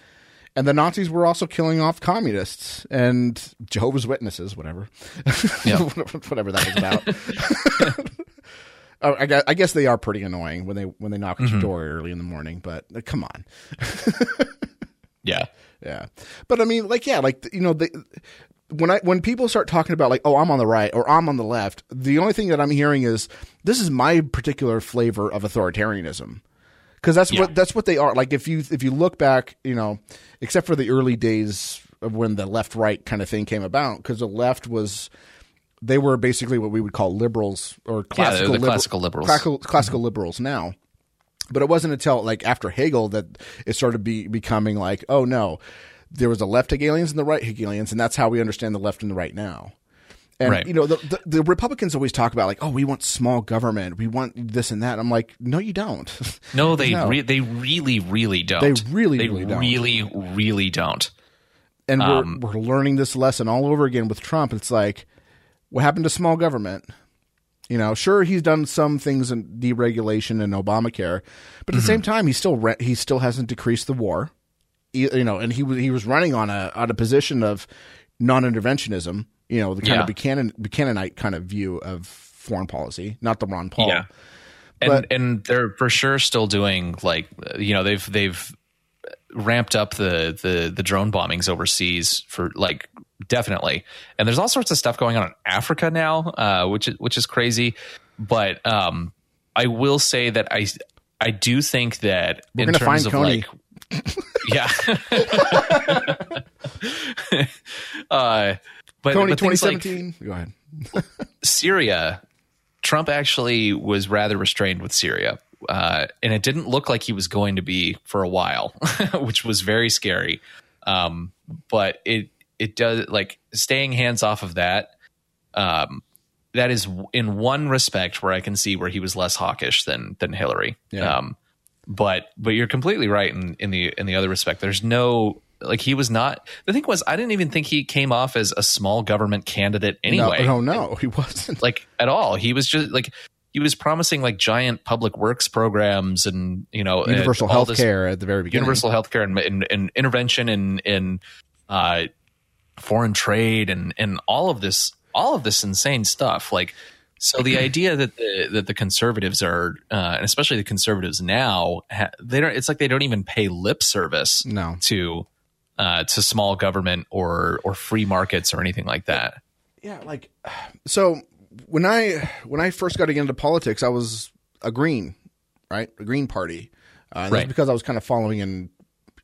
and the Nazis were also killing off communists and Jehovah's Witnesses, whatever, whatever that was about. oh, I, guess, I, guess, they are pretty annoying when they when they knock at mm-hmm. your door early in the morning. But uh, come on, yeah, yeah. But I mean, like, yeah, like you know, they, when I when people start talking about like, oh, I'm on the right or I'm on the left, the only thing that I'm hearing is this is my particular flavor of authoritarianism because that's yeah. what that's what they are. Like if you if you look back, you know, except for the early days of when the left right kind of thing came about, because the left was they were basically what we would call liberals or classical, yeah, classical liberals, classical, classical mm-hmm. liberals now. But it wasn't until like after Hegel that it started be, becoming like, oh no, there was a left Hegelians and the right Hegelians, and that's how we understand the left and the right now. And right. you know, the, the, the Republicans always talk about like, oh, we want small government, we want this and that. I'm like, no, you don't. No, they no. Re- they really, really don't. They really, they really, don't. really, really don't. And um, we're we're learning this lesson all over again with Trump. It's like, what happened to small government? You know, sure he's done some things in deregulation and Obamacare, but at the mm-hmm. same time, he still re- he still hasn't decreased the war. You know, and he was he was running on a on a position of non-interventionism you know, the kind yeah. of Buchanan Buchananite kind of view of foreign policy, not the Ron Paul. Yeah. And but, and they're for sure still doing like you know they've they've ramped up the the the drone bombings overseas for like definitely and there's all sorts of stuff going on in Africa now uh, which is which is crazy but um I will say that I I do think that We're in terms of Kony. like yeah uh but, but 2017. Like Go ahead. Syria, Trump actually was rather restrained with Syria. Uh, and it didn't look like he was going to be for a while, which was very scary. Um, but it it does like staying hands off of that. Um, that is in one respect where I can see where he was less hawkish than than Hillary. Yeah. Um, but but you're completely right in in the in the other respect. There's no like he was not. The thing was, I didn't even think he came off as a small government candidate anyway. No, no, no he wasn't. Like at all. He was just like he was promising like giant public works programs and you know universal health care at the very beginning. Universal health care and, and, and, intervention in in uh, foreign trade and and all of this all of this insane stuff. Like so, the idea that the that the conservatives are, uh, and especially the conservatives now, ha- they don't. It's like they don't even pay lip service no. to uh, to small government or or free markets or anything like that. Yeah, like so when I when I first got into politics, I was a green, right, a green party. Uh, right. because I was kind of following in,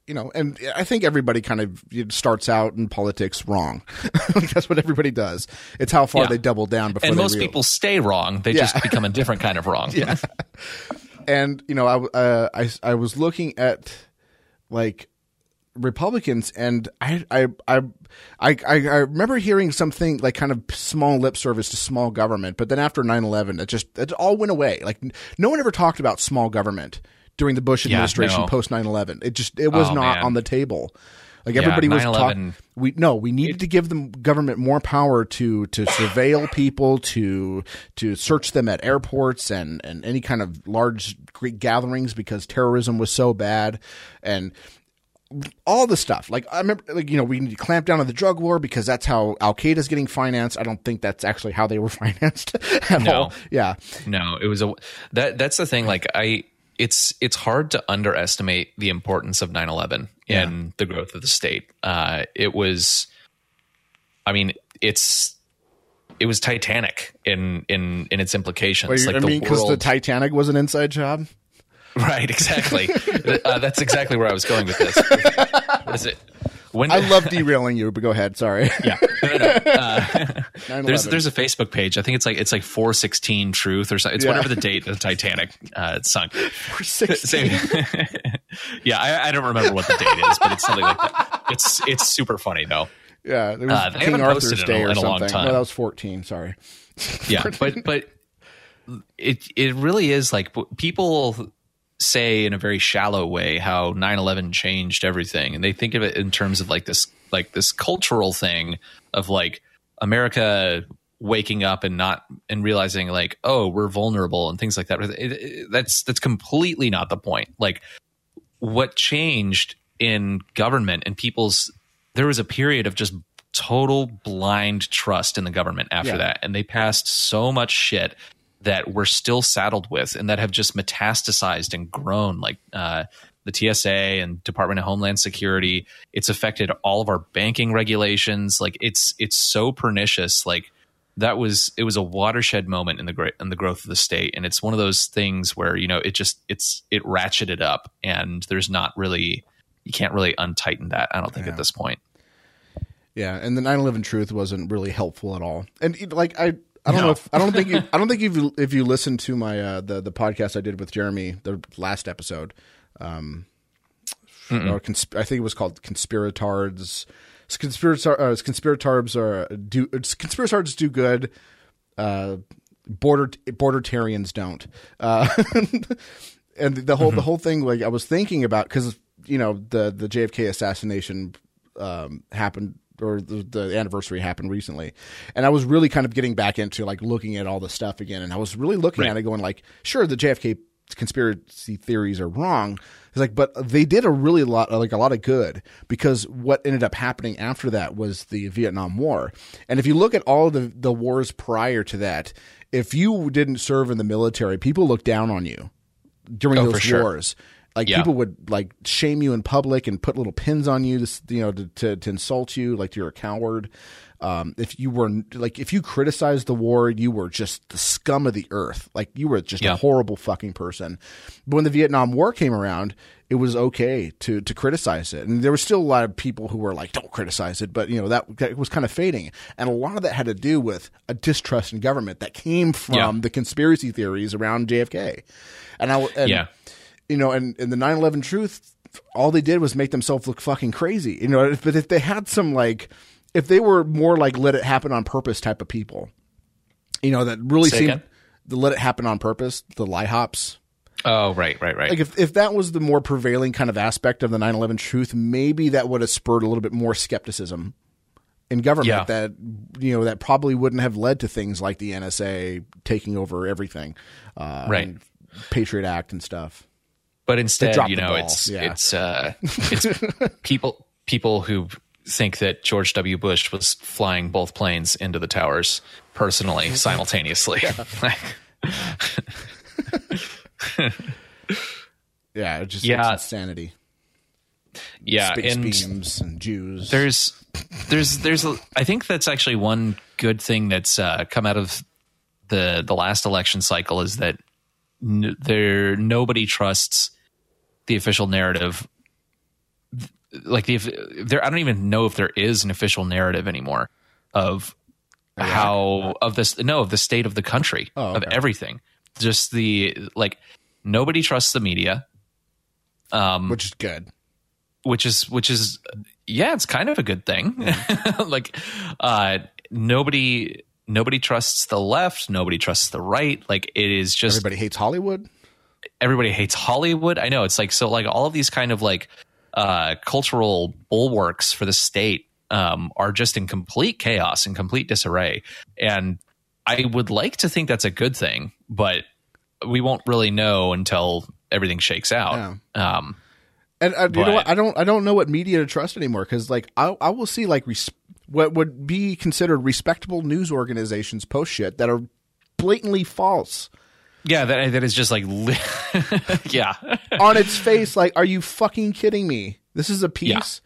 you know, and I think everybody kind of starts out in politics wrong. That's what everybody does. It's how far yeah. they double down before. And most people stay wrong. They yeah. just become a different kind of wrong. yeah. And you know, I uh, I I was looking at like Republicans, and I, I, I, I, I remember hearing something like kind of small lip service to small government, but then after 9-11, it just it all went away. Like no one ever talked about small government during the Bush administration yeah, no. post 9-11. It just it was oh, not man. on the table. Like everybody yeah, was talking. We no, we needed to give the government more power to to surveil people, to to search them at airports and and any kind of large Greek gatherings because terrorism was so bad, and all the stuff. Like I remember, like you know, we need to clamp down on the drug war because that's how Al Qaeda is getting financed. I don't think that's actually how they were financed at no. all. Yeah, no, it was a that. That's the thing. Like I, it's it's hard to underestimate the importance of 9-11 yeah. in the growth of the state. Uh, it was, I mean, it's it was Titanic in in in its implications. Well, like I the mean, because the Titanic was an inside job. Right, exactly. uh, that's exactly where I was going with this. What is it? When I love derailing you, but go ahead. Sorry. yeah. No, no, no. Uh, there's there's a Facebook page. I think it's like it's like 416 Truth or something. It's Yeah. whatever the date the Titanic uh, sunk. We're 16. Same. yeah, I, I don't remember what the date is, but it's something like that. It's it's super funny though. Yeah, it was Uh, King Arthur's posted in a- Day or in a long something. time. No, that was 14. Sorry. Yeah, but but it it really is like people say in a very shallow way how 9/11 changed everything. And they think of it in terms of like this like this cultural thing of like America waking up and not and realizing like oh we're vulnerable and things like that. It- it- that's that's completely not the point. Like what changed in government and people's there was a period of just total blind trust in the government after Yeah. that. And they passed so much shit that we're still saddled with and that have just metastasized and grown like uh, the TSA and Department of Homeland Security. It's affected all of our banking regulations. Like it's it's so pernicious. Like that was it was a watershed moment in the great in the growth of the state. And it's one of those things where you know it just it's it ratcheted up and there's not really you can't really untighten that i don't think Yeah. at this point. Yeah, and the 9/11 truth wasn't really helpful at all. And like I I don't No. know if I don't think you I don't think if you if you listen to my uh the the podcast I did with Jeremy the last episode um or consp- I think it was called conspiratards. Conspiratar uh, conspiratarbs are do it's conspiratards do good uh border bordertarians don't. Uh and the whole the whole thing like I was thinking about because you know the the JFK assassination um, happened or the, the anniversary happened recently, and I was really kind of getting back into like looking at all the stuff again, and I was really looking Right. at it going like, sure, the JFK conspiracy theories are wrong. It's like, but they did a really lot, like a lot of good because what ended up happening after that was the Vietnam War, and if you look at all the the wars prior to that, if you didn't serve in the military, people looked down on you during Oh, those for sure. Like Yeah. people would like shame you in public and put little pins on you to you know to, to, to insult you like you're a coward. Um, if you were like if you criticized the war, you were just the scum of the earth. Like you were just Yeah. a horrible fucking person. But when the Vietnam War came around, it was okay to to criticize it, and there was still a lot of people who were like, "Don't criticize it," but you know that, that was kind of fading, and a lot of that had to do with a distrust in government that came from Yeah. the conspiracy theories around JFK. And I and, Yeah. You know, and, and the 9-11 truth, all they did was make themselves look fucking crazy. You know, but if they had some like, if they were more like let it happen on purpose type of people, you know, that really Say seemed again? the let it happen on purpose, the LIHOPs. oh right right right Like if, if that was the more prevailing kind of aspect of the 9-11 truth, maybe that would have spurred a little bit more skepticism in government Yeah. that, you know, that probably wouldn't have led to things like the NSA taking over everything. Uh, Right. Patriot Act and stuff. But instead you know it's yeah. it's uh it's people people who think that George W Bush was flying both planes into the towers personally simultaneously Yeah, it just Yeah. insanity. yeah Space and beams and Jews. there's there's there's a, I think that's actually one good thing that's uh, come out of the the last election cycle is that n- there nobody trusts the official narrative like the there I don't even know if there is an official narrative anymore of how of this no of the state of the country Oh, of everything. Just the like nobody trusts the media um which is good. which is which is yeah it's kind of a good thing. Like uh nobody nobody trusts the left nobody trusts the right. Like it is just Everybody hates Hollywood. Everybody hates hollywood i know it's like so like all of these kind of like uh cultural bulwarks for the state um are just in complete chaos and complete disarray and i would like to think that's a good thing but we won't really know until everything shakes out um And uh, you know what? I don't. I don't know what media to trust anymore because, like, I, I will see like res- what would be considered respectable news organizations post shit that are blatantly false yeah that, that is just like li- yeah on its face. Like, are you fucking kidding me? This is a piece,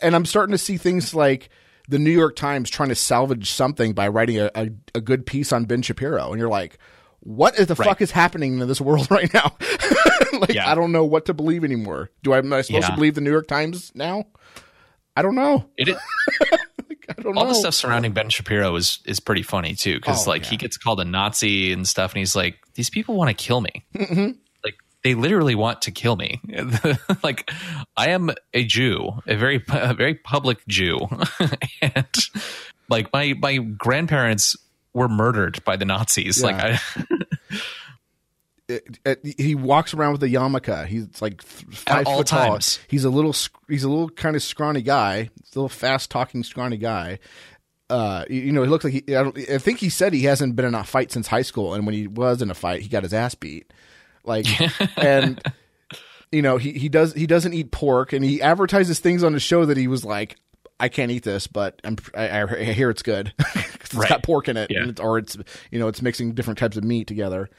and I'm starting to see things like the New York Times trying to salvage something by writing a, a, a good piece on Ben Shapiro, and you're like, what is the Right. fuck is happening in this world right now? like, Yeah. I don't know what to believe anymore. Do I am I supposed to believe the New York Times now? I don't know. It, is- I don't all know. the stuff surrounding Ben Shapiro is is pretty funny too, because Oh, like yeah. he gets called a Nazi and stuff, and he's like, "These people want to kill me. Mm-hmm. Like they literally want to kill me. like I am a Jew, a very a very public Jew, and like my my grandparents were murdered by the Nazis. Like I, it, it, he walks around with a yarmulke. He's like five At all foot tall. times. He's a little he's a little kind of scrawny guy, little fast talking scrawny guy. Uh, you, you know, he looks like he. I, don't, I think he said he hasn't been in a fight since high school, and when he was in a fight, he got his ass beat. Like, and you know, he he does he doesn't eat pork, and he advertises things on the show that he was like. I can't eat this, but I'm, I, I hear it's good. it's Right. got pork in it, Yeah. it's, or it's you know it's mixing different types of meat together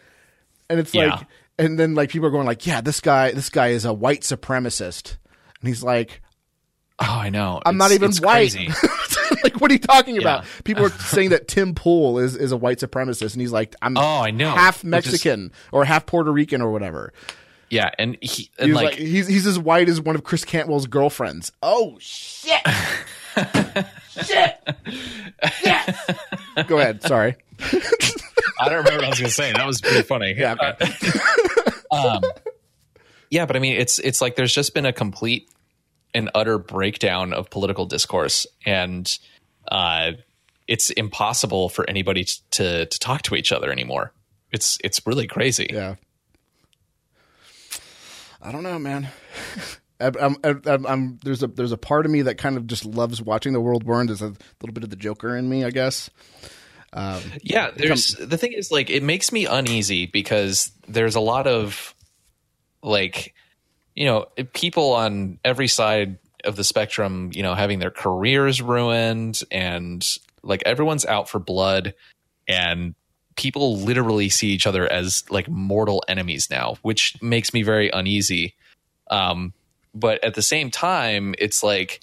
and it's Yeah. like and then like people are going like yeah this guy this guy is a white supremacist. And he's like oh, I know. i'm not even white. like what are you talking about? People are saying that tim pool is is a white supremacist and he's like i'm Oh, I know. half Which is- mexican or half puerto rican or whatever. Yeah, and he and he's like, like, he's he's as white as one of chris cantwell's girlfriends. Oh shit. Shit. Yes. Go ahead. Sorry I don't remember what I was going to say. That was pretty funny. yeah okay. um, yeah, but I mean, it's it's like there's just been a complete and utter breakdown of political discourse, and uh, it's impossible for anybody t- to to talk to each other anymore. It's it's really crazy. Yeah. I don't know, man. I'm, I'm, I'm- there's a there's a part of me that kind of just loves watching the world burn. There's a little bit of the Joker in me, I guess. Yeah, there's the thing is like it makes me uneasy because there's a lot of like you know people on every side of the spectrum, you know, having their careers ruined and like everyone's out for blood and people literally see each other as like mortal enemies now, which makes me very uneasy. Um but at the same time, it's like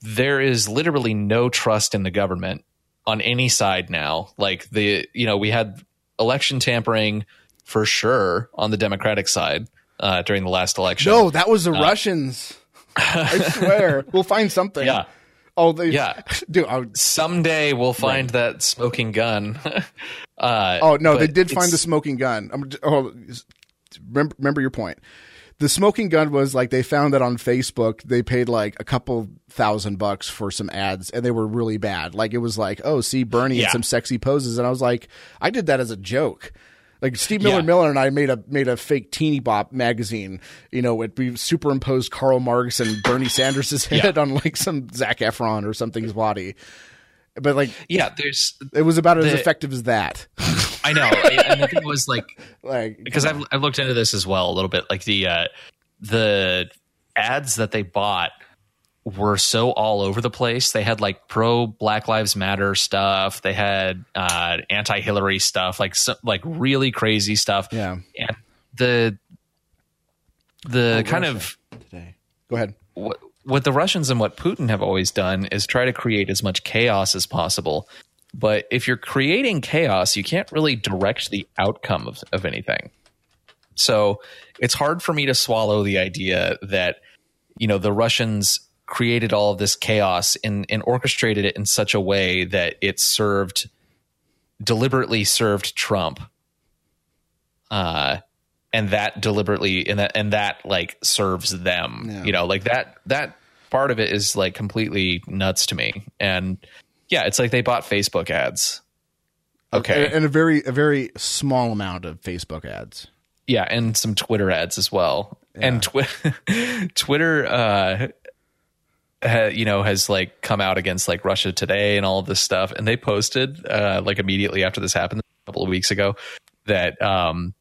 there is literally no trust in the government on any side now. Like the you know we had election tampering for sure on the Democratic side uh, during the last election. No, that was the Russians. I swear, we'll find something. Yeah. Oh, they, Yeah. dude. I, Someday we'll find that smoking gun. uh, oh no, they did find the smoking gun. I'm, oh, remember, remember your point. The smoking gun was like they found that on Facebook. They paid like a couple thousand bucks for some ads, and they were really bad. Like it was like, oh, see Bernie in some sexy poses, and I was like, I did that as a joke. Like Steve Miller Yeah. Miller and I made a made a fake teeny bop magazine. You know, it we superimposed Karl Marx and Bernie Sanders' head on like some Zac Efron or something's body. But like Yeah, there's. it was about as effective as that. I know, and the thing was like like because I've I've looked into this as well a little bit. Like the uh, the ads that they bought were so all over the place. They had like pro Black Lives Matter stuff. They had uh, anti Hillary stuff, like so, like really crazy stuff. Yeah. and the the Oh, kind of today. Go ahead. what, what the Russians and what Putin have always done is try to create as much chaos as possible. But if you're creating chaos, you can't really direct the outcome of, of anything. So it's hard for me to swallow the idea that, you know, the Russians created all of this chaos and, and orchestrated it in such a way that it served deliberately served Trump. Uh and that deliberately and that and that like serves them. Yeah. You know, like that that part of it is like completely nuts to me. And yeah, it's like they bought Facebook ads. Okay. and a very a very small amount of Facebook ads. Yeah, and some Twitter ads as well. And twi- Twitter, uh, ha, you know, has like come out against like Russia Today and all of this stuff. And they posted uh, like immediately after this happened a couple of weeks ago that um,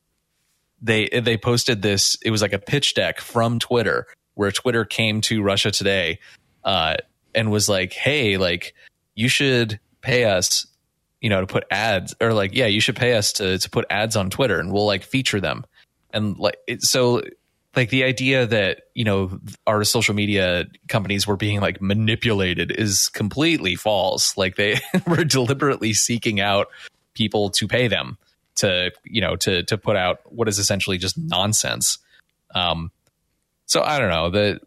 they they posted this. It was like a pitch deck from Twitter where Twitter came to Russia Today uh, and was like, "Hey, like you should pay us." You know, to put ads or like, yeah, you should pay us to to put ads on Twitter and we'll like feature them and like it, so like the idea that you know our social media companies were being like manipulated is completely false like they were deliberately seeking out people to pay them to you know to to put out what is essentially just nonsense. Um so i don't know. The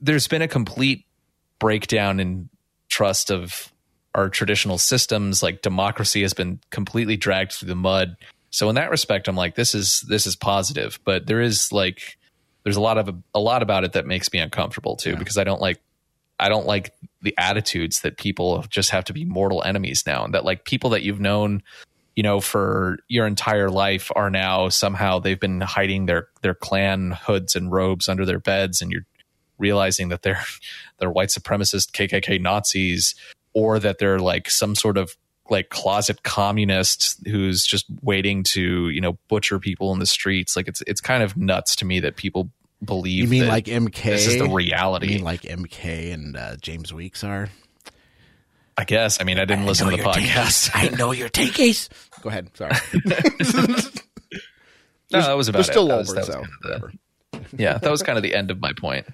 there's been a complete breakdown in trust of our traditional systems. Like democracy has been completely dragged through the mud. So in that respect i'm like this is this is positive. But there is like there's a lot of a lot about it that makes me uncomfortable too Yeah. because i don't like i don't like the attitudes that people just have to be mortal enemies now. And that like people that you've known you know for your entire life are now somehow they've been hiding their their clan hoods and robes under their beds and you're realizing that they're they're white supremacist kkk nazis or that they're like some sort of like closet communist who's just waiting to you know butcher people in the streets like it's it's kind of nuts to me that people believe You mean like MK? this is the You reality mean like MK and uh, James Weeks are? I guess i mean i didn't listen to the podcast I know your takes. Go ahead. Sorry. no that was about They're still it. That was- older, that was so kind of the- yeah that was kind of the end of my point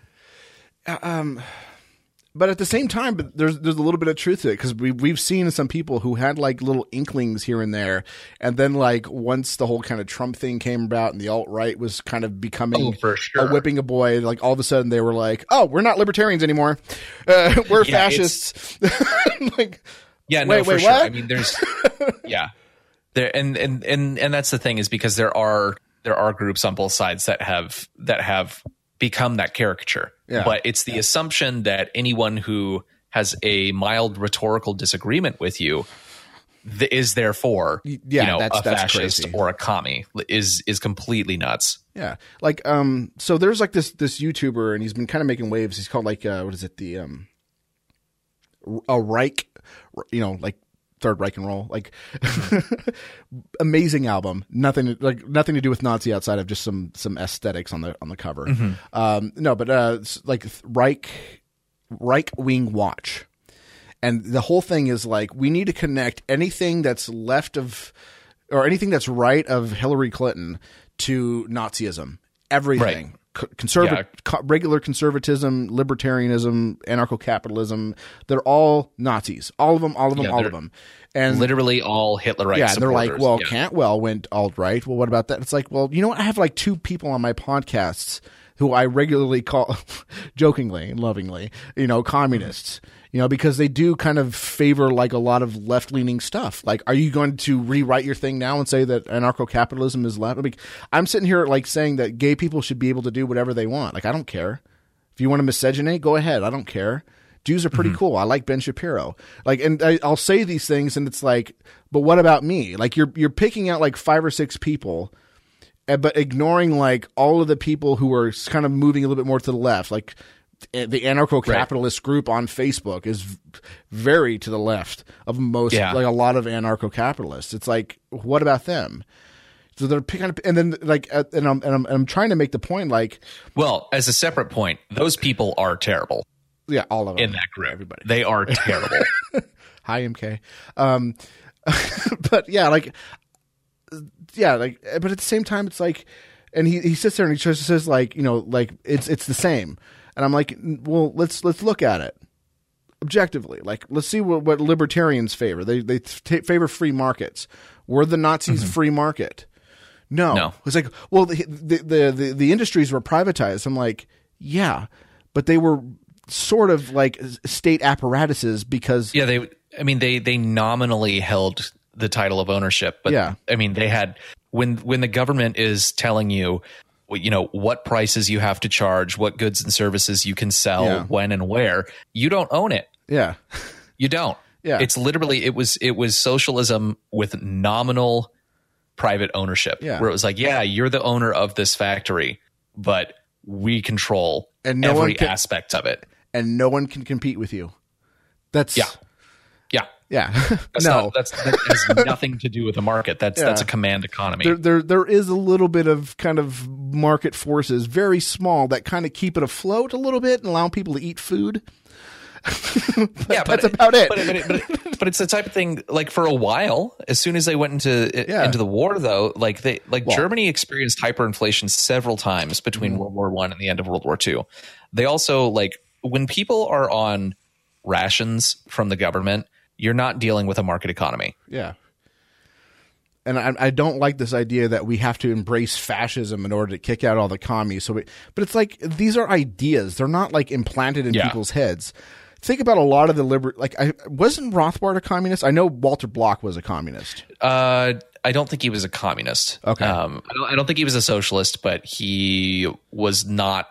um, but at the same time, but there's there's a little bit of truth to it because we we've seen some people who had like little inklings here and there, and then like once the whole kind of Trump thing came about and the alt right was kind of becoming Oh, sure. a whipping a boy, like all of a sudden they were like, oh, we're not libertarians anymore, uh, we're Yeah, fascists. like, Yeah, no, Wait, for wait, sure. what? I mean, there's yeah, there and and and and that's the thing is because there are there are groups on both sides that have that have become that caricature. Yeah. But it's the assumption that anyone who has a mild rhetorical disagreement with you th- is therefore yeah, you know that's- a that's fascist crazy. or a commie is is completely nuts. Yeah, like um, so there's like this this YouTuber, and he's been kind of making waves. He's called like uh, what is it the um, a Reich, you know, like Third Reich and roll, like amazing album. Nothing like nothing to do with Nazi outside of just some some aesthetics on the on the cover. Um, no, but uh, like Reich Reich Wing Watch. And the whole thing is like we need to connect anything that's left of or anything that's right of Hillary Clinton to Nazism. Everything. C- Conserva- Yeah. co- regular conservatism, libertarianism, anarcho-capitalism, they're all Nazis. All of them, all of them, Yeah, all of them. And Literally all Hitlerite yeah, and they're like, well, Yeah. Cantwell went alt right. Well, what about that? It's like, well, you know what? I have like two people on my podcasts who I regularly call, jokingly and lovingly, you know, communists. You know, because they do kind of favor like a lot of left leaning stuff. Like, are you going to rewrite your thing now and say that anarcho capitalism is left? I mean, I'm sitting here like saying that gay people should be able to do whatever they want. Like, I don't care. If you want to miscegenate, go ahead. I don't care. Jews are pretty cool. I like Ben Shapiro. Like, and I, I'll say these things, and it's like, but what about me? Like, you're you're picking out like five or six people, eh, but ignoring like all of the people who are kind of moving a little bit more to the left. Like, the anarcho-capitalist group on Facebook is very to the left of most, Yeah. like a lot of anarcho-capitalists. It's like, what about them? So they're picking up, and then like, and I'm and I'm, and I'm trying to make the point, like, Well, as a separate point, those people are terrible yeah, all of them in that group. Everybody. They are terrible. Hi, MK. Um, but yeah, like, yeah, like, but at the same time, it's like, and he, he sits there and he just says like, you know, like it's it's the same, and I'm like, well, let's let's look at it objectively. Like, let's see what, what libertarians favor. They they t- favor free markets. Were the Nazis mm-hmm. free market? No. No. It's like, well, the, the the the industries were privatized. I'm like, yeah, but they were sort of like state apparatuses because Yeah, they. I mean, they they nominally held the title of ownership, but Yeah. I mean, they had when when the government is telling you, you know, what prices you have to charge, what goods and services you can sell, Yeah. when and where, you don't own it. yeah. You don't. Yeah. it's literally it was it was socialism with nominal private ownership. Yeah. where it was like, yeah, you're the owner of this factory, but we control And no every can- aspect of it. and no one can compete with you. That's Yeah. Yeah. yeah. That's no, not, that's that has nothing to do with the market. That's that's a command economy. there, there there is a little bit of kind of market forces, very small, that kind of keep it afloat a little bit and allow people to eat food. yeah, that's about it. But, but, it- but, it- but it's the type of thing like for a while. As soon as they went into Yeah. into the war, though, like they like Well- Germany experienced hyperinflation several times between Mm-hmm. World War One and the end of World War Two. They also like when people are on rations from the government, you're not dealing with a market economy. Yeah. And I, I don't like this idea that we have to embrace fascism in order to kick out all the commies. So, we, but it's like these are ideas; they're not like implanted in Yeah. people's heads. Think about a lot of the liber like I wasn't Rothbard a communist. I know Walter Block was a communist. Uh, I don't think he was a communist. Okay. Um, I, don't, I don't think he was a socialist, but he was not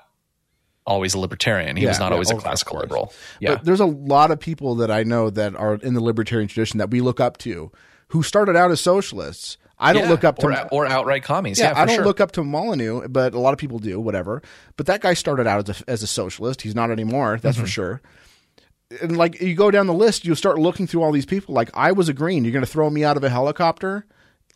always a libertarian. He was not yeah, always a classical liberal. Yeah. But there's a lot of people that I know that are in the libertarian tradition that we look up to, who started out as socialists. I don't Yeah, look up to or, or outright commies. Yeah, Yeah, I don't sure. look up to Molyneux, but a lot of people do, whatever. But that guy started out as a, as a socialist. He's not anymore, that's Mm-hmm. for sure. And like you go down the list, you start looking through all these people. Like I was a green. you're going to throw me out of a helicopter,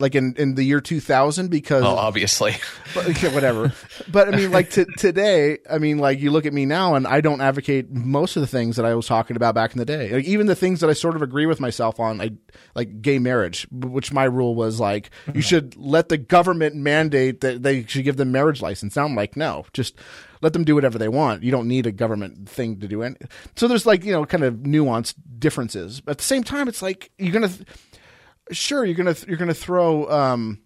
like in, in the year 2000 because Oh, obviously. but, okay, whatever. But I mean, like t- today, I mean, like you look at me now, and I don't advocate most of the things that I was talking about back in the day. Like even the things that I sort of agree with myself on, I like gay marriage, which my rule was like you mm-hmm. should let the government mandate that they should give them marriage license. Now I'm like, no, just let them do whatever they want. You don't need a government thing to do any. So there's like you know kind of nuanced differences. But at the same time, it's like you're gonna. Th- Sure, you're gonna you're gonna throw um,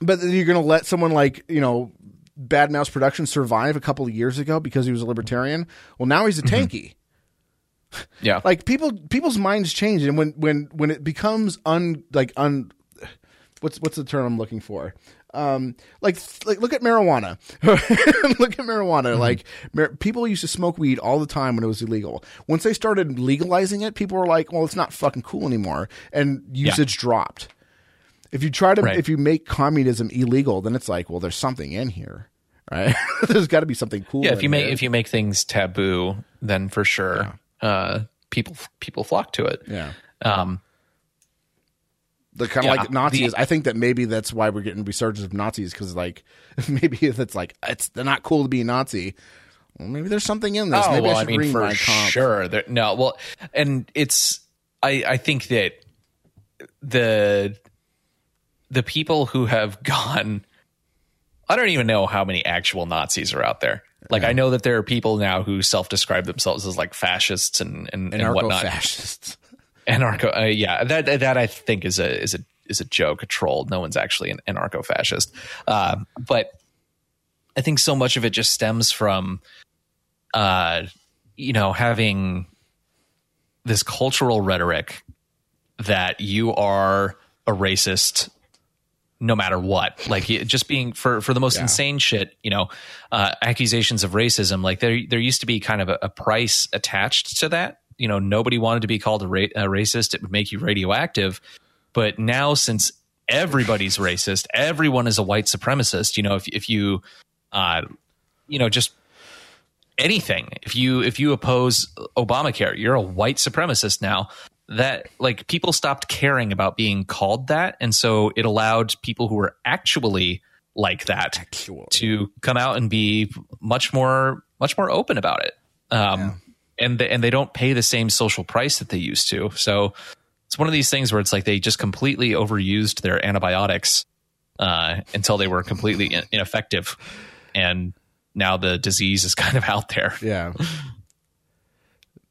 but you're going to let someone like you know Bad Mouse Production survive a couple of years ago because he was a libertarian. Well, now he's a tanky. Yeah. Like people, people's minds change, and when when when it becomes un like un, what's what's the term I'm looking for? Um, like like look at marijuana. look at marijuana. Like mar- people used to smoke weed all the time when it was illegal. Once they started legalizing it, people were like, "Well, it's not fucking cool anymore," and usage dropped. If you try to, Right. if you make communism illegal, then it's like, well, there's something in here, right? there's got to be something cool. yeah. If you make here. if you make things taboo, then for sure, uh, people people flock to it. yeah, Um, the kind of Yeah, like Nazis. the- I think that maybe that's why we're getting resurgence of Nazis because like maybe if it's like it's not cool to be a Nazi. Well, maybe there's something in this. Oh, maybe well, I I, should mean, read for my comp. sure. There, no, well, and it's I I think that the the people who have gone, I don't even know how many actual Nazis are out there. Like I know that there are people now who self-describe themselves as like fascists and and, and whatnot. fascists. Anarcho, uh, yeah, that that I think is a is a is a joke, a troll. No one's actually an anarcho fascist, uh, but I think so much of it just stems from, uh, you know, having this cultural rhetoric that you are a racist no matter what. Like just being for for the most insane shit you know uh accusations of racism like there there used to be kind of a, a price attached to that you know nobody wanted to be called a, ra- a racist it would make you radioactive. But now since everybody's racist everyone is a white supremacist you know if if you uh you know just anything if you if you oppose obamacare you're a white supremacist now. That like people stopped caring about being called that and so it allowed people who were actually like that to come out and be much more much more open about it. Um and they, and they don't pay the same social price that they used to so it's one of these things where it's like they just completely overused their antibiotics uh, until they were completely in- ineffective and now the disease is kind of out there Yeah.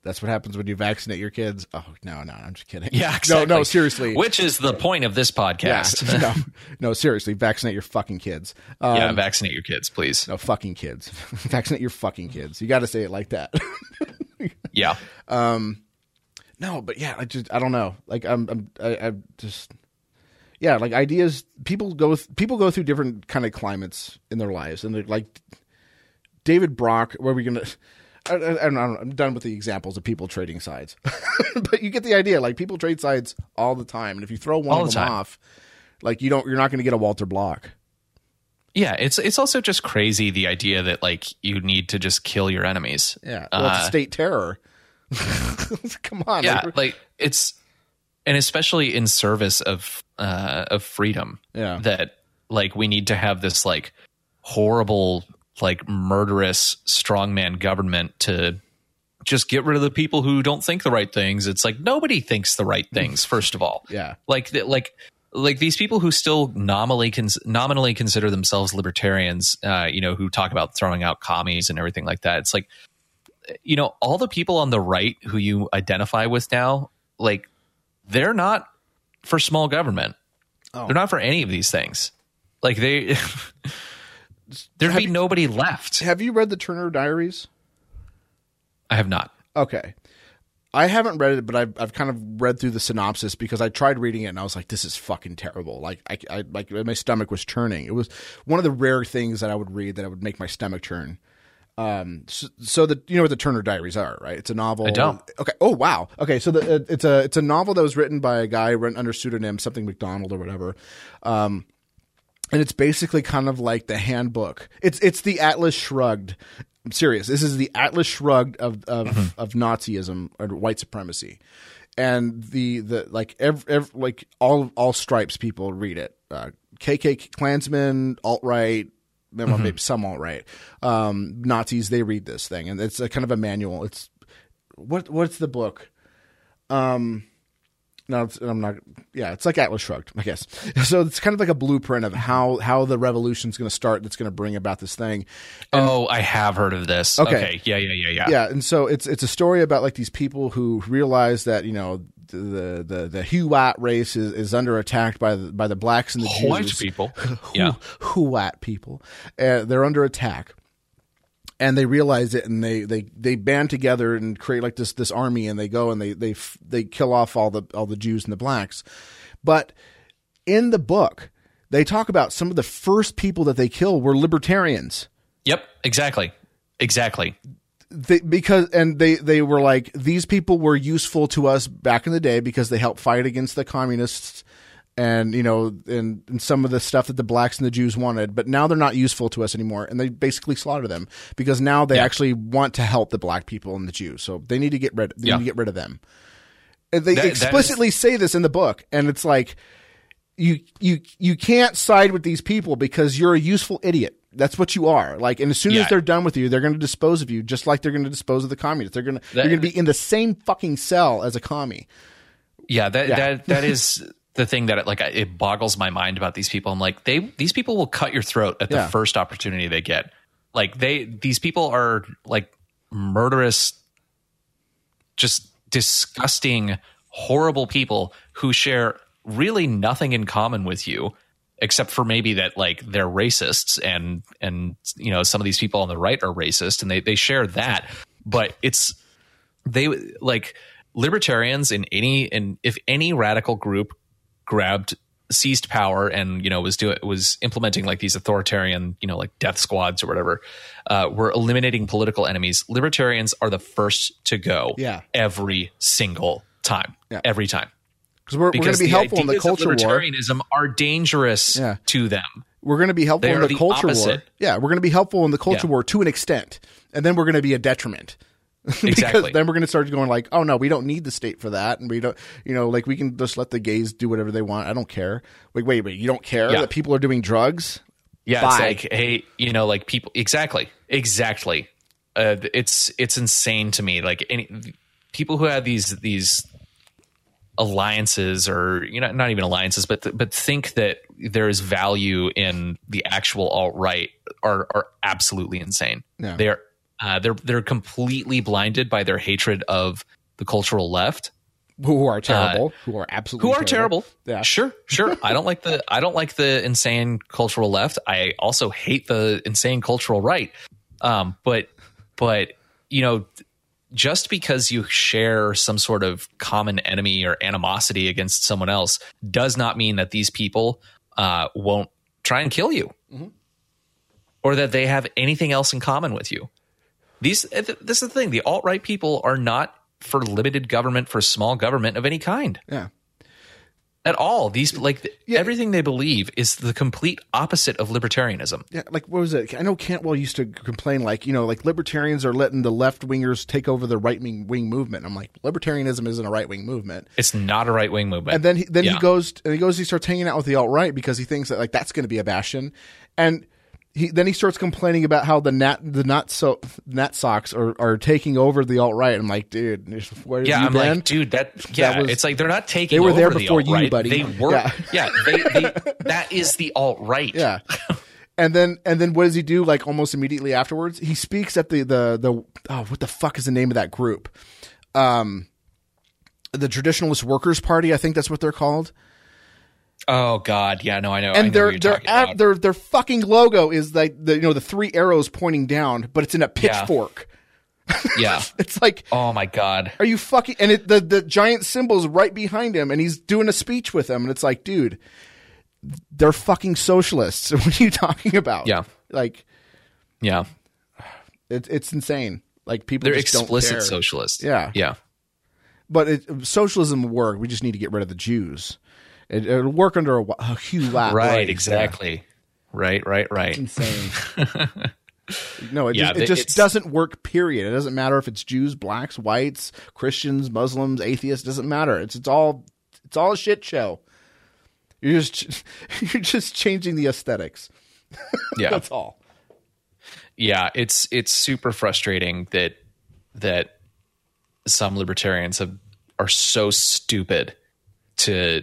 That's what happens when you vaccinate your kids. Oh no, no, I'm just kidding. Yeah, exactly. No, no, seriously. which is the point of this yeah, podcast no, no, seriously. Vaccinate your fucking kids. Um, yeah vaccinate your kids please No, fucking kids. vaccinate your fucking kids. You got to say it like that. Yeah um, No, but yeah, I just I don't know. Like I'm I'm I, I'm just yeah, like ideas. People go th- people go through different kind of climates in their lives, and they're like David Brock. Where are we gonna? I, I, I don't know, I'm done with the examples of people trading sides, but you get the idea. Like people trade sides all the time, and if you throw one All of the them time. off, like you don't, you're not going to get a Walter Block. Yeah it's it's also just crazy the idea that like you need to just kill your enemies Yeah, well, it's Uh, state terror. Come on, yeah like, like it's and especially in service of uh of freedom Yeah. that like we need to have this like horrible like murderous strongman government to just get rid of the people who don't think the right things. It's like nobody thinks the right things. First of all, Yeah. like like like these people who still nominally cons- nominally consider themselves libertarians. Uh, you know, who talk about throwing out commies and everything like that. It's like you know, all the people on the right who you identify with now, like they're not for small government. Oh. They're not for any of these things. Like they, there'd Have be you- nobody left. Have you read the Turner Diaries? I have not. Okay. I haven't read it, but I've, I've kind of read through the synopsis because I tried reading it and I was like, this is fucking terrible. Like, I, I like my stomach was churning. It was one of the rare things that I would read that I would make my stomach churn. Um, so, so the you know what the Turner Diaries are, right? It's a novel. I don't. Okay. Oh wow. Okay. So the, it's a it's a novel that was written by a guy written under pseudonym something McDonald or whatever. Um, and it's basically kind of like the handbook. It's it's the Atlas Shrugged. I'm serious. This is the Atlas Shrugged of of, of Nazism or white supremacy, and the the like ev ev like all all stripes people read it. Uh, KK Klansmen, alt right, well, maybe some alt right, um, Nazis. They read this thing, and it's a kind of a manual. It's what what's the book? Um, no, it's, I'm not. Yeah, it's like Atlas Shrugged, I guess. So it's kind of like a blueprint of how how the revolution's going to start. That's going to bring about this thing. oh, I have heard of this. Okay. Okay. Yeah, yeah, yeah, yeah. Yeah, and so it's it's a story about like these people who realize that you know the the the Huat race is, is under attack by the by the blacks and the White Jews. people. Hu- Yeah. Huat people, uh, they're under attack, and they realize it, and they they they band together and create like this this army, and they go and they they they kill off all the all the Jews and the blacks, but in the book they talk about some of the first people that they kill were libertarians Yep. Exactly. Exactly. they, because and they they were like these people were useful to us back in the day because they helped fight against the communists and you know and, and some of the stuff that the blacks and the Jews wanted but now they're not useful to us anymore and they basically slaughter them because now they Yeah. actually want to help the black people and the Jews so they need to get rid they Yeah. need to get rid of them and they That- that explicitly say this in the book and it's like you you you can't side with these people because you're a useful idiot. That's what you are. Like, and as soon Yeah. as they're done with you, they're going to dispose of you, just like they're going to dispose of the communists. They're going to you're going to be in the same fucking cell as a commie. Yeah, that Yeah. that that is the thing that it, like it boggles my mind about these people. I'm like, they these people will cut your throat at the Yeah. first opportunity they get. Like they these people are like murderous, just disgusting, horrible people who share really nothing in common with you except for maybe that like they're racists and and you know some of these people on the right are racist and they they share that but it's they like libertarians in any and if any radical group grabbed seized power and you know was doing was implementing like these authoritarian you know like death squads or whatever uh, were eliminating political enemies libertarians are the first to go Yeah. every single time Yeah. every time Because we're, we're going to be helpful in the of culture war. libertarianism are dangerous Yeah. to them We're going to be helpful in the the culture war. Yeah, we're going to be helpful in the culture Yeah. war to an extent, and then we're going to be a detriment. because Exactly. then we're going to start going like, oh no, we don't need the state for that, and we don't, you know, like we can just let the gays do whatever they want. I don't care. Wait, wait, wait, you don't care Yeah. that people are doing drugs? Yeah, Bye. it's like, hey, you know, like people exactly, exactly. Uh, it's it's insane to me. Like any people who have these these alliances, or you know, not even alliances, but but think that there is value in the actual alt right are are absolutely insane. Yeah. They're uh, they're they're completely blinded by their hatred of the cultural left Who are terrible? who are absolutely Uh, who are terrible. Yeah. Sure, sure. I don't like the I don't like the insane cultural left. I also hate the insane cultural right. Um, but but you know, just because you share some sort of common enemy or animosity against someone else does not mean that these people uh, won't try and kill you, or that they have anything else in common with you. These uh, this is the thing. The alt right people are not for limited government, for small government of any kind Yeah. at all. These like th- everything they believe is the complete opposite of libertarianism. Yeah, like what was it? I know Cantwell used to complain, like you know, like libertarians are letting the left wingers take over the right wing wing movement. I'm like, libertarianism isn't a right wing movement. It's not a right wing movement. And then he, then he goes and he goes he starts hanging out with the alt right because he thinks that like that's going to be a bastion, and he then he starts complaining about how the nat the not so nat socks are, are taking over the alt right. I'm like, dude, where Yeah, I'm been? like, dude, that yeah, was- it's like they're not taking. They were there over the before you, buddy. They were, Yeah. yeah, they, they, that is the alt right. Yeah. And then and then what does he do? Like almost immediately afterwards, he speaks at the the the oh what the fuck is the name of that group? Um, the Traditionalist Workers Party, I think that's what they're called. Oh God, yeah, no, I know. I know And what their their about. their their fucking logo is like the you know the three arrows pointing down, but it's in a pitchfork. yeah. It's like Oh my God. Are you fucking? And it, the the giant symbol's right behind him, and he's doing a speech with them, and it's like, dude, they're fucking socialists. What are you talking about? Yeah. like Yeah, it, it's insane. Like people, they're just don't explicit socialists. Yeah. yeah. But it, socialism will work. We just need to get rid of the Jews. It, it'll work under a, a Hugh Lap. Right, exactly. Right, right, right. Insane. no, it Yeah, just, it just doesn't work. Period. It doesn't matter if it's Jews, blacks, whites, Christians, Muslims, atheists. Doesn't matter. It's it's all it's all a shit show. You're just you're just changing the aesthetics. Yeah, That's all. yeah. It's it's super frustrating that that some libertarians have, are so stupid to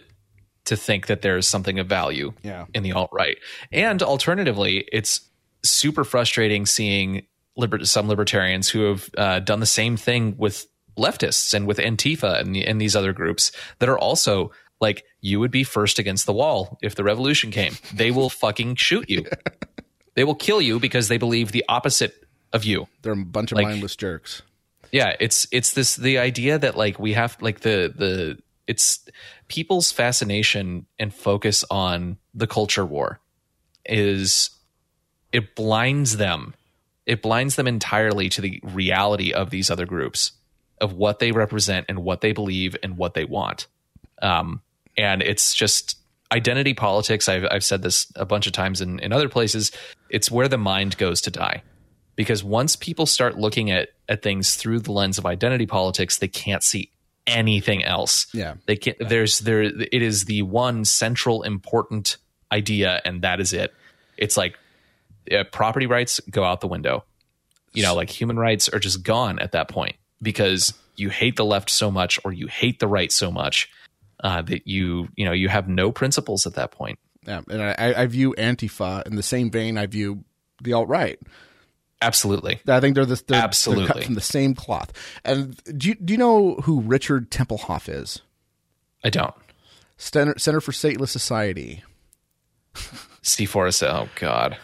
to think that there's something of value Yeah. in the alt right. And alternatively, it's super frustrating seeing liber- some libertarians who have uh, done the same thing with leftists and with Antifa and, the, and these other groups that are also like, you would be first against the wall if the revolution came. They will fucking shoot you. they will kill you because they believe the opposite of you. They're a bunch of Like- mindless jerks. Yeah, it's it's this the idea that like we have like the the it's people's fascination and focus on the culture war is it blinds them. It blinds them entirely to the reality of these other groups, of what they represent and what they believe and what they want. Um, and it's just identity politics. I've, I've said this a bunch of times in, in other places. It's where the mind goes to die because once people start looking at at things through the lens of identity politics, they can't see anything else. Yeah. They can't. There's there. It is the one central important idea, and that is it. It's like uh, property rights go out the window. You know, like human rights are just gone at that point because you hate the left so much or you hate the right so much uh, that you you know you have no principles at that point. Yeah, and I, I view Antifa in the same vein I view the alt right. Absolutely. I think they're, the, they're, they're Absolutely. cut from the same cloth. And do you, do you know who Richard Templehoff is? I don't. Center, Center for Stateless Society. Steve Forrest. Oh God.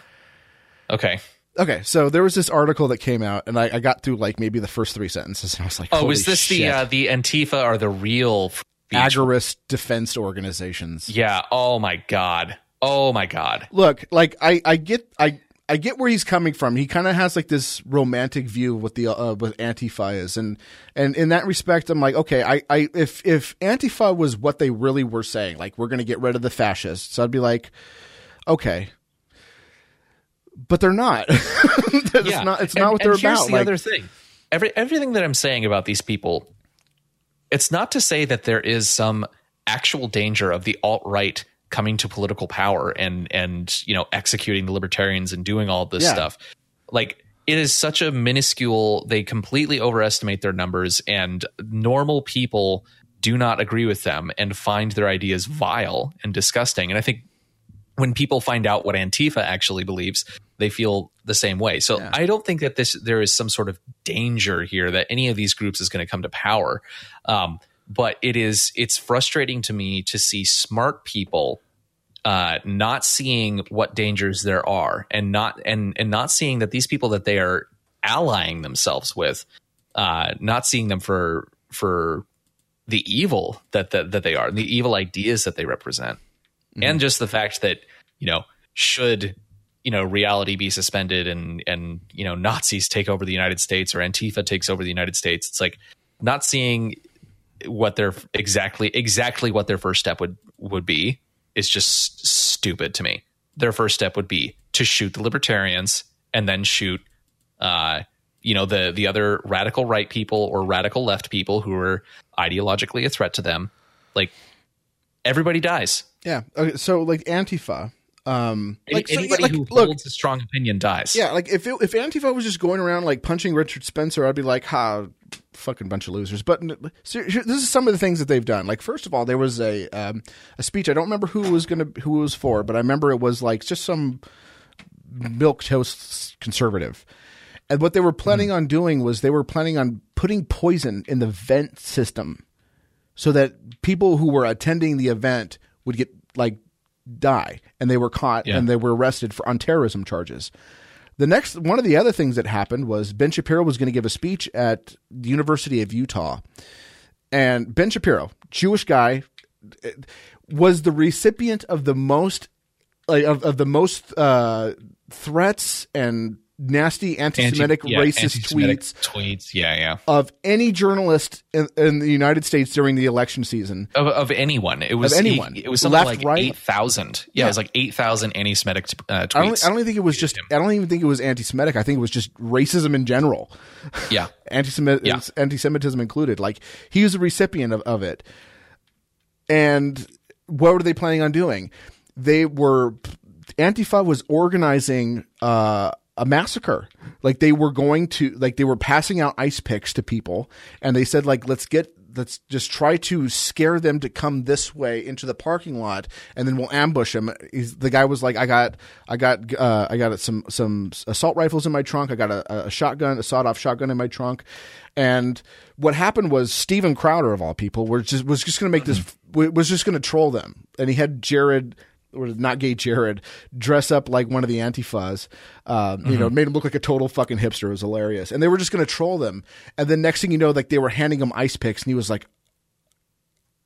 Okay. Okay, so there was this article that came out, and I, I got through like maybe the first three sentences, and I was like, Oh, is this the uh, the Antifa or the real agorist defense organizations? Yeah. Oh my God. Oh my God. Look, like I, I get, I, I get where he's coming from. He kind of has like this romantic view of what the uh, what Antifa is, and and in that respect, I'm like, okay, I, I if if Antifa was what they really were saying, like we're going to get rid of the fascists, I'd be like, okay, but they're not. it's yeah. not. It's And- not what they're here's about. The Like, other thing, every everything that I'm saying about these people, it's not to say that there is some actual danger of the alt right coming to political power and and you know executing the libertarians and doing all this Yeah. stuff. Like it is such a minuscule. They completely overestimate their numbers, and normal people do not agree with them and find their ideas vile and disgusting. And I think when people find out what Antifa actually believes, they feel the same way. So I don't think that this there is some sort of danger here that any of these groups is going to come to power. Um, but it is it's frustrating to me to see smart people uh, not seeing what dangers there are and not and and not seeing that these people that they are allying themselves with, uh, not seeing them for for the evil that that, that they are, the evil ideas that they represent. And just the fact that you know should you know reality be suspended and and you know Nazis take over the United States or Antifa takes over the United States it's like not seeing what their exactly exactly what their first step would would be is just stupid to me their first step would be to shoot the libertarians and then shoot uh you know the the other radical right people or radical left people who are ideologically a threat to them like everybody dies Yeah. Okay. So like Antifa, Um, Any- like, so, yeah, anybody like, who look, holds a strong opinion dies. yeah, like if it, if Antifa was just going around like punching Richard Spencer, I'd be like, ha, fucking bunch of losers. But ser- this is some of the things that they've done. Like first of all, there was a um, a speech. I don't remember who was gonna who it was for, but I remember it was like just some milk toast conservative. And what they were planning on doing was they were planning on putting poison in the vent system so that people who were attending the event would get like die and they were caught Yeah. and they were arrested for on terrorism charges. The next one of the other things that happened was Ben Shapiro was going to give a speech at the University of Utah. And Ben Shapiro, Jewish guy, was the recipient of the most like of, of the most uh, threats and nasty Anti- anti-Semitic yeah, racist anti-Semitic tweets Tweets. Yeah, yeah. of any journalist in, in the United States during the election season. Of, of anyone, it was anyone. It, was something Left, like right. eight thousand. Yeah, Yeah. it was like eight thousand anti-Semitic uh, tweets. I don't, I don't even think it was just. I don't even think it was anti-Semitic. I think it was just racism in general, yeah, anti-Semitic, Yeah. anti-Semitism included. Like he was a recipient of, of it. And what were they planning on doing? They were Antifa was organizing uh, a massacre. Like they were going to like they were passing out ice picks to people, and they said like let's get let's just try to scare them to come this way into the parking lot, and then we'll ambush them. He's, the guy was like, I got I got uh, I got some some assault rifles in my trunk. I got a, a shotgun, a sawed off shotgun in my trunk. And what happened was Steven Crowder of all people was just was just going to make this was just going to troll them, and he had Jared or not gay Jared dress up like one of the antifas. Um, You know, made him look like a total fucking hipster. It was hilarious, and they were just going to troll them. And then next thing you know, like they were handing him ice picks, and he was like,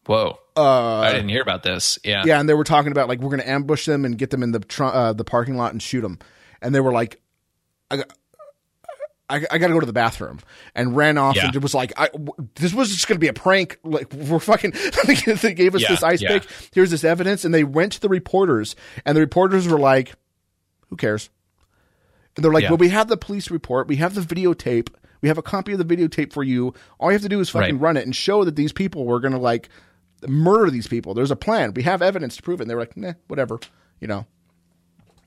Whoa, uh, I didn't hear about this. Yeah, "Yeah," and they were talking about like we're going to ambush them and get them in the tr- uh, the parking lot and shoot them. And they were like, I got. I, got to go to the bathroom. And ran off Yeah. and it was like I, w- this was just going to be a prank. Like we're fucking they gave us Yeah, this ice yeah. pick here's this evidence. And they went to the reporters. And the reporters were like who cares? And they're like well we have the police report. We have the videotape. We have a copy of the videotape for you. All you have to do is fucking Right. run it and show that these people were going to like murder these people. There's a plan. We have evidence to prove it. And they were like nah whatever. You know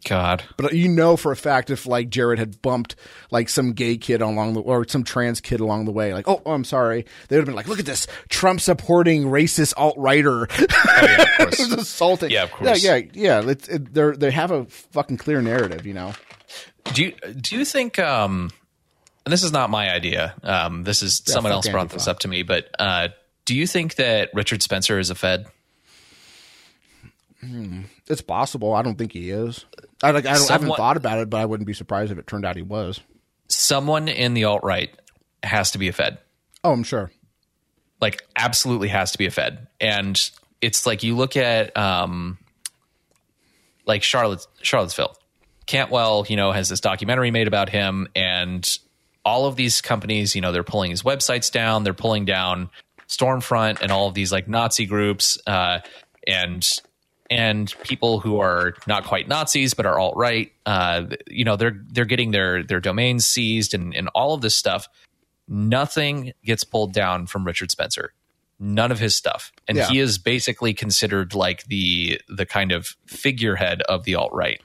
God. but you know for a fact if like Jared had bumped like some gay kid along the or some trans kid along the way, like, oh, oh, I'm sorry, they would have been like, look at this Trump supporting racist alt writer Oh, yeah, of course. assaulting. Yeah, of course. Yeah, yeah, yeah. It, they're they have a fucking clear narrative, you know. Do you do you think? Um, and this is not my idea. Um, this is someone else brought this up to me. But uh, do you think that Richard Spencer is a Fed? It's possible. I don't think he is. I like. I, don't, I haven't thought about it, but I wouldn't be surprised if it turned out he was. Someone in the alt right has to be a Fed. Oh, I'm sure. like absolutely has to be a fed and it's like you look at um like charlotte charlottesville cantwell you know has this documentary made about him and all of these companies you know they're pulling his websites down they're pulling down stormfront and all of these like nazi groups uh and and people who are not quite Nazis but are alt right, uh, you know, they're they're getting their their domains seized and, and all of this stuff. Nothing gets pulled down from Richard Spencer. None of his stuff, and Yeah. he is basically considered like the the kind of figurehead of the alt right.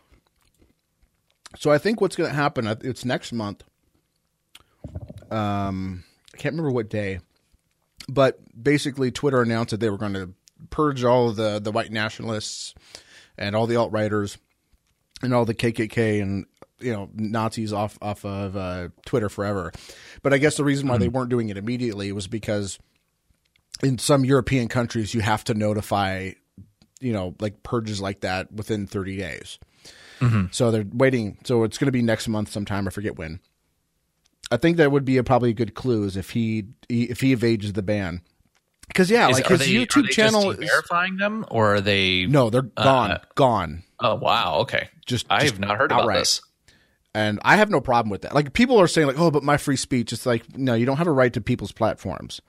So I think what's going to happen. uh, It's next month. Um, I can't remember what day, but basically, Twitter announced that they were going to purge all the the white nationalists and all the alt righters and all the KKK and you know Nazis off off of uh, Twitter forever. But I guess the reason why they weren't doing it immediately was because in some European countries you have to notify you know like purges like that within 30 days. So they're waiting. So it's going to be next month sometime. I forget when. I think that would be a, probably a good clue is if he, he if he evades the ban. Because yeah, Is- like his they, YouTube channel. is- verifying them, or are they? no, they're gone, Uh, gone. Oh wow. Okay. Just- I have not heard about this. And I have no problem with that. Like people are saying, like, oh, but my free speech. It's like, no, you don't have a right to people's platforms.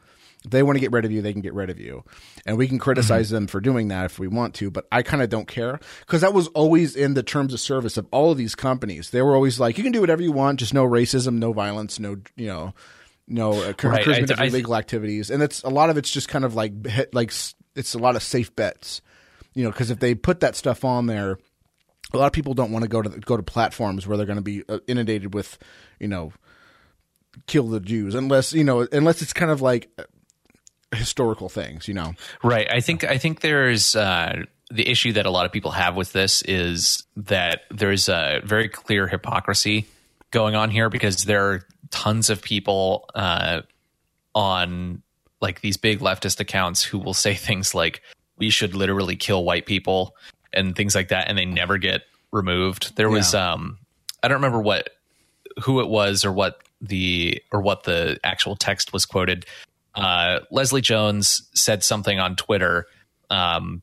If they want to get rid of you, they can get rid of you, and we can criticize them for doing that if we want to. But I kind of don't care because that was always in the terms of service of all of these companies. They were always like, you can do whatever you want, just no racism, no violence, no, you know, no uh, Right, I- of I- illegal activities. And it's a lot of it's just kind of like like it's a lot of safe bets, you know, because if they put that stuff on there a lot of people don't want to go to go to platforms where they're going to be uh, inundated with, you know, kill the Jews unless you know unless it's kind of like uh, historical things, you know. Right. I think I think there's uh, the issue that a lot of people have with this is that there's a very clear hypocrisy going on here because there are tons of people uh, on like these big leftist accounts who will say things like we should literally kill white people and things like that and they never get removed. There was Yeah. um I don't remember what who it was or what the or what the actual text was quoted. Uh, Leslie Jones said something on Twitter um,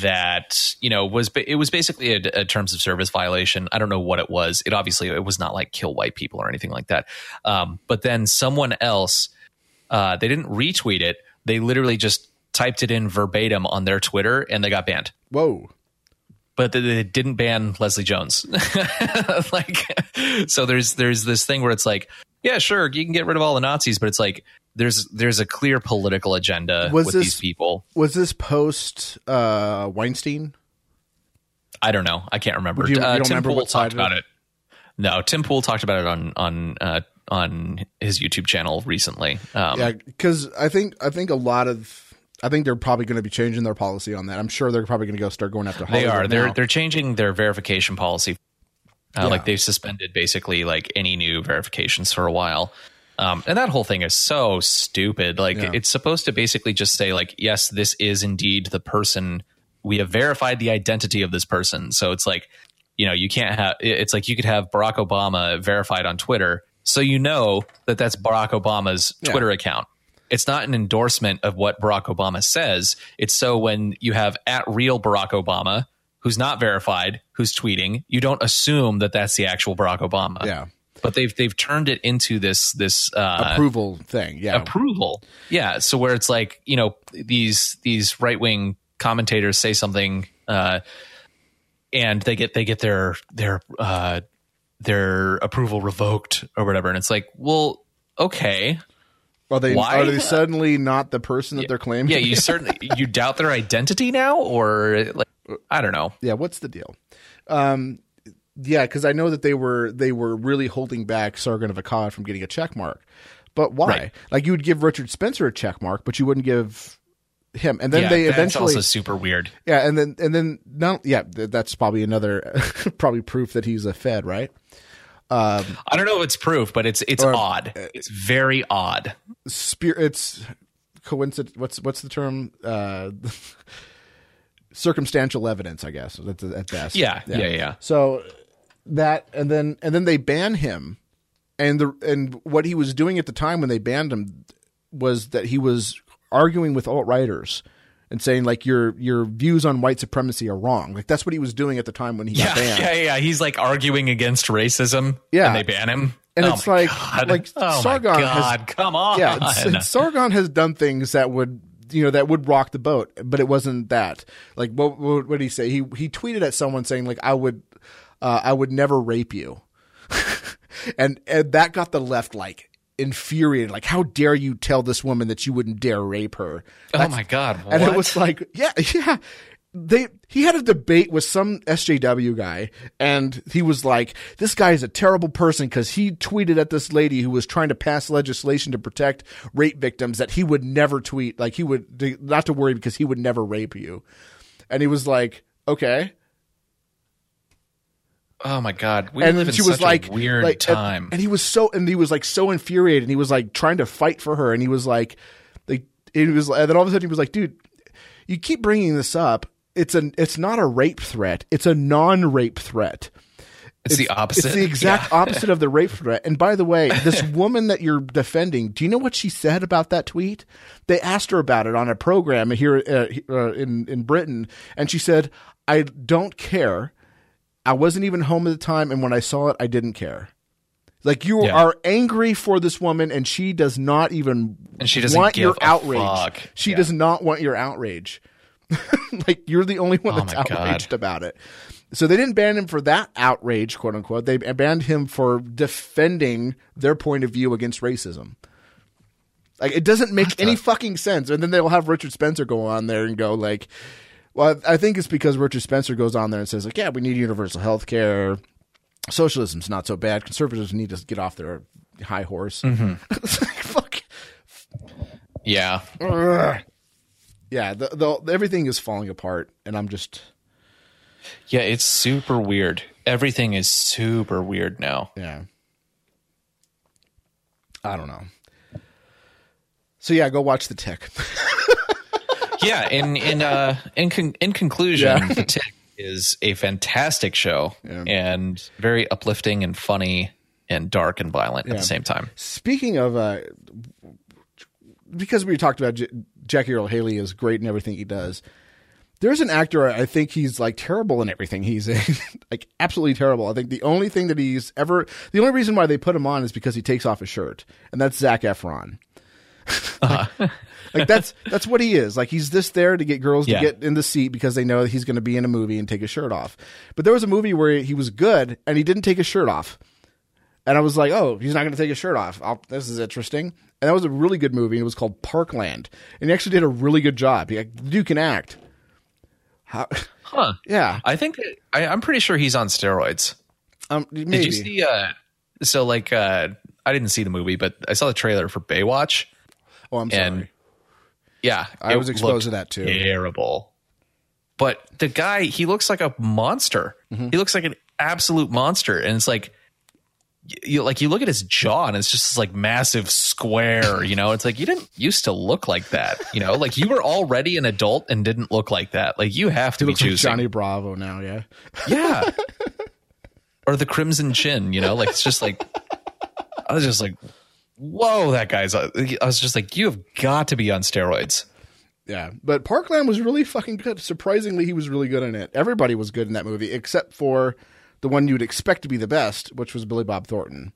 that you know was it was basically a, a terms of service violation. I don't know what it was. It obviously it was not like kill white people or anything like that. Um, but then someone else uh, they didn't retweet it. They literally just typed it in verbatim on their Twitter and they got banned Whoa. but they- they didn't ban Leslie Jones. like, so there's there's this thing where it's like, yeah, sure, you can get rid of all the Nazis, but it's like there's there's a clear political agenda Was with this- these people. Was this post uh, Weinstein? I don't know. I can't remember. You- you uh, Tim remember Pool what talked of it? about it. No, Tim Pool talked about it on on uh, on his YouTube channel recently. Um, Yeah, because I think I think a lot of I think they're probably going to be changing their policy on that. I'm sure they're probably going to go start going after. They Hollywood are. They're they're changing their verification policy. Uh, Yeah. Like they've suspended basically like any new verifications for a while. Um, and that whole thing is so stupid. Like Yeah. it's supposed to basically just say like, yes, this is indeed the person. We have verified the identity of this person. So it's like, you know, you can't have. It's like you could have Barack Obama verified on Twitter, so you know that that's Barack Obama's Yeah. Twitter account. It's not an endorsement of what Barack Obama says. It's so when you have at real Barack Obama, who's not verified, who's tweeting, you don't assume that that's the actual Barack Obama. yeah But they've they've turned it into this this uh, approval thing. Yeah, approval. Yeah. So where it's like, you know, these these right wing commentators say something uh and they get they get their their uh their approval revoked or whatever. And it's like, well, okay. are they Why? are they suddenly not the person that they're claiming? Yeah, you certainly you doubt their identity now or like I don't know. yeah. What's the deal? Um, yeah, because I know that they were they were really holding back Sargon of Akkad from getting a check mark. But why? Right. Like you would give Richard Spencer a check mark, but you wouldn't give him. And then yeah, they that's eventually also super weird. Yeah, and then and then no, yeah, that's probably another probably proof that he's a Fed, right? I don't know if it's proof, but it's it's Or- odd. It's very odd. Spirit, it's coincident. What's what's the term? Uh, circumstantial evidence, I guess. That's at best. Yeah, yeah, yeah. So that and then and then they ban him, and the and what he was doing at the time when they banned him was that he was arguing with alt writers and saying like your your views on white supremacy are wrong. Like that's what he was doing at the time when he Yeah, got banned. yeah, yeah. He's like arguing against racism. Yeah. and they ban him. And Oh it's like- God. like oh Sargon has- come on. yeah, Sargon has done things that would you know that would rock the boat, but it wasn't that. Like what what, what did he say? He he tweeted at someone saying like I would uh, I would never rape you, and and that got the left like infuriated. Like how dare you tell this woman that you wouldn't dare rape her? oh my God, And it was like, yeah, yeah. They he had a debate with some SJW guy, and he was like, "This guy is a terrible person because he tweeted at this lady who was trying to pass legislation to protect rape victims that he would never tweet, like he would not to worry because he would never rape you." And he was like, "Okay," oh my God, we and live then in she such was like, a weird like, time. and, he was so, and he was like so infuriated, and he was like trying to fight for her, and he was like, like, it was, and then all of a sudden he was like, dude, you keep bringing this up. It's an, it's not a rape threat. It's a non-rape threat. it's, the opposite. It's the exact opposite of the rape threat. And by the way, this woman that you're defending, do you know what she said about that tweet? They asked her about it on a program here uh, uh, in in Britain, and she said, "I don't care. I wasn't even home at the time, and when I saw it, I didn't care." Like you Yeah. are angry for this woman, and she does not even And she doesn't want give your outrage. fuck. She Yeah. does not want your outrage. like you're the only one Oh that's my God. outraged about it. So they didn't ban him for that outrage, quote unquote. They banned him for defending their point of view against racism. Like it doesn't make any fucking sense. And then they'll have Richard Spencer go on there and go like, Well, I I think it's because Richard Spencer goes on there and says, like, yeah, we need universal health care. Socialism's not so bad. Conservatives need to get off their high horse. Mm-hmm. Like, fuck. Yeah. Ugh. Yeah, the, the, everything is falling apart, and I'm just, Yeah, it's super weird. Everything is super weird now. yeah. I don't know. So yeah, go watch the Tick. yeah, in in uh in con- in conclusion, Yeah. The Tick is a fantastic show Yeah. and very uplifting and funny and dark and violent at the same time. Speaking of, uh, because we talked about J- Jackie Earle Haley is great in everything he does. There's an actor I think he's like terrible in everything he's in, like absolutely terrible. I think the only thing that he's ever, the only reason why they put him on is because he takes off his shirt, and that's Zac Efron. like that's that's what he is. Like he's just there to get girls to get in the seat because they know that he's going to be in a movie and take his shirt off. But there was a movie where he was good and he didn't take his shirt off. And I was like, oh, he's not going to take his shirt off. I'll, this is interesting. And that was a really good movie. And it was called Parkland. And he actually did a really good job. He, the dude can act. How, Huh. yeah. I think that, I, I'm pretty sure he's on steroids. Um, maybe. Did you see? Uh, so like, uh, I didn't see the movie, but I saw the trailer for Baywatch. oh, I'm sorry. and- Yeah, I was exposed to that too. Terrible. But the guy, he looks like a monster. Mm-hmm. He looks like an absolute monster, and it's like. You like you look at his jaw and it's just this like massive square, you know. It's like you didn't used to look like that, you know. Like you were already an adult and didn't look like that. Like you have to be Looks like choosing, Johnny Bravo now, yeah. yeah, or the Crimson Chin, you know. Like it's just like I was just like, whoa, that guy's. Uh, I was just like, you have got to be on steroids. Yeah, but Parkland was really fucking good. Surprisingly, he was really good in it. Everybody was good in that movie except for the one you would expect to be the best, which was Billy Bob Thornton.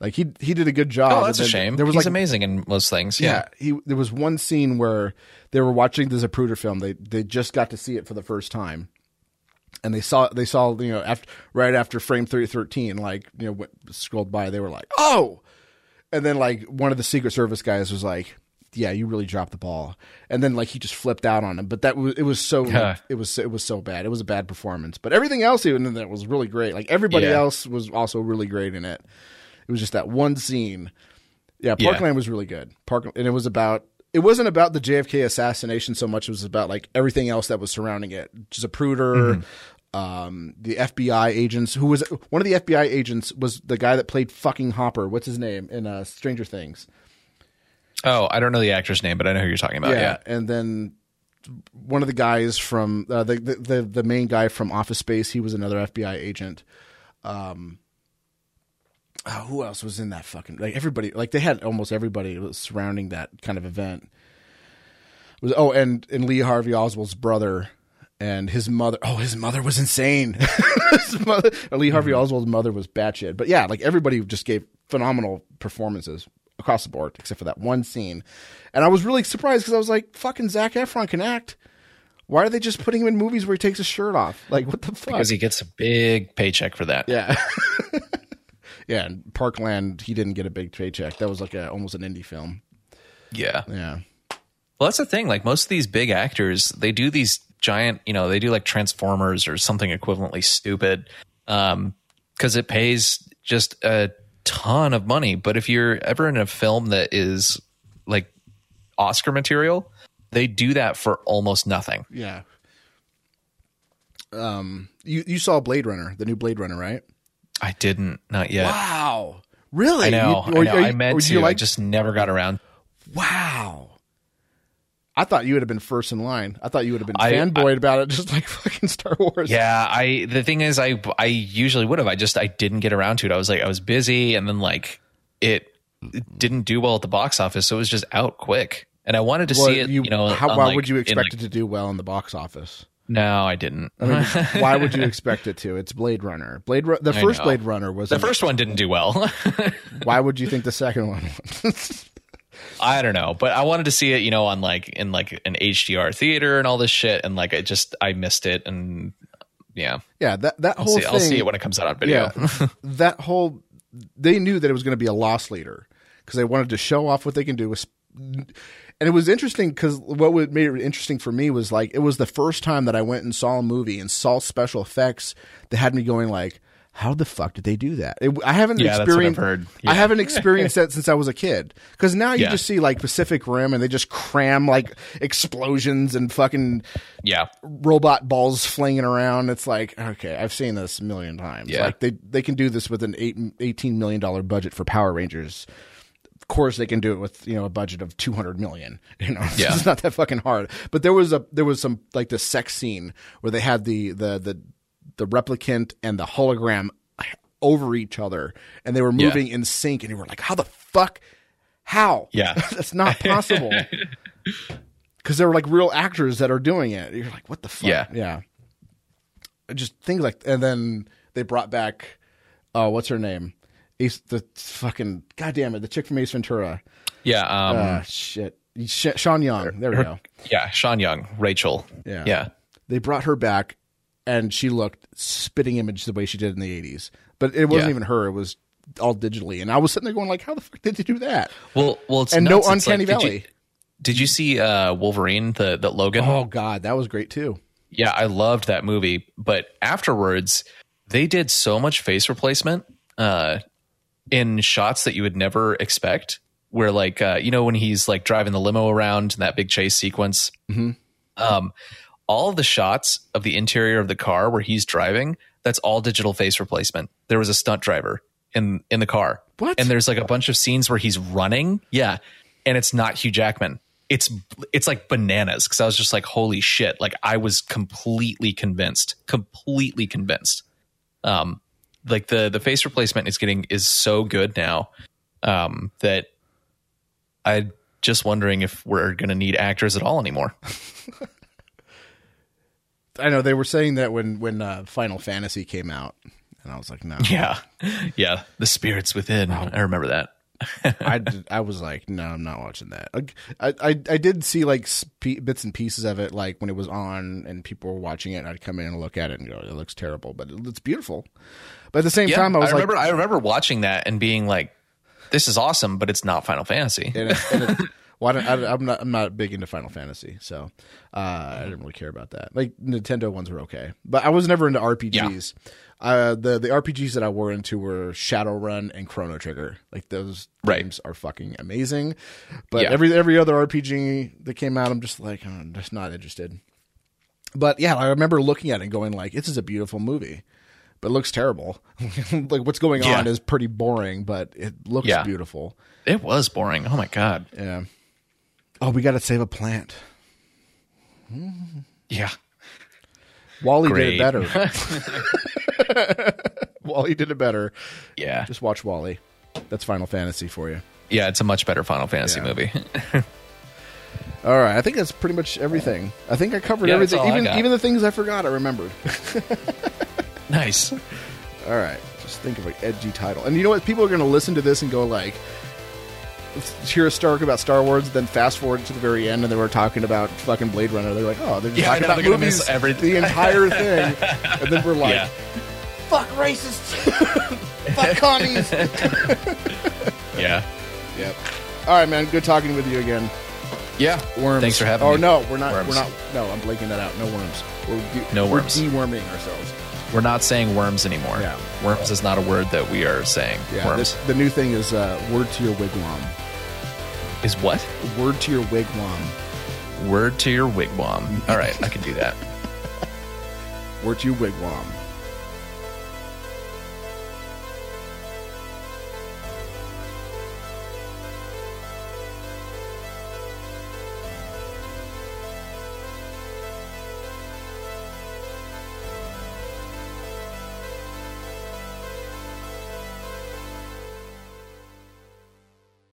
Like he he did a good job. Oh, that's a shame. There was He's like amazing in most things. yeah, Yeah. he there was one scene where they were watching the Zapruder film. They they just got to see it for the first time, and they saw they saw you know after right after frame three thirteen, like you know went, scrolled by, they were like, oh, and then like one of the Secret Service guys was like. Yeah, you really dropped the ball, and then like he just flipped out on him. But that was it was so Yeah. it was it was so bad. It was a bad performance. But everything else even in that was really great. Like everybody Yeah. else was also really great in it. It was just that one scene yeah, Yeah. Parkland was really good. Park, and it was about. It wasn't about the JFK assassination so much. It was about like everything else that was surrounding it. Zapruder, Mm-hmm. Um, the FBI agents. Who was one of the FBI agents was the guy that played fucking Hopper. What's his name in uh, Stranger Things? Oh, I don't know the actor's name, but I know who you're talking about. Yeah. and then one of the guys from uh, the, the the the main guy from Office Space. He was another FBI agent. Um, oh, who else was in that fucking like everybody? Like they had almost everybody was surrounding that kind of event. It was oh, and and Lee Harvey Oswald's brother. And his mother, oh, his mother was insane. his mother, Lee Harvey mm-hmm. Oswald's mother was batshit. But yeah, like everybody just gave phenomenal performances across the board, except for that one scene. And I was really surprised because I was like, fucking Zac Efron can act. Why are they just putting him in movies where he takes his shirt off? Like, what the fuck? Because he gets a big paycheck for that. yeah. yeah. And Parkland, he didn't get a big paycheck. That was like a, almost an indie film. Yeah. Yeah. Well, that's the thing. Like most of these big actors, they do these giant, you know, they do like Transformers or something equivalently stupid um, because it pays just a ton of money. But if you're ever in a film that is like Oscar material, they do that for almost nothing. Yeah. Um, you, you saw Blade Runner, the new Blade Runner, right? I didn't, not yet. Wow. Really? I know. You- or- I, know. you- I meant to. you I like- just never got around. wow. I thought you would have been first in line. I thought you would have been I- fanboyed about it, just like fucking Star Wars. Yeah, I the thing is I I usually would have. I just I didn't get around to it. I was like I was busy and then like it, it didn't do well at the box office, so it was just out quick. And I wanted to Well, see it, you, know, how, on, like, would you expect like- it to do well in the box office? No, I didn't. I mean, why would you expect it to? It's Blade Runner. Blade Ru- the first. Blade Runner was the first one didn't do well. Why would you think the second one? I don't know, but I wanted to see it, you know, on like in like an HDR theater and all this shit, and like I just I missed it, and yeah, yeah, that that I'll whole see, thing. I'll see it when it comes out on video. Yeah, that whole they knew that it was going to be a loss leader because they wanted to show off what they can do with, And it was interesting because what made it interesting for me was like it was the first time that I went and saw a movie and saw special effects that had me going like, how the fuck did they do that? It, I haven't Yeah, that's what I've experienced. heard. I haven't experienced that since I was a kid. Because now you Yeah. just see like Pacific Rim and they just cram like explosions and fucking Yeah. robot balls flinging around. It's like, okay, I've seen this a million times. Yeah. Like they they can do this with an eight, $18 million budget for Power Rangers. Of course, they can do it with you know a budget of two hundred million. You know, Yeah. it's not that fucking hard. But there was a there was some like the sex scene where they had the the the the replicant and the hologram over each other, and they were Yeah. moving in sync, and you were like, how the fuck, how? Yeah. that's not possible. Because there were like real actors that are doing it. You're like, what the fuck? Yeah. yeah. Just things like, and then they brought back, uh, what's her name? Ace, the fucking goddamn it, the chick from Ace Ventura. Yeah. Um, Uh, shit, Sh- Sean Young. There we go. yeah. Sean Young, Rachel. Yeah. Yeah. They brought her back, and she looked spitting image the way she did in the '80s. But it wasn't Yeah. even her; it was all digitally. And I was sitting there going, like, how the fuck did they do that? Well, well, it's And no nuts. It's Uncanny like, did Valley. You, did you see uh, Wolverine, the the Logan? Oh God, that was great too. Yeah, I loved that movie. But afterwards, they did so much face replacement uh, in shots that you would never expect. Where, like, uh, you know, when he's like driving the limo around in that big chase sequence, um, all of the shots of the interior of the car where he's driving, that's all digital face replacement. There was a stunt driver in in the car. What? And there's like a bunch of scenes where he's running. Yeah. And it's not Hugh Jackman. It's it's like bananas because I was just like, holy shit! Like I was completely convinced, completely convinced. Um, like the the face replacement is getting is so good now um, that I just wondering if we're gonna need actors at all anymore. I know they were saying that when when uh, Final Fantasy came out, and I was like, no, Yeah, yeah. The spirits within. I remember that. I did, I was like, no, I'm not watching that. I I, I did see like spe- bits and pieces of it, like when it was on and people were watching it. and I'd come in and look at it and go, it looks terrible, but it, it's beautiful. But at the same Yeah, time, I was remember. like, I remember watching that and being like, "This is awesome," but it's not Final Fantasy. and it, and well, I don't, I, I'm not I'm not big into Final Fantasy, so uh, I didn't really care about that. Like Nintendo ones were okay, but I was never into RPGs. Uh, the the RPGs that I were into were Shadowrun and Chrono Trigger. Like those Right. games are fucking amazing. But Yeah. every every other RPG that came out, I'm just like, oh, I'm just not interested. But yeah, I remember looking at it and going like, this is a beautiful movie. But it looks terrible. like what's going Yeah. on is pretty boring, but it looks Yeah. beautiful. It was boring. Oh my god. Yeah. Oh, we got to save a plant. Mm-hmm. Yeah. WALL-E Great. did it better. WALL-E did it better. Yeah. Just watch WALL-E. That's Final Fantasy for you. Yeah. It's a much better Final Fantasy Yeah. movie. All right, I think that's pretty much everything. I think I covered Yeah, everything. Even even the things I forgot, I remembered. nice. All right, just think of an edgy title. And you know what? People are going to listen to this and go like, hear a talk about Star Wars, then fast forward to the very end, and they were talking about fucking Blade Runner. They're like, oh, they're just Yeah, talking know, about movies, everything. the entire thing, and then we're like, Yeah. fuck racists, fuck commies. Yeah. Yep. All right, man. Good talking with you again. Yeah. Worms. Thanks for having oh, me. Oh no, we're not. Worms. We're not. No, I'm blanking that out. No worms. We're de- No we're deworming ourselves. We're not saying worms anymore. Yeah. Worms is not a word that we are saying. Yeah. worms This, the new thing is uh, word to your wigwam. Is what? Word to your wigwam. Word to your wigwam. All right, I can do that. Word to your wigwam.